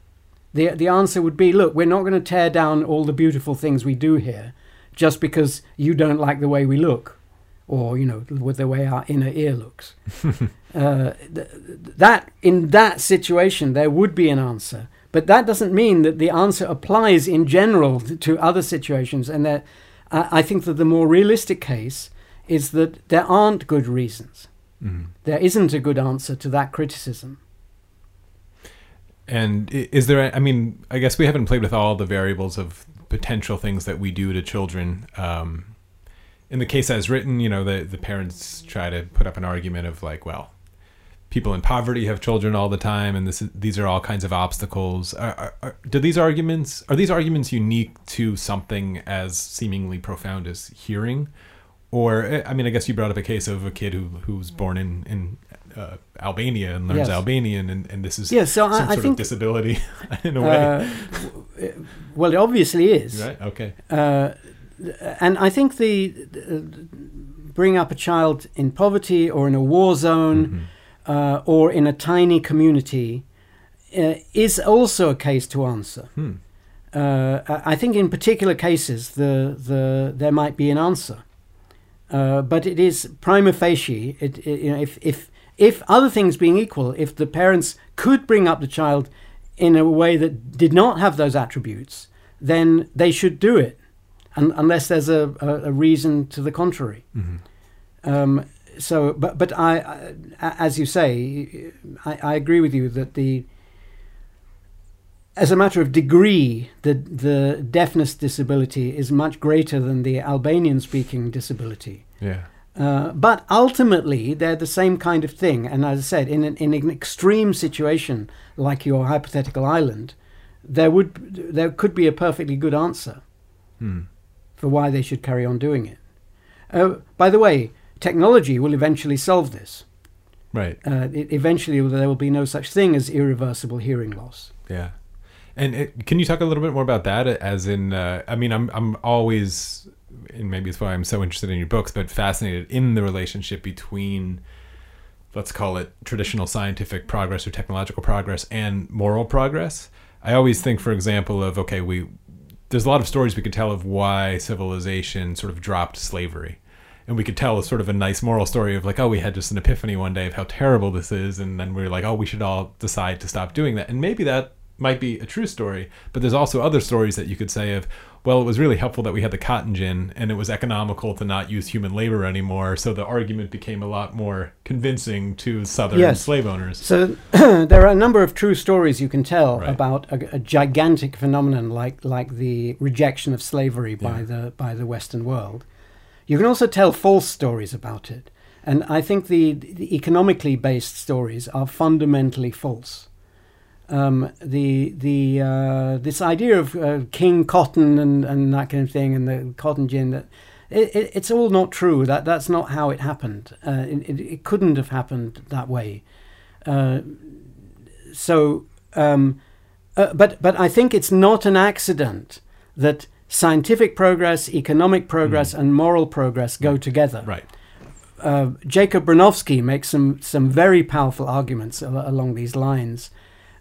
Speaker 3: the The answer would be, look, we're not going to tear down all the beautiful things we do here, just because you don't like the way we look, or you know, with the way our inner ear looks. uh, th- that in that situation there would be an answer but that doesn't mean that the answer applies in general to other situations and that I, think that the more realistic case is that there aren't good reasons
Speaker 1: Mhm.
Speaker 3: there isn't a good answer to that criticism
Speaker 1: And is there? I mean, I guess we haven't played with all the variables of potential things that we do to children. Um, in the case as written, you know, the the parents try to put up an argument of like, well, people in poverty have children all the time, and this is, these are all kinds of obstacles. Are, are, are, do these arguments are these arguments unique to something as seemingly profound as hearing? Or eh, I mean, I guess you brought up a case of a kid who who's born in in uh, Albania and learns
Speaker 3: Yes.
Speaker 1: Albanian, and, and this is
Speaker 3: Yeah, so
Speaker 1: some
Speaker 3: I- I
Speaker 1: sort
Speaker 3: think-
Speaker 1: of disability in a way,
Speaker 3: Uh, well it obviously is
Speaker 1: right? Okay.
Speaker 3: Uh, and I think the, uh, bring up a child in poverty or in a war zone
Speaker 1: Mhm.
Speaker 3: Uh, or in a tiny community uh, is also a case to answer.
Speaker 1: Hmm.
Speaker 3: Uh, I think in particular cases the the there might be an answer, uh, but it is prima facie. It, it, you know, if if if other things being equal, if the parents could bring up the child in a way that did not have those attributes, then they should do it, un- unless there's a, a, a reason to the contrary.
Speaker 1: Mhm.
Speaker 3: Um, so, but but I, as you say, I, I agree with you that the, as a matter of degree, the the deafness disability is much greater than the Albanian-speaking disability.
Speaker 1: Yeah.
Speaker 3: Uh, but ultimately, they're the same kind of thing. And as I said, in an, in an extreme situation like your hypothetical island, there would there could be a perfectly good answer
Speaker 1: Hmm.
Speaker 3: for why they should carry on doing it. Uh, by the way, technology will eventually solve this.
Speaker 1: Right.
Speaker 3: Uh, it, eventually, there will be no such thing as irreversible hearing loss.
Speaker 1: Yeah. And it, can you talk a little bit more about that? As in, uh, I mean, I'm I'm always, and maybe it's why I'm so interested in your books, but fascinated in the relationship between, let's call it traditional scientific progress or technological progress and moral progress. I always think, for example, of okay, we there's a lot of stories we could tell of why civilization sort of dropped slavery. And we could tell a sort of a nice moral story of like, oh, we had just an epiphany one day of how terrible this is, and then we were like, oh, we should all decide to stop doing that. And maybe that might be a true story, but there's also other stories that you could say of, well, it was really helpful that we had the cotton gin, and it was economical to not use human labor anymore, so the argument became a lot more convincing to southern
Speaker 3: Yes.
Speaker 1: slave owners.
Speaker 3: So there are a number of true stories you can tell
Speaker 1: Right.
Speaker 3: about a, a gigantic phenomenon like like the rejection of slavery by
Speaker 1: Yeah.
Speaker 3: the by the Western world. You can also tell false stories about it. And I think the, the economically based stories are fundamentally false. Um, the the uh, this idea of uh, King Cotton and, and that kind of thing and the cotton gin that it, it, it's all not true. That that's not how it happened. Uh, it, it couldn't have happened that way. Uh, so, um, uh, but but I think it's not an accident that scientific progress, economic progress, and moral progress go together.
Speaker 1: Right.
Speaker 3: Uh, Jacob Bronowski makes some some very powerful arguments al- along these lines.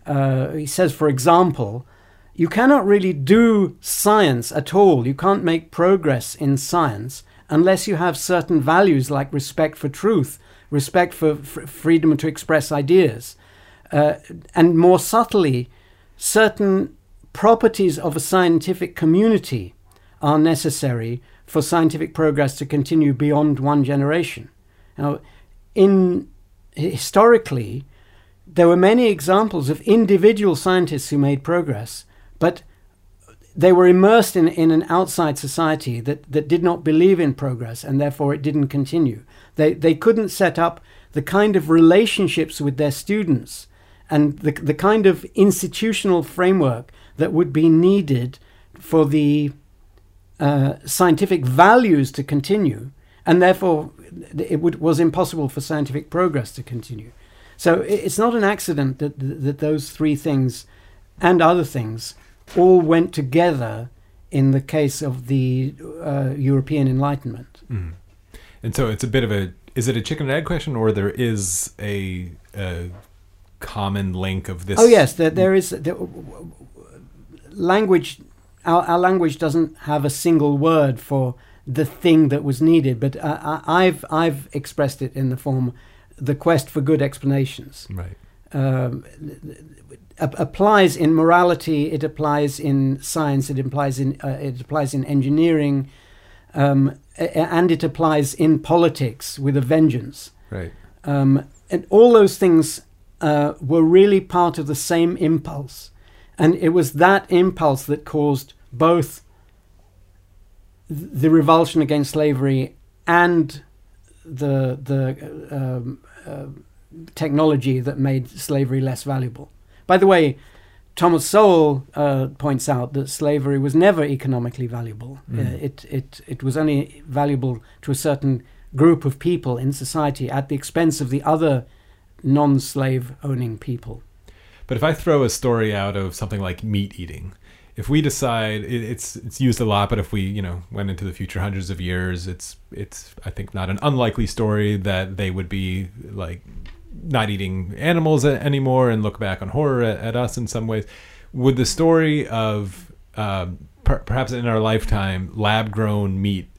Speaker 3: Uh, he says, for example, you cannot really do science at all. You can't make progress in science unless you have certain values like respect for truth, respect for f- freedom to express ideas, uh, and more subtly, certain properties of a scientific community are necessary for scientific progress to continue beyond one generation. Now, in historically, there were many examples of individual scientists who made progress, but they were immersed in, in an outside society that, that did not believe in progress and therefore it didn't continue. They, they couldn't set up the kind of relationships with their students and the, the kind of institutional framework that would be needed for the uh, scientific values to continue, and therefore it would, was impossible for scientific progress to continue. So it's not an accident that, that those three things and other things all went together in the case of the uh, European Enlightenment.
Speaker 1: Mm. And so it's a bit of a is it a chicken and egg question or there is a, a common link of this?
Speaker 3: Oh yes, there, there is. There, language, our, our language doesn't have a single word for the thing that was needed, but uh, I've I've expressed it in the form the quest for good explanations.
Speaker 1: Right.
Speaker 3: Um, applies in morality. It applies in science. It implies in uh, it applies in engineering, um, and it applies in politics with a vengeance.
Speaker 1: Right.
Speaker 3: Um, and all those things uh, were really part of the same impulse, and it was that impulse that caused both the revulsion against slavery and the the um, uh, technology that made slavery less valuable. By the way, Thomas Sowell uh, points out that slavery was never economically valuable.
Speaker 1: Mm.
Speaker 3: Uh, it it it was only valuable to a certain group of people in society at the expense of the other non-slave owning people.
Speaker 1: But if I throw a story out of something like meat eating, if we decide it, it's it's used a lot, but if we you know went into the future hundreds of years, it's it's I think not an unlikely story that they would be like not eating animals anymore and look back on horror at, at us in some ways. Would the story of um, per, perhaps in our lifetime lab grown meat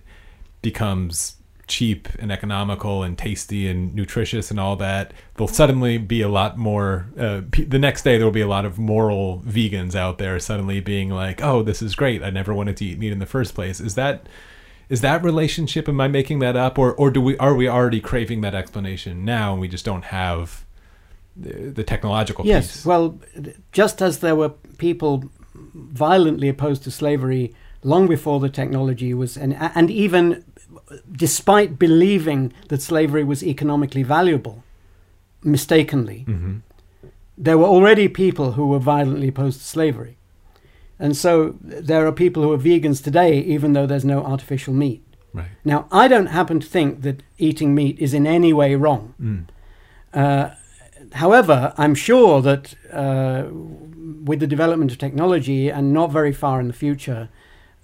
Speaker 1: becomes cheap and economical and tasty and nutritious and all that, there'll suddenly be a lot more. Uh, p- the next day, there'll be a lot of moral vegans out there suddenly being like, "Oh, this is great. I never wanted to eat meat in the first place." Is that is that relationship? Am I making that up, or or do we are we already craving that explanation now, and we just don't have the, the technological
Speaker 3: yes,
Speaker 1: piece?
Speaker 3: well, just as there were people violently opposed to slavery long before the technology was, and and even despite believing that slavery was economically valuable, mistakenly,
Speaker 1: mm-hmm.
Speaker 3: there were already people who were violently opposed to slavery. And so there are people who are vegans today, even though there's no artificial meat.
Speaker 1: Right.
Speaker 3: Now, I don't happen to think that eating meat is in any way wrong.
Speaker 1: Mm.
Speaker 3: Uh, however, I'm sure that uh, with the development of technology and not very far in the future,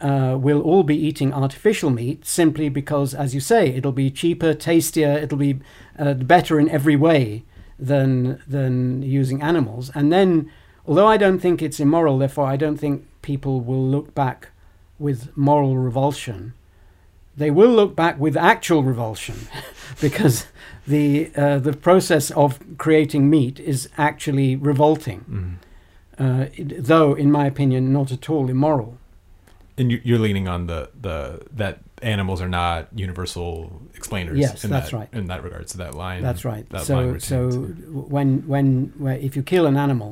Speaker 3: uh, we'll all be eating artificial meat simply because, as you say, it'll be cheaper, tastier, it'll be uh, better in every way than than using animals. And then, although I don't think it's immoral, therefore I don't think people will look back with moral revulsion. They will look back with actual revulsion, because the uh, the process of creating meat is actually revolting.
Speaker 1: Mm.
Speaker 3: Uh, it, though, in my opinion, not at all immoral.
Speaker 1: And you- you're leaning on the the that animals are not universal explainers.
Speaker 3: Yes,
Speaker 1: in
Speaker 3: that's
Speaker 1: that,
Speaker 3: right.
Speaker 1: In that regards, so that line.
Speaker 3: That's right.
Speaker 1: That
Speaker 3: So, so when when where if you kill an animal,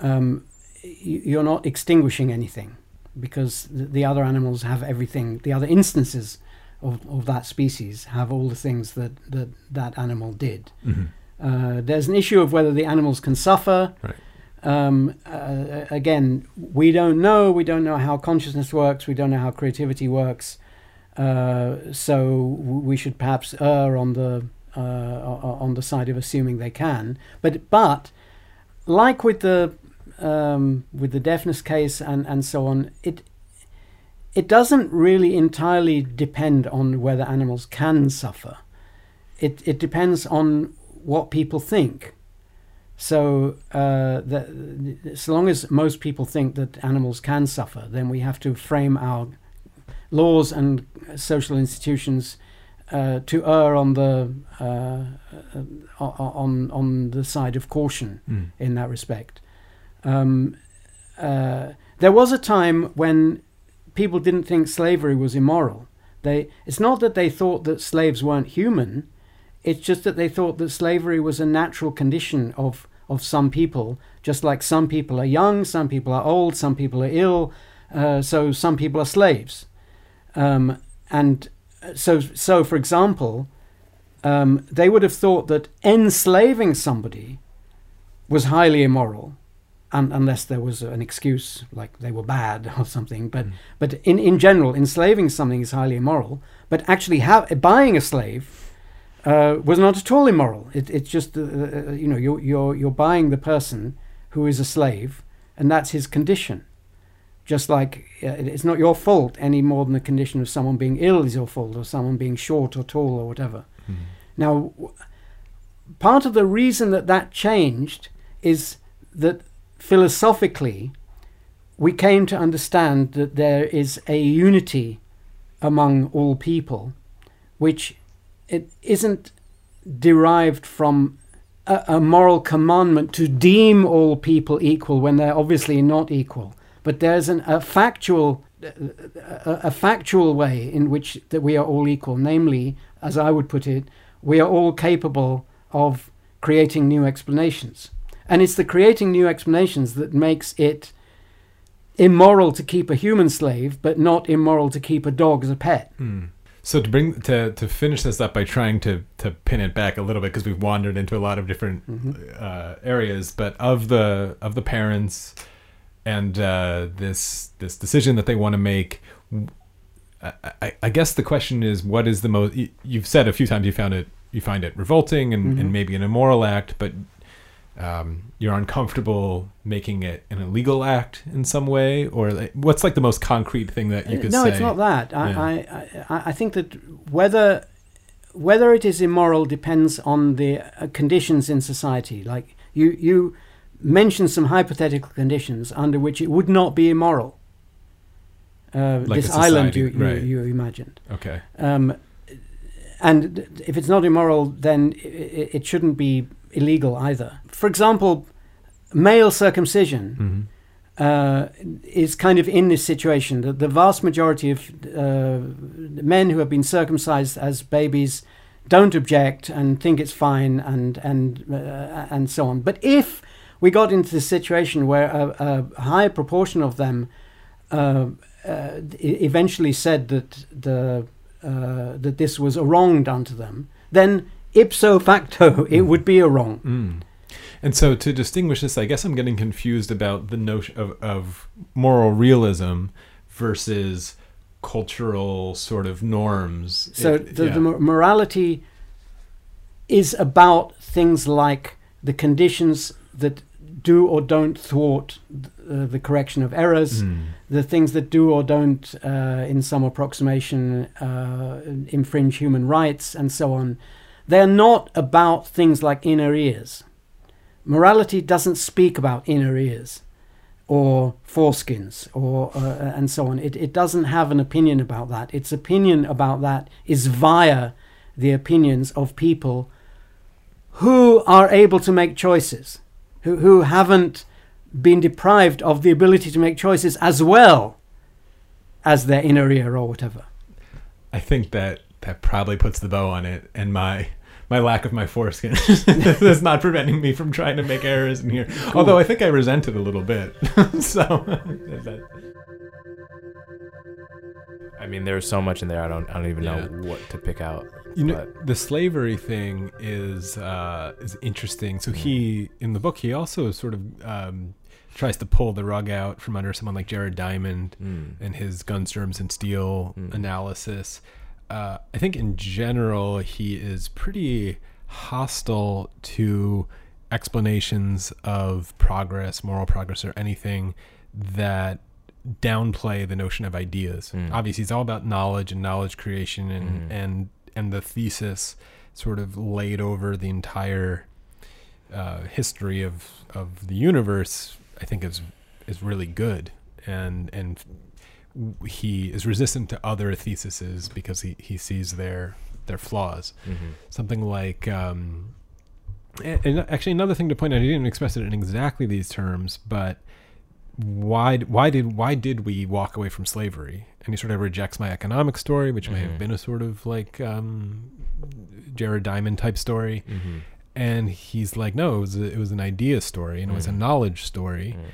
Speaker 3: um, you're not extinguishing anything, because the, the other animals have everything. The other instances of, of that species have all the things that that, that animal did.
Speaker 1: Mhm.
Speaker 3: Uh, there's an issue of whether the animals can suffer.
Speaker 1: Right.
Speaker 3: Um, uh, again, we don't know. We don't know how consciousness works. We don't know how creativity works. Uh, so we should perhaps err on the uh, on the side of assuming they can. But but like with the um, with the deafness case and, and so on, it it doesn't really entirely depend on whether animals can suffer. It it depends on what people think. So, uh, the, so long as most people think that animals can suffer, then we have to frame our laws and social institutions uh, to err on the uh, uh, on on the side of caution
Speaker 1: Mm.
Speaker 3: in that respect. Um, uh, there was a time when people didn't think slavery was immoral. They it's not that they thought that slaves weren't human. It's just that they thought that slavery was a natural condition of of some people. Just like some people are young, some people are old, some people are ill, uh, so some people are slaves. Um, and so, so for example, um, they would have thought that enslaving somebody was highly immoral, un- unless there was an excuse like they were bad or something. But
Speaker 1: Mm.
Speaker 3: but in, in general, enslaving something is highly immoral. But actually, ha- buying a slave uh, was not at all immoral. It, it's just uh, uh, you know you're you're you're buying the person who is a slave, and that's his condition. Just like uh, it's not your fault any more than the condition of someone being ill is your fault, or someone being short or tall or whatever.
Speaker 1: Mhm.
Speaker 3: Now, w- part of the reason that that changed is that philosophically, we came to understand that there is a unity among all people, which it isn't derived from a, a moral commandment to deem all people equal when they're obviously not equal, but there's an, a factual a, a factual way in which that we are all equal. Namely, as I would put it, we are all capable of creating new explanations, and it's the creating new explanations that makes it immoral to keep a human slave, but not immoral to keep a dog as a pet.
Speaker 1: Hmm. So to bring to to finish this up by trying to to pin it back a little bit because we've wandered into a lot of different uh, areas, but of the of the parents and uh, this this decision that they want to make, I, I, I guess the question is, what is the most? you- You've said a few times you found it you find it revolting and,
Speaker 3: Mhm.
Speaker 1: and maybe an immoral act, but um, you're uncomfortable making it an illegal act in some way, or like, what's like the most concrete thing that you
Speaker 3: Uh,
Speaker 1: could
Speaker 3: no,
Speaker 1: say?
Speaker 3: No, it's not that. I,
Speaker 1: Yeah.
Speaker 3: I, I, I think that whether whether it is immoral depends on the uh, conditions in society. Like you, you mentioned some hypothetical conditions under which it would not be immoral. Uh,
Speaker 1: Like
Speaker 3: this
Speaker 1: a
Speaker 3: island you,
Speaker 1: society, right.
Speaker 3: you, you imagined.
Speaker 1: Okay.
Speaker 3: Um, and if it's not immoral, then it, it shouldn't be illegal either. For example, male circumcision
Speaker 1: hmm
Speaker 3: uh, is kind of in this situation. The, the vast majority of uh, men who have been circumcised as babies don't object and think it's fine and and uh, and so on. But if we got into the situation where a, a high proportion of them uh, uh, eventually said that the uh, that this was a wrong done to them, then ipso facto it would be a wrong.
Speaker 1: Mm. And so to distinguish this, I guess I'm getting confused about the notion of, of moral realism versus cultural sort of norms.
Speaker 3: So
Speaker 1: It-
Speaker 3: the,
Speaker 1: yeah.
Speaker 3: the morality is about things like the conditions that do or don't thwart uh, the correction of errors,
Speaker 1: Mm.
Speaker 3: the things that do or don't, uh, in some approximation, uh, infringe human rights, and so on. They're not about things like inner ears. Morality doesn't speak about inner ears or foreskins or uh, and so on. It, it doesn't have an opinion about that. Its opinion about that is via the opinions of people who are able to make choices, who, who haven't been deprived of the ability to make choices as well as their inner ear or whatever.
Speaker 1: I think that that probably puts the bow on it, and my my lack of my foreskin is not preventing me from trying to make errors in here. Although I think I resent it a little bit. so, that-
Speaker 2: I mean, there's so much in there. I don't. I don't even
Speaker 1: Yeah.
Speaker 2: know what to pick out.
Speaker 1: You know,
Speaker 2: but-
Speaker 1: the slavery thing is uh, is interesting. So he in the book he also sort of um, tries to pull the rug out from under someone like Jared Diamond
Speaker 2: Mm.
Speaker 1: and his guns, germs, and steel
Speaker 2: Mm.
Speaker 1: analysis. Uh, I think in general he is pretty hostile to explanations of progress, moral progress, or anything that downplay the notion of ideas.
Speaker 2: Mm.
Speaker 1: Obviously, it's all about knowledge and knowledge creation, and
Speaker 2: Mhm.
Speaker 1: and and the thesis sort of laid over the entire uh, history of of the universe. I think is is really good, and and he is resistant to other theses because he, he sees their their flaws.
Speaker 2: Mhm.
Speaker 1: Something like, um, and, actually another thing to point out, he didn't express it in exactly these terms, but why why did why did we walk away from slavery? And he sort of rejects my economic story, which may have
Speaker 2: Mhm.
Speaker 1: been a sort of like um, Jared Diamond type story.
Speaker 2: Mhm.
Speaker 1: And he's like, no, it was a, it was an idea story, and it was a
Speaker 2: Mhm.
Speaker 1: knowledge story
Speaker 2: Mm.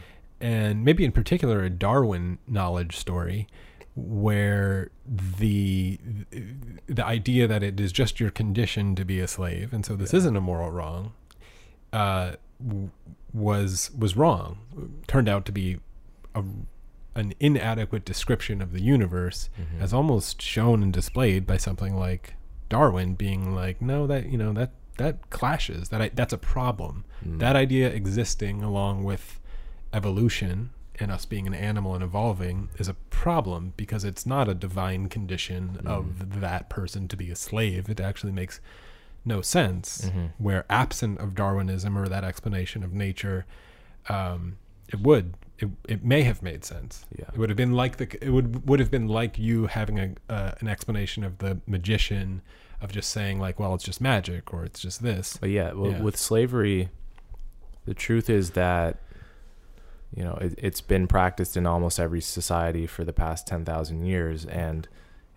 Speaker 1: And maybe in particular a Darwin knowledge story where the the idea that it is just your condition to be a slave and so this isn't a moral wrong uh, was was wrong turned out to be a, an inadequate description of the universe
Speaker 2: Mhm.
Speaker 1: as almost shown and displayed by something like Darwin being like no that you know that that clashes that I, that's a problem
Speaker 2: Mm.
Speaker 1: that idea existing along with evolution and us being an animal and evolving is a problem because it's not a divine condition of that person to be a slave. It actually makes no sense.
Speaker 2: Mhm.
Speaker 1: Where absent of Darwinism or that explanation of nature, um, it would it, it may have made sense.
Speaker 2: Yeah.
Speaker 1: It would have been like the it would would have been like you having a uh, an explanation of the magician of just saying like well it's just magic or it's just this.
Speaker 2: But yeah, w-
Speaker 1: Yeah.
Speaker 2: with slavery, the truth is that you know it, it's been practiced in almost every society for the past ten thousand years, and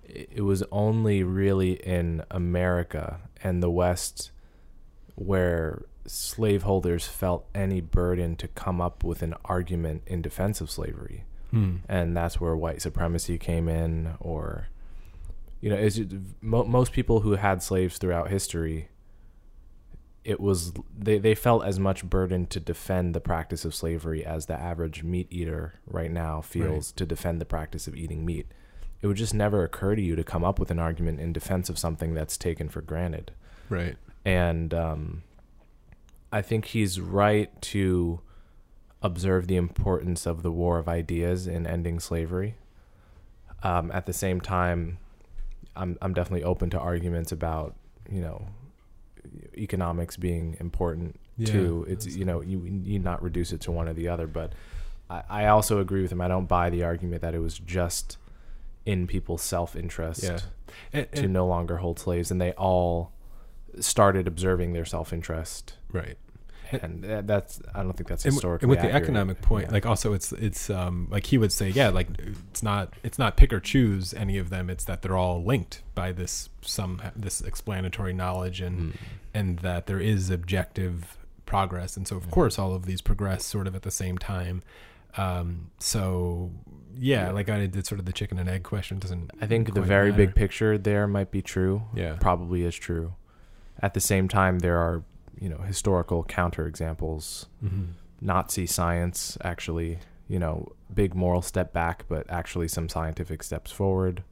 Speaker 2: it, was only really in America and the West where slaveholders felt any burden to come up with an argument in defense of slavery
Speaker 1: Hmm.
Speaker 2: and that's where white supremacy came in or you know is mo- most people who had slaves throughout history it was they, they felt as much burden to defend the practice of slavery as the average meat eater right now feels to defend the practice of eating meat it would just never occur to you to come up with an argument in defense of something that's taken for granted
Speaker 1: Right.
Speaker 2: and um, I think he's right to observe the importance of the war of ideas in ending slavery. Um, at the same time, I'm I'm definitely open to arguments about you know economics being important
Speaker 1: Yeah,
Speaker 2: too. It's you know you you need not reduce it to one or the other, but I, I also agree with him. I don't buy the argument that it was just in people's self interest
Speaker 1: Yeah. And-
Speaker 2: to
Speaker 1: and-
Speaker 2: no longer hold slaves, and they all started observing their self interest.
Speaker 1: right.
Speaker 2: And that's I don't think that's historically
Speaker 1: and with the
Speaker 2: accurate.
Speaker 1: economic point
Speaker 2: Yeah.
Speaker 1: like also it's it's um like he would say yeah like it's not it's not pick or choose any of them it's that they're all linked by this some this explanatory knowledge and
Speaker 2: Mm.
Speaker 1: and that there is objective progress and so of course all of these progress sort of at the same time um so yeah,
Speaker 2: Yeah.
Speaker 1: like i did sort of the chicken and egg question doesn't
Speaker 2: I think the very big picture there might be true.
Speaker 1: yeah
Speaker 2: Probably is true. At the same time, there are you know historical counterexamples.
Speaker 1: mm-hmm.
Speaker 2: Nazi science actually, you know, big moral step back, but actually some scientific steps forward.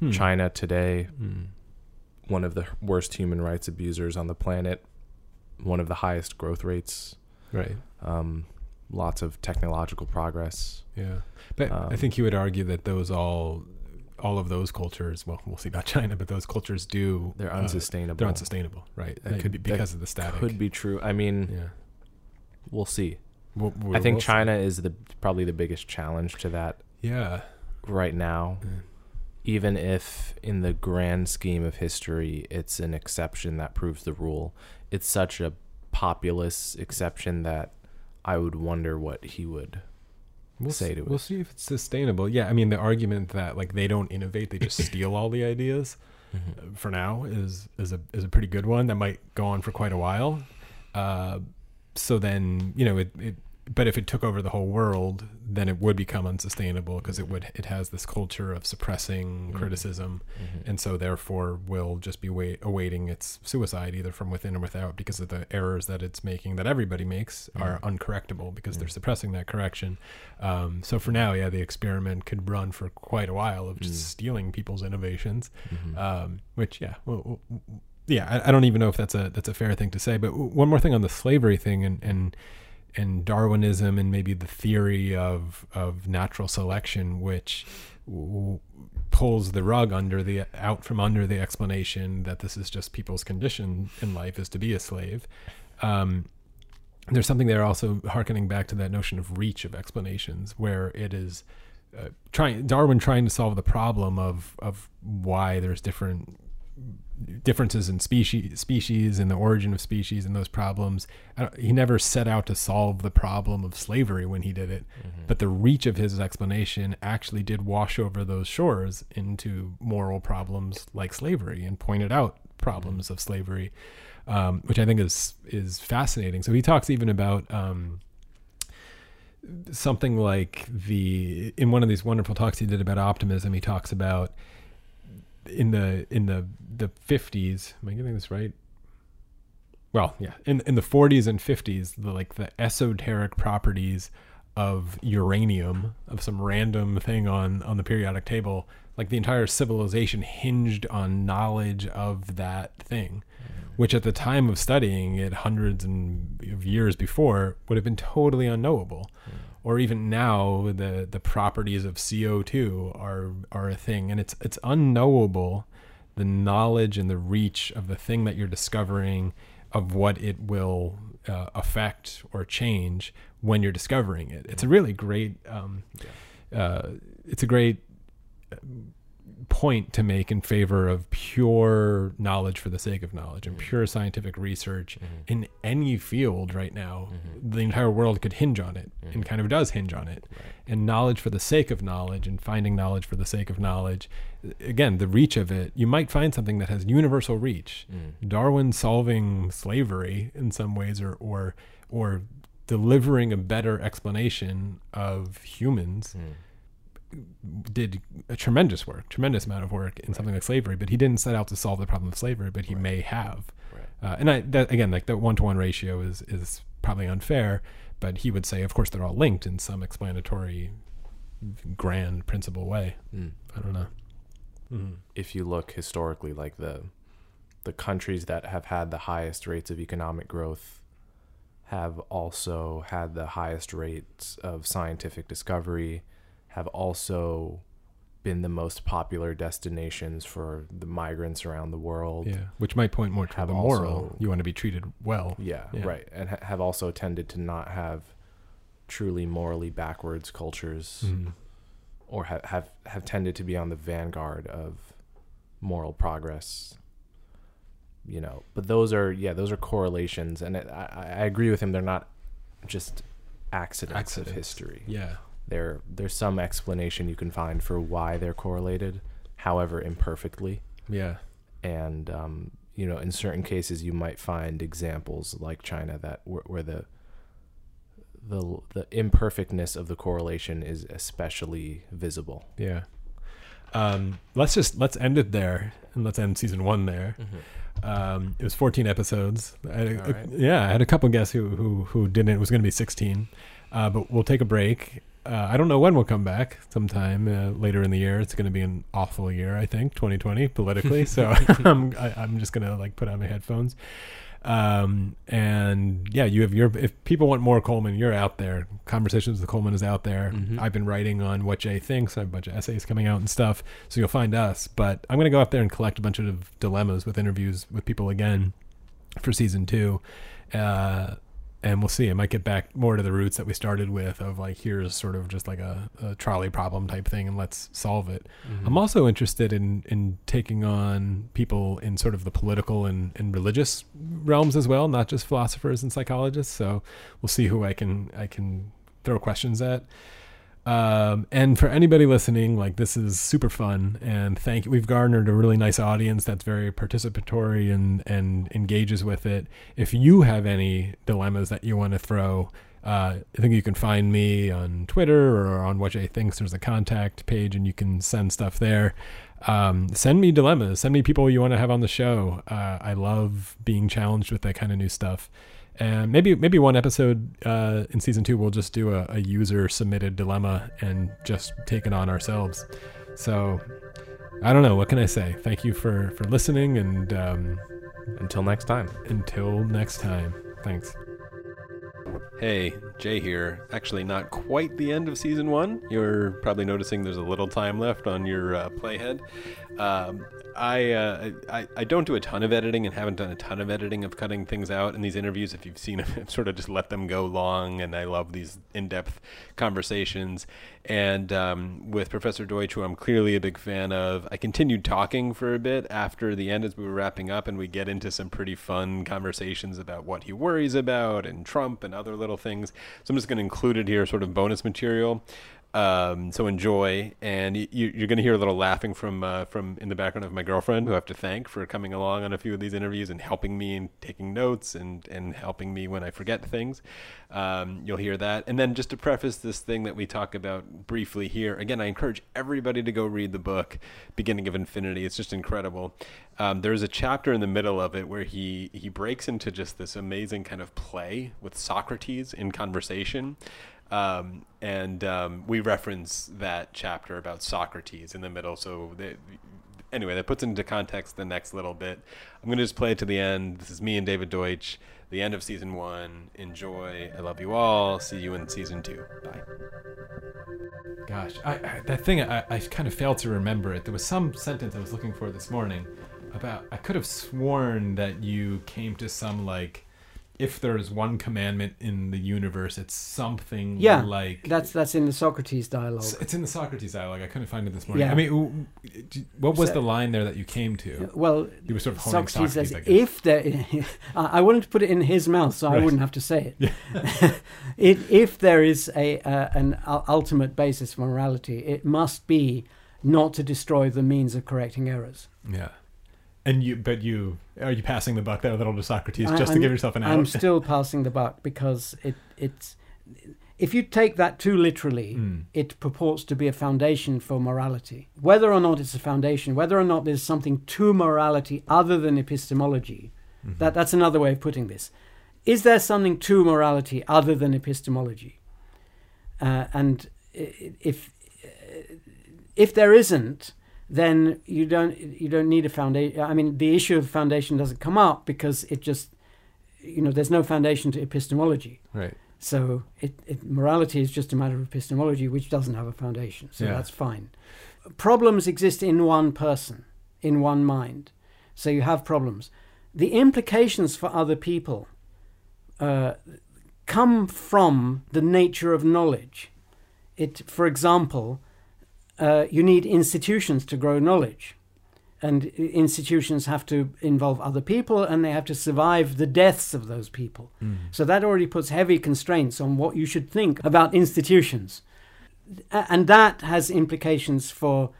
Speaker 1: Hmm.
Speaker 2: China today,
Speaker 1: Hmm.
Speaker 2: one of the worst human rights abusers on the planet, one of the highest growth rates,
Speaker 1: right
Speaker 2: um, lots of technological progress.
Speaker 1: Yeah, but I
Speaker 2: Um,
Speaker 1: think you would argue that those all, all of those cultures. Well, we'll see about China, but those cultures do
Speaker 2: They're
Speaker 1: uh,
Speaker 2: unsustainable.
Speaker 1: they're unsustainable, right? That could be because of the static.
Speaker 2: Could be true. I mean,
Speaker 1: Yeah,
Speaker 2: we'll see.
Speaker 1: We'll-
Speaker 2: I
Speaker 1: we'll-
Speaker 2: think
Speaker 1: we'll see.
Speaker 2: China is the probably the biggest challenge to that
Speaker 1: Yeah,
Speaker 2: right now. Even if in the grand scheme of history it's an exception that proves the rule, it's such a populous exception that I would wonder what he would
Speaker 1: we'll
Speaker 2: say
Speaker 1: see,
Speaker 2: to it.
Speaker 1: We'll see if it's sustainable. Yeah, I mean the argument that like they don't innovate, they just steal all the ideas. uh, For now, is is a is a pretty good one that might go on for quite a while. Uh, so then you know it, it but if it took over the whole world, then it would become unsustainable because it would it has this culture of suppressing mm-hmm. criticism, mm-hmm. and so therefore will just be wait, awaiting its suicide either from within or without because of the errors that it's making that everybody makes mm-hmm. are uncorrectable because they're mm. suppressing that correction. Um, so for now, yeah, the experiment could run for quite a while of just mm. stealing people's innovations, um, which yeah, well, yeah, I, I don't even know if that's a that's a fair thing to say. But one more thing on the slavery thing and and and Darwinism and maybe the theory of of natural selection, which w- pulls the rug under the out from under the explanation that this is just people's condition in life is to be a slave. Um, there's something there also harkening back to that notion of reach of explanations, where it is uh, trying Darwin trying to solve the problem of of why there's different differences in species species and the origin of species and those problems. I don't- he never set out to solve the problem of slavery when he did it but the reach of his explanation actually did wash over those shores into moral problems like slavery and pointed out problems of slavery um, which i think is is fascinating. So he talks even about um, something like the in one of these wonderful talks he did about optimism he talks about in the in the the 50s am i getting this right? Well yeah in in the 40s and 50s the like the esoteric properties of uranium of some random thing on on the periodic table like the entire civilization hinged on knowledge of that thing mm. which at the time of studying it hundreds and of years before would have been totally unknowable mm. Or even now the the properties of CO2 are are a thing. And it's it's unknowable the knowledge and the reach of the thing that you're discovering of what it will uh, affect or change when you're discovering it. It's a really great um, uh, it's a great point to make in favor of pure knowledge for the sake of knowledge and mm-hmm. pure scientific research mm-hmm. in any field right now mm-hmm. the entire world could hinge on it and kind of does hinge on it. And knowledge for the sake of knowledge and finding knowledge for the sake of knowledge again the reach of it you might find something that has universal reach. Mm. Darwin solving slavery in some ways or or or delivering a better explanation of humans mm. Did a tremendous work, tremendous amount of work in something like slavery, but he didn't set out to solve the problem of slavery, but he may have. Uh, and I, that, again, like the one to one ratio is is probably unfair, but he would say, of course, they're all linked in some explanatory, grand principle way.
Speaker 2: Mm.
Speaker 1: I don't know. Mhm.
Speaker 2: if you look historically, like the the countries that have had the highest rates of economic growth have also had the highest rates of scientific discovery, have also been the most popular destinations for the migrants around the world.
Speaker 1: Yeah, which might point more to
Speaker 2: Have
Speaker 1: the moral.
Speaker 2: also-
Speaker 1: you want to be treated well.
Speaker 2: Yeah,
Speaker 1: Yeah.
Speaker 2: right. And ha- have also tended to not have truly morally backwards cultures
Speaker 1: Mhm.
Speaker 2: or ha- have have tended to be on the vanguard of moral progress. You know, but those are yeah, those are correlations, and it, I, I I agree with him. They're not just accidents, of history.
Speaker 1: Yeah.
Speaker 2: There there's some explanation you can find for why they're correlated, however imperfectly,
Speaker 1: Yeah.
Speaker 2: and um, you know, in certain cases, you might find examples like China that where, where the the the imperfectness of the correlation is especially visible.
Speaker 1: Yeah. Um, let's just let's end it there, and let's end season one there. Um, it was 14 episodes. I had a-
Speaker 2: right.
Speaker 1: yeah, I had a couple guests who who who didn't. It was going to be 16, uh, but we'll take a break. Uh, I don't know when we'll come back. Sometime uh, later in the year. It's going to be an awful year, I think, 2020 politically. so I'm I, I'm just going to like put on my headphones. Um, and yeah, you have your. If people want more Coleman, you're out there. Conversations with Coleman is out there.
Speaker 2: Mhm.
Speaker 1: I've been writing on what Jay thinks. I have a bunch of essays coming out and stuff. So you'll find us. But I'm going to go out there and collect a bunch of dilemmas with interviews with people again for season two. Uh, and we'll see. I might get back more to the roots that we started with of like, here's sort of just like a, a trolley problem type thing and let's solve it. Mm-hmm. I'm also interested in, in taking on people in sort of the political and, and religious realms as well, not just philosophers and psychologists. So we'll see who I can, I can throw questions at. Um, and for anybody listening, like this is super fun, and thank you. We've garnered a really nice audience that's very participatory and and engages with it. If you have any dilemmas that you want to throw, Uh, I think you can find me on Twitter or on What Jay Thinks. There's a contact page, and you can send stuff there. Um, send me dilemmas. Send me people you want to have on the show. Uh, I love being challenged with that kind of new stuff. And maybe maybe one episode uh, in season two we'll just do a, a user submitted dilemma and just take it on ourselves. So I don't know. What can I say? Thank you for for listening, and um,
Speaker 2: Until next time.
Speaker 1: until next time. Thanks.
Speaker 5: Hey, Jay here. Actually, not quite the end of season one. You're probably noticing there's a little time left on your uh, playhead. Um, I, uh, I I don't do a ton of editing and haven't done a ton of editing of cutting things out in these interviews. If you've seen I've sort of just let them go long, and I love these in-depth conversations. And um, with Professor Deutsch, who I'm clearly a big fan of, I continued talking for a bit after the end as we were wrapping up, and we get into some pretty fun conversations about what he worries about and Trump and other little things. So I'm just going to include it here, sort of bonus material. Um, so enjoy, and you, you're going to hear a little laughing from uh, from in the background of my girlfriend, who I have to thank for coming along on a few of these interviews and helping me and taking notes and and helping me when I forget things. Um, you'll hear that, and then just to preface this thing that we talk about briefly here, again, I encourage everybody to go read the book, Beginning of Infinity. It's just incredible. Um, there's a chapter in the middle of it where he he breaks into just this amazing kind of play with Socrates in conversation. Um, and um, we reference that chapter about Socrates in the middle. So that, anyway, that puts into context the next little bit. I'm going to just play it to the end. This is me and David Deutsch, the end of season one. Enjoy. I love you all. See you in season two. Bye.
Speaker 1: Gosh, I, I, that thing I, I kind of failed to remember it. There was some sentence I was looking for this morning about. I could have sworn that you came to some like, if there is one commandment in the universe, it's something
Speaker 3: Yeah,
Speaker 1: like
Speaker 3: That's that's in the Socrates dialogue.
Speaker 1: It's- in the Socrates dialogue. I couldn't find it this morning.
Speaker 3: Yeah.
Speaker 1: I mean, w- w- d- what was
Speaker 3: So-
Speaker 1: the line there that you came to?
Speaker 3: Well,
Speaker 1: You were sort of honing
Speaker 3: Socrates
Speaker 1: Socrates,
Speaker 3: says, if there, I wanted to put it in his mouth, so I wouldn't have to say it. it if there is a uh, an ultimate basis for morality, it must be not to destroy the means of correcting errors.
Speaker 1: Yeah. And you, but you, are you passing the buck there a little to Socrates just to
Speaker 3: I'm-
Speaker 1: give yourself an out?
Speaker 3: I'm still passing the buck because it it's if you take that too literally,
Speaker 1: Mm.
Speaker 3: it purports to be a foundation for morality. Whether or not it's a foundation, whether or not there's something to morality other than epistemology,
Speaker 1: Mm-hmm.
Speaker 3: that that's another way of putting this. Is there something to morality other than epistemology? Uh, and if if there isn't, then you don't you don't need a foundation. I mean, the issue of foundation doesn't come up because it just you know there's no foundation to epistemology.
Speaker 1: Right.
Speaker 3: So it, it, morality is just a matter of epistemology, which doesn't have a foundation. So
Speaker 1: Yeah.
Speaker 3: that's fine. Problems exist in one person, in one mind. So you have problems. The implications for other people uh, come from the nature of knowledge. It, for example, uh, you need institutions to grow knowledge. And institutions have to involve other people and they have to survive the deaths of those people. So that already puts heavy constraints on what you should think about institutions. And that has implications for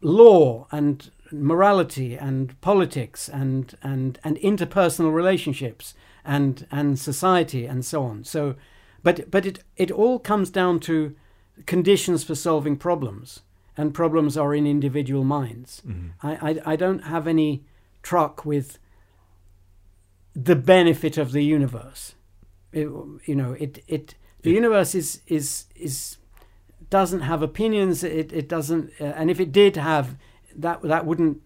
Speaker 3: law and morality and politics and, and, and interpersonal relationships and, and society and so on. So, but, but it, it all comes down to conditions for solving problems. And problems are in individual minds. I, I, I don't have any truck with the benefit of the universe. It, you know, it, it the universe is is is doesn't have opinions. It it doesn't, uh, and if it did have that, that wouldn't.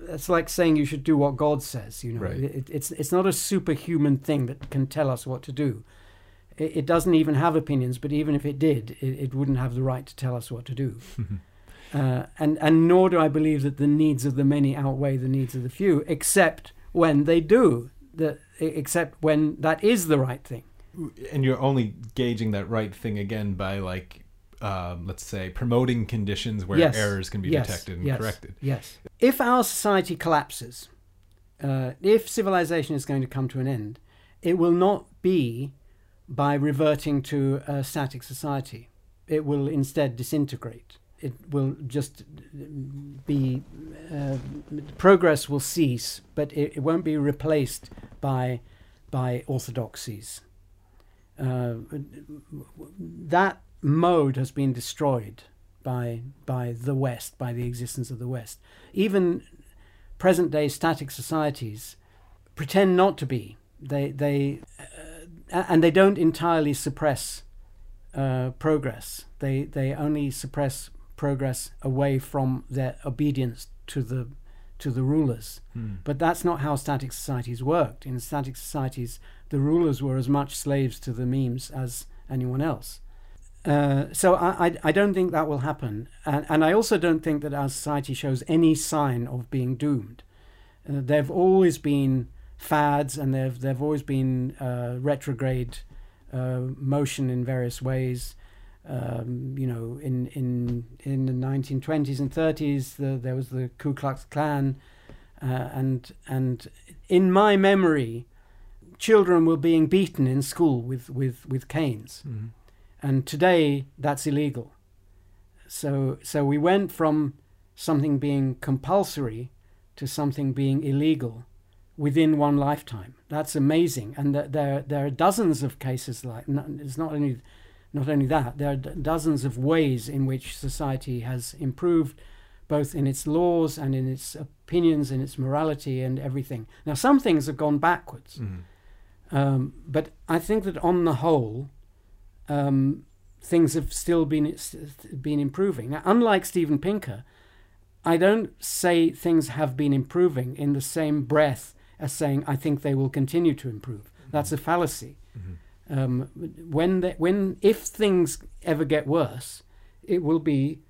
Speaker 3: That's like saying you should do what God says. You know,
Speaker 1: Right.
Speaker 3: it, it's it's not a superhuman thing that can tell us what to do. It, it doesn't even have opinions, but even if it did, it, it wouldn't have the right to tell us what to do. Uh, and and nor do I believe that the needs of the many outweigh the needs of the few, except when they do. The, except when that is the right thing.
Speaker 1: and you're only gauging that right thing again by like um, let's say promoting conditions where
Speaker 3: Yes.
Speaker 1: errors can be
Speaker 3: Yes.
Speaker 1: detected and
Speaker 3: Yes.
Speaker 1: corrected
Speaker 3: Yes. If our society collapses, uh, if civilization is going to come to an end, it will not be by reverting to a static society. It will instead disintegrate. It will just be uh, progress will cease, but it, it won't be replaced by by orthodoxies. uh, that mode has been destroyed by by the West, by the existence of the West. Even present day static societies pretend not to be. They they and they don't entirely suppress uh, progress. They they only suppress progress away from their obedience to the to the rulers. But that's not how static societies worked. In static societies, the rulers were as much slaves to the memes as anyone else. Uh, so I, I, I don't think that will happen, and, and I also don't think that our society shows any sign of being doomed. Uh, there've always been fads, and they've there've always been uh, retrograde uh, motion in various ways. Um, you know, in in in the 1920s and 30s, the, there was the Ku Klux Klan, uh, and and in my memory, children were being beaten in school with with with canes, and today that's illegal. So so we went from something being compulsory to something being illegal within one lifetime. That's amazing, and th- there there are dozens of cases like. It's not only not only that, there are d- dozens of ways in which society has improved, both in its laws and in its opinions, in its morality, and everything. Now, some things have gone backwards, um, but I think that on the whole, um, things have still been been improving. Now, unlike Steven Pinker, I don't say things have been improving in the same breath as saying I think they will continue to improve. That's a fallacy. Um, when they, when if things ever get worse, it will be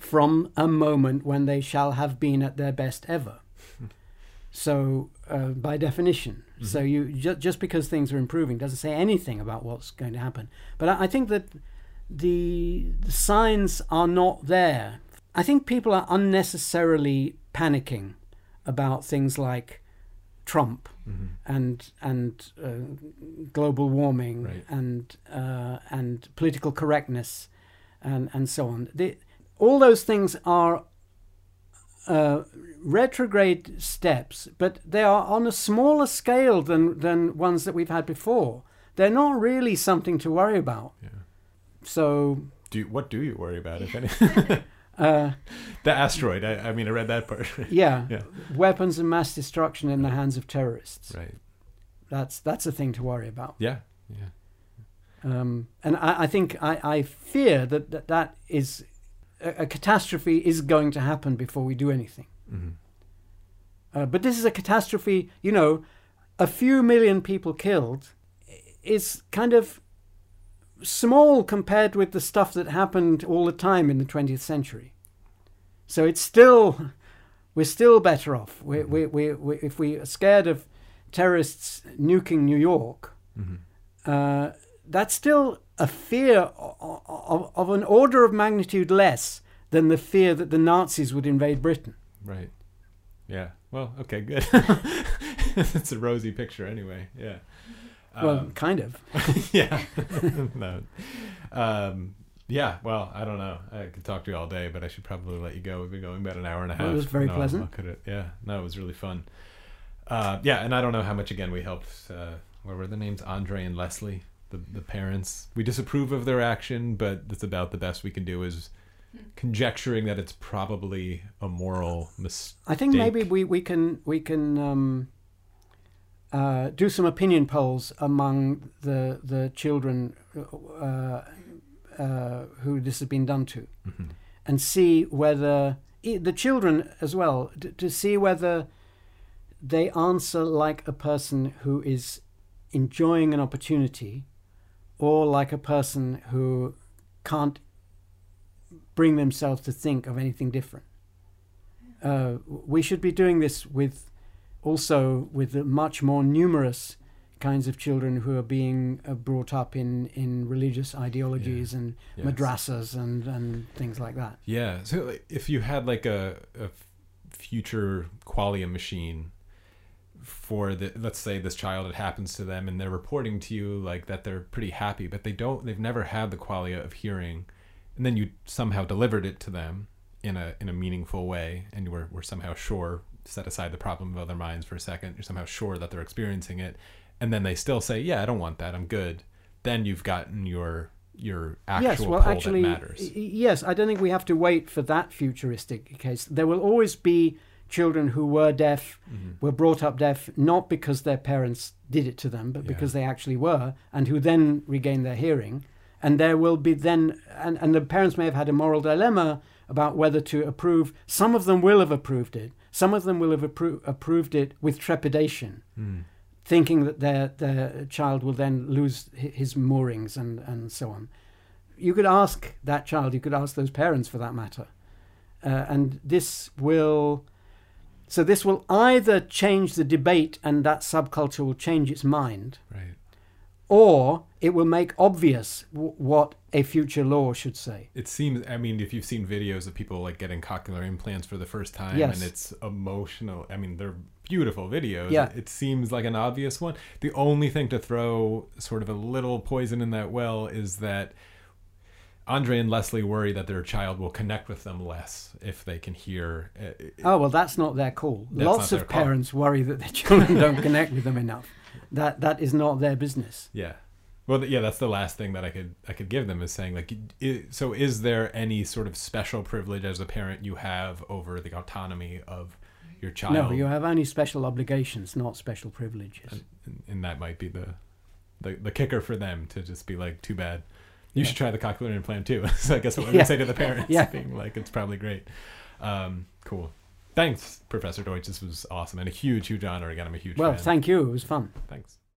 Speaker 3: from a moment when they shall have been at their best ever. so, uh, by definition, so you ju- just because things are improving doesn't say anything about what's going to happen. But I, I think that the, the signs are not there. I think people are unnecessarily panicking about things like Trump and and uh, global warming
Speaker 1: Right.
Speaker 3: and uh, and political correctness and and so on. The, all those things are uh, retrograde steps, but they are on a smaller scale than than ones that we've had before. They're not really something to worry about.
Speaker 1: Yeah.
Speaker 3: So
Speaker 1: Do what do you worry about, if any?
Speaker 3: uh,
Speaker 1: the asteroid. I, I mean, I read that part.
Speaker 3: yeah,
Speaker 1: Yeah.
Speaker 3: weapons of mass destruction in the hands of terrorists.
Speaker 1: right.
Speaker 3: That's that's a thing to worry about.
Speaker 1: Yeah. Yeah.
Speaker 3: Um, and I, I think I, I fear that, that that is a, a catastrophe is going to happen before we do anything.
Speaker 1: hmm
Speaker 3: Uh, but this is a catastrophe. You know, a few million people killed is kind of small compared with the stuff that happened all the time in the 20th century. So it's still, we're still better off. We, we, we, we, if we are scared of terrorists nuking New York,
Speaker 1: hmm
Speaker 3: uh, that's still a fear of, of, of an order of magnitude less than the fear that the Nazis would invade Britain.
Speaker 1: Right. Yeah. Well, okay, good. it's a rosy picture anyway. Yeah.
Speaker 3: Well,
Speaker 1: Um,
Speaker 3: kind of.
Speaker 1: yeah. no. Um, yeah. Well, I don't know. I could talk to you all day, but I should probably let you go. We've been going about an hour and a half.
Speaker 3: Well, it was very
Speaker 1: No,
Speaker 3: pleasant.
Speaker 1: look at it. Yeah. No, it was really fun. Uh, yeah, and I don't know how much again we helped. Uh, what were the names? Andre and Leslie, the the parents. We disapprove of their action, but it's about the best we can do. Is conjecturing that it's probably a moral mistake.
Speaker 3: I think maybe we, we can we can um, uh, do some opinion polls among the the children uh, uh, who this has been done to,
Speaker 1: Mhm.
Speaker 3: and see whether the children as well to, to see whether they answer like a person who is enjoying an opportunity, or like a person who can't bring themselves to think of anything different uh, we should be doing this with also with the much more numerous kinds of children who are being uh, brought up in, in religious ideologies and
Speaker 1: Yes.
Speaker 3: madrasas and, and things like that.
Speaker 1: Yeah. So if you had like a, a future qualia machine for the let's say this child it happens to them and they're reporting to you like that they're pretty happy but they don't they've never had the qualia of hearing and then you somehow delivered it to them in a in a meaningful way and you were, were somehow sure set aside the problem of other minds for a second you're somehow sure that they're experiencing it and then they still say, "Yeah, I don't want that. I'm good." Then you've gotten your your actual
Speaker 3: yes, well, actually,
Speaker 1: that matters.
Speaker 3: yes, I don't think we have to wait for that futuristic case. There will always be children who were deaf,
Speaker 1: Mm-hmm.
Speaker 3: were brought up deaf, not because their parents did it to them, but
Speaker 1: Yeah.
Speaker 3: because they actually were, and who then regained their hearing. And there will be then, and, and the parents may have had a moral dilemma about whether to approve. Some of them will have approved it. Some of them will have appro- approved it with trepidation
Speaker 1: Mm.
Speaker 3: thinking that their their child will then lose his moorings and and so on. You could ask that child. You could ask those parents, for that matter, uh, and this will. So this will either change the debate, and that subculture will change its mind,
Speaker 1: Right.
Speaker 3: Or it will make obvious w- what a future law should say.
Speaker 1: It seems. I mean, if you've seen videos of people like getting cochlear implants for the first time,
Speaker 3: Yes.
Speaker 1: and it's emotional. I mean, they're beautiful videos.
Speaker 3: Yeah.
Speaker 1: It seems like an obvious one. The only thing to throw sort of a little poison in that well is that Andre and Leslie worry that their child will connect with them less if they can hear. uh,
Speaker 3: Oh well, that's not their call.
Speaker 1: That's
Speaker 3: Lots
Speaker 1: their
Speaker 3: of
Speaker 1: call.
Speaker 3: parents worry that their children don't connect with them enough. That that is not their business.
Speaker 1: Yeah. Well, yeah, that's the last thing that I could I could give them is saying like, so is there any sort of special privilege as a parent you have over the autonomy of your child?
Speaker 3: No, you have only special obligations, not special privileges.
Speaker 1: and, and that might be the, the the kicker for them to just be like, too bad. You
Speaker 3: Yeah.
Speaker 1: should try the cochlear implant too. so I guess what we
Speaker 3: Yeah.
Speaker 1: would say to the parents,
Speaker 3: Yeah.
Speaker 1: being like, it's probably great. Um, cool. Thanks, Professor Deutsch. This was awesome and a huge, huge honor. Again, I'm a huge
Speaker 3: Well,
Speaker 1: fan.
Speaker 3: thank you. It was fun.
Speaker 1: Thanks.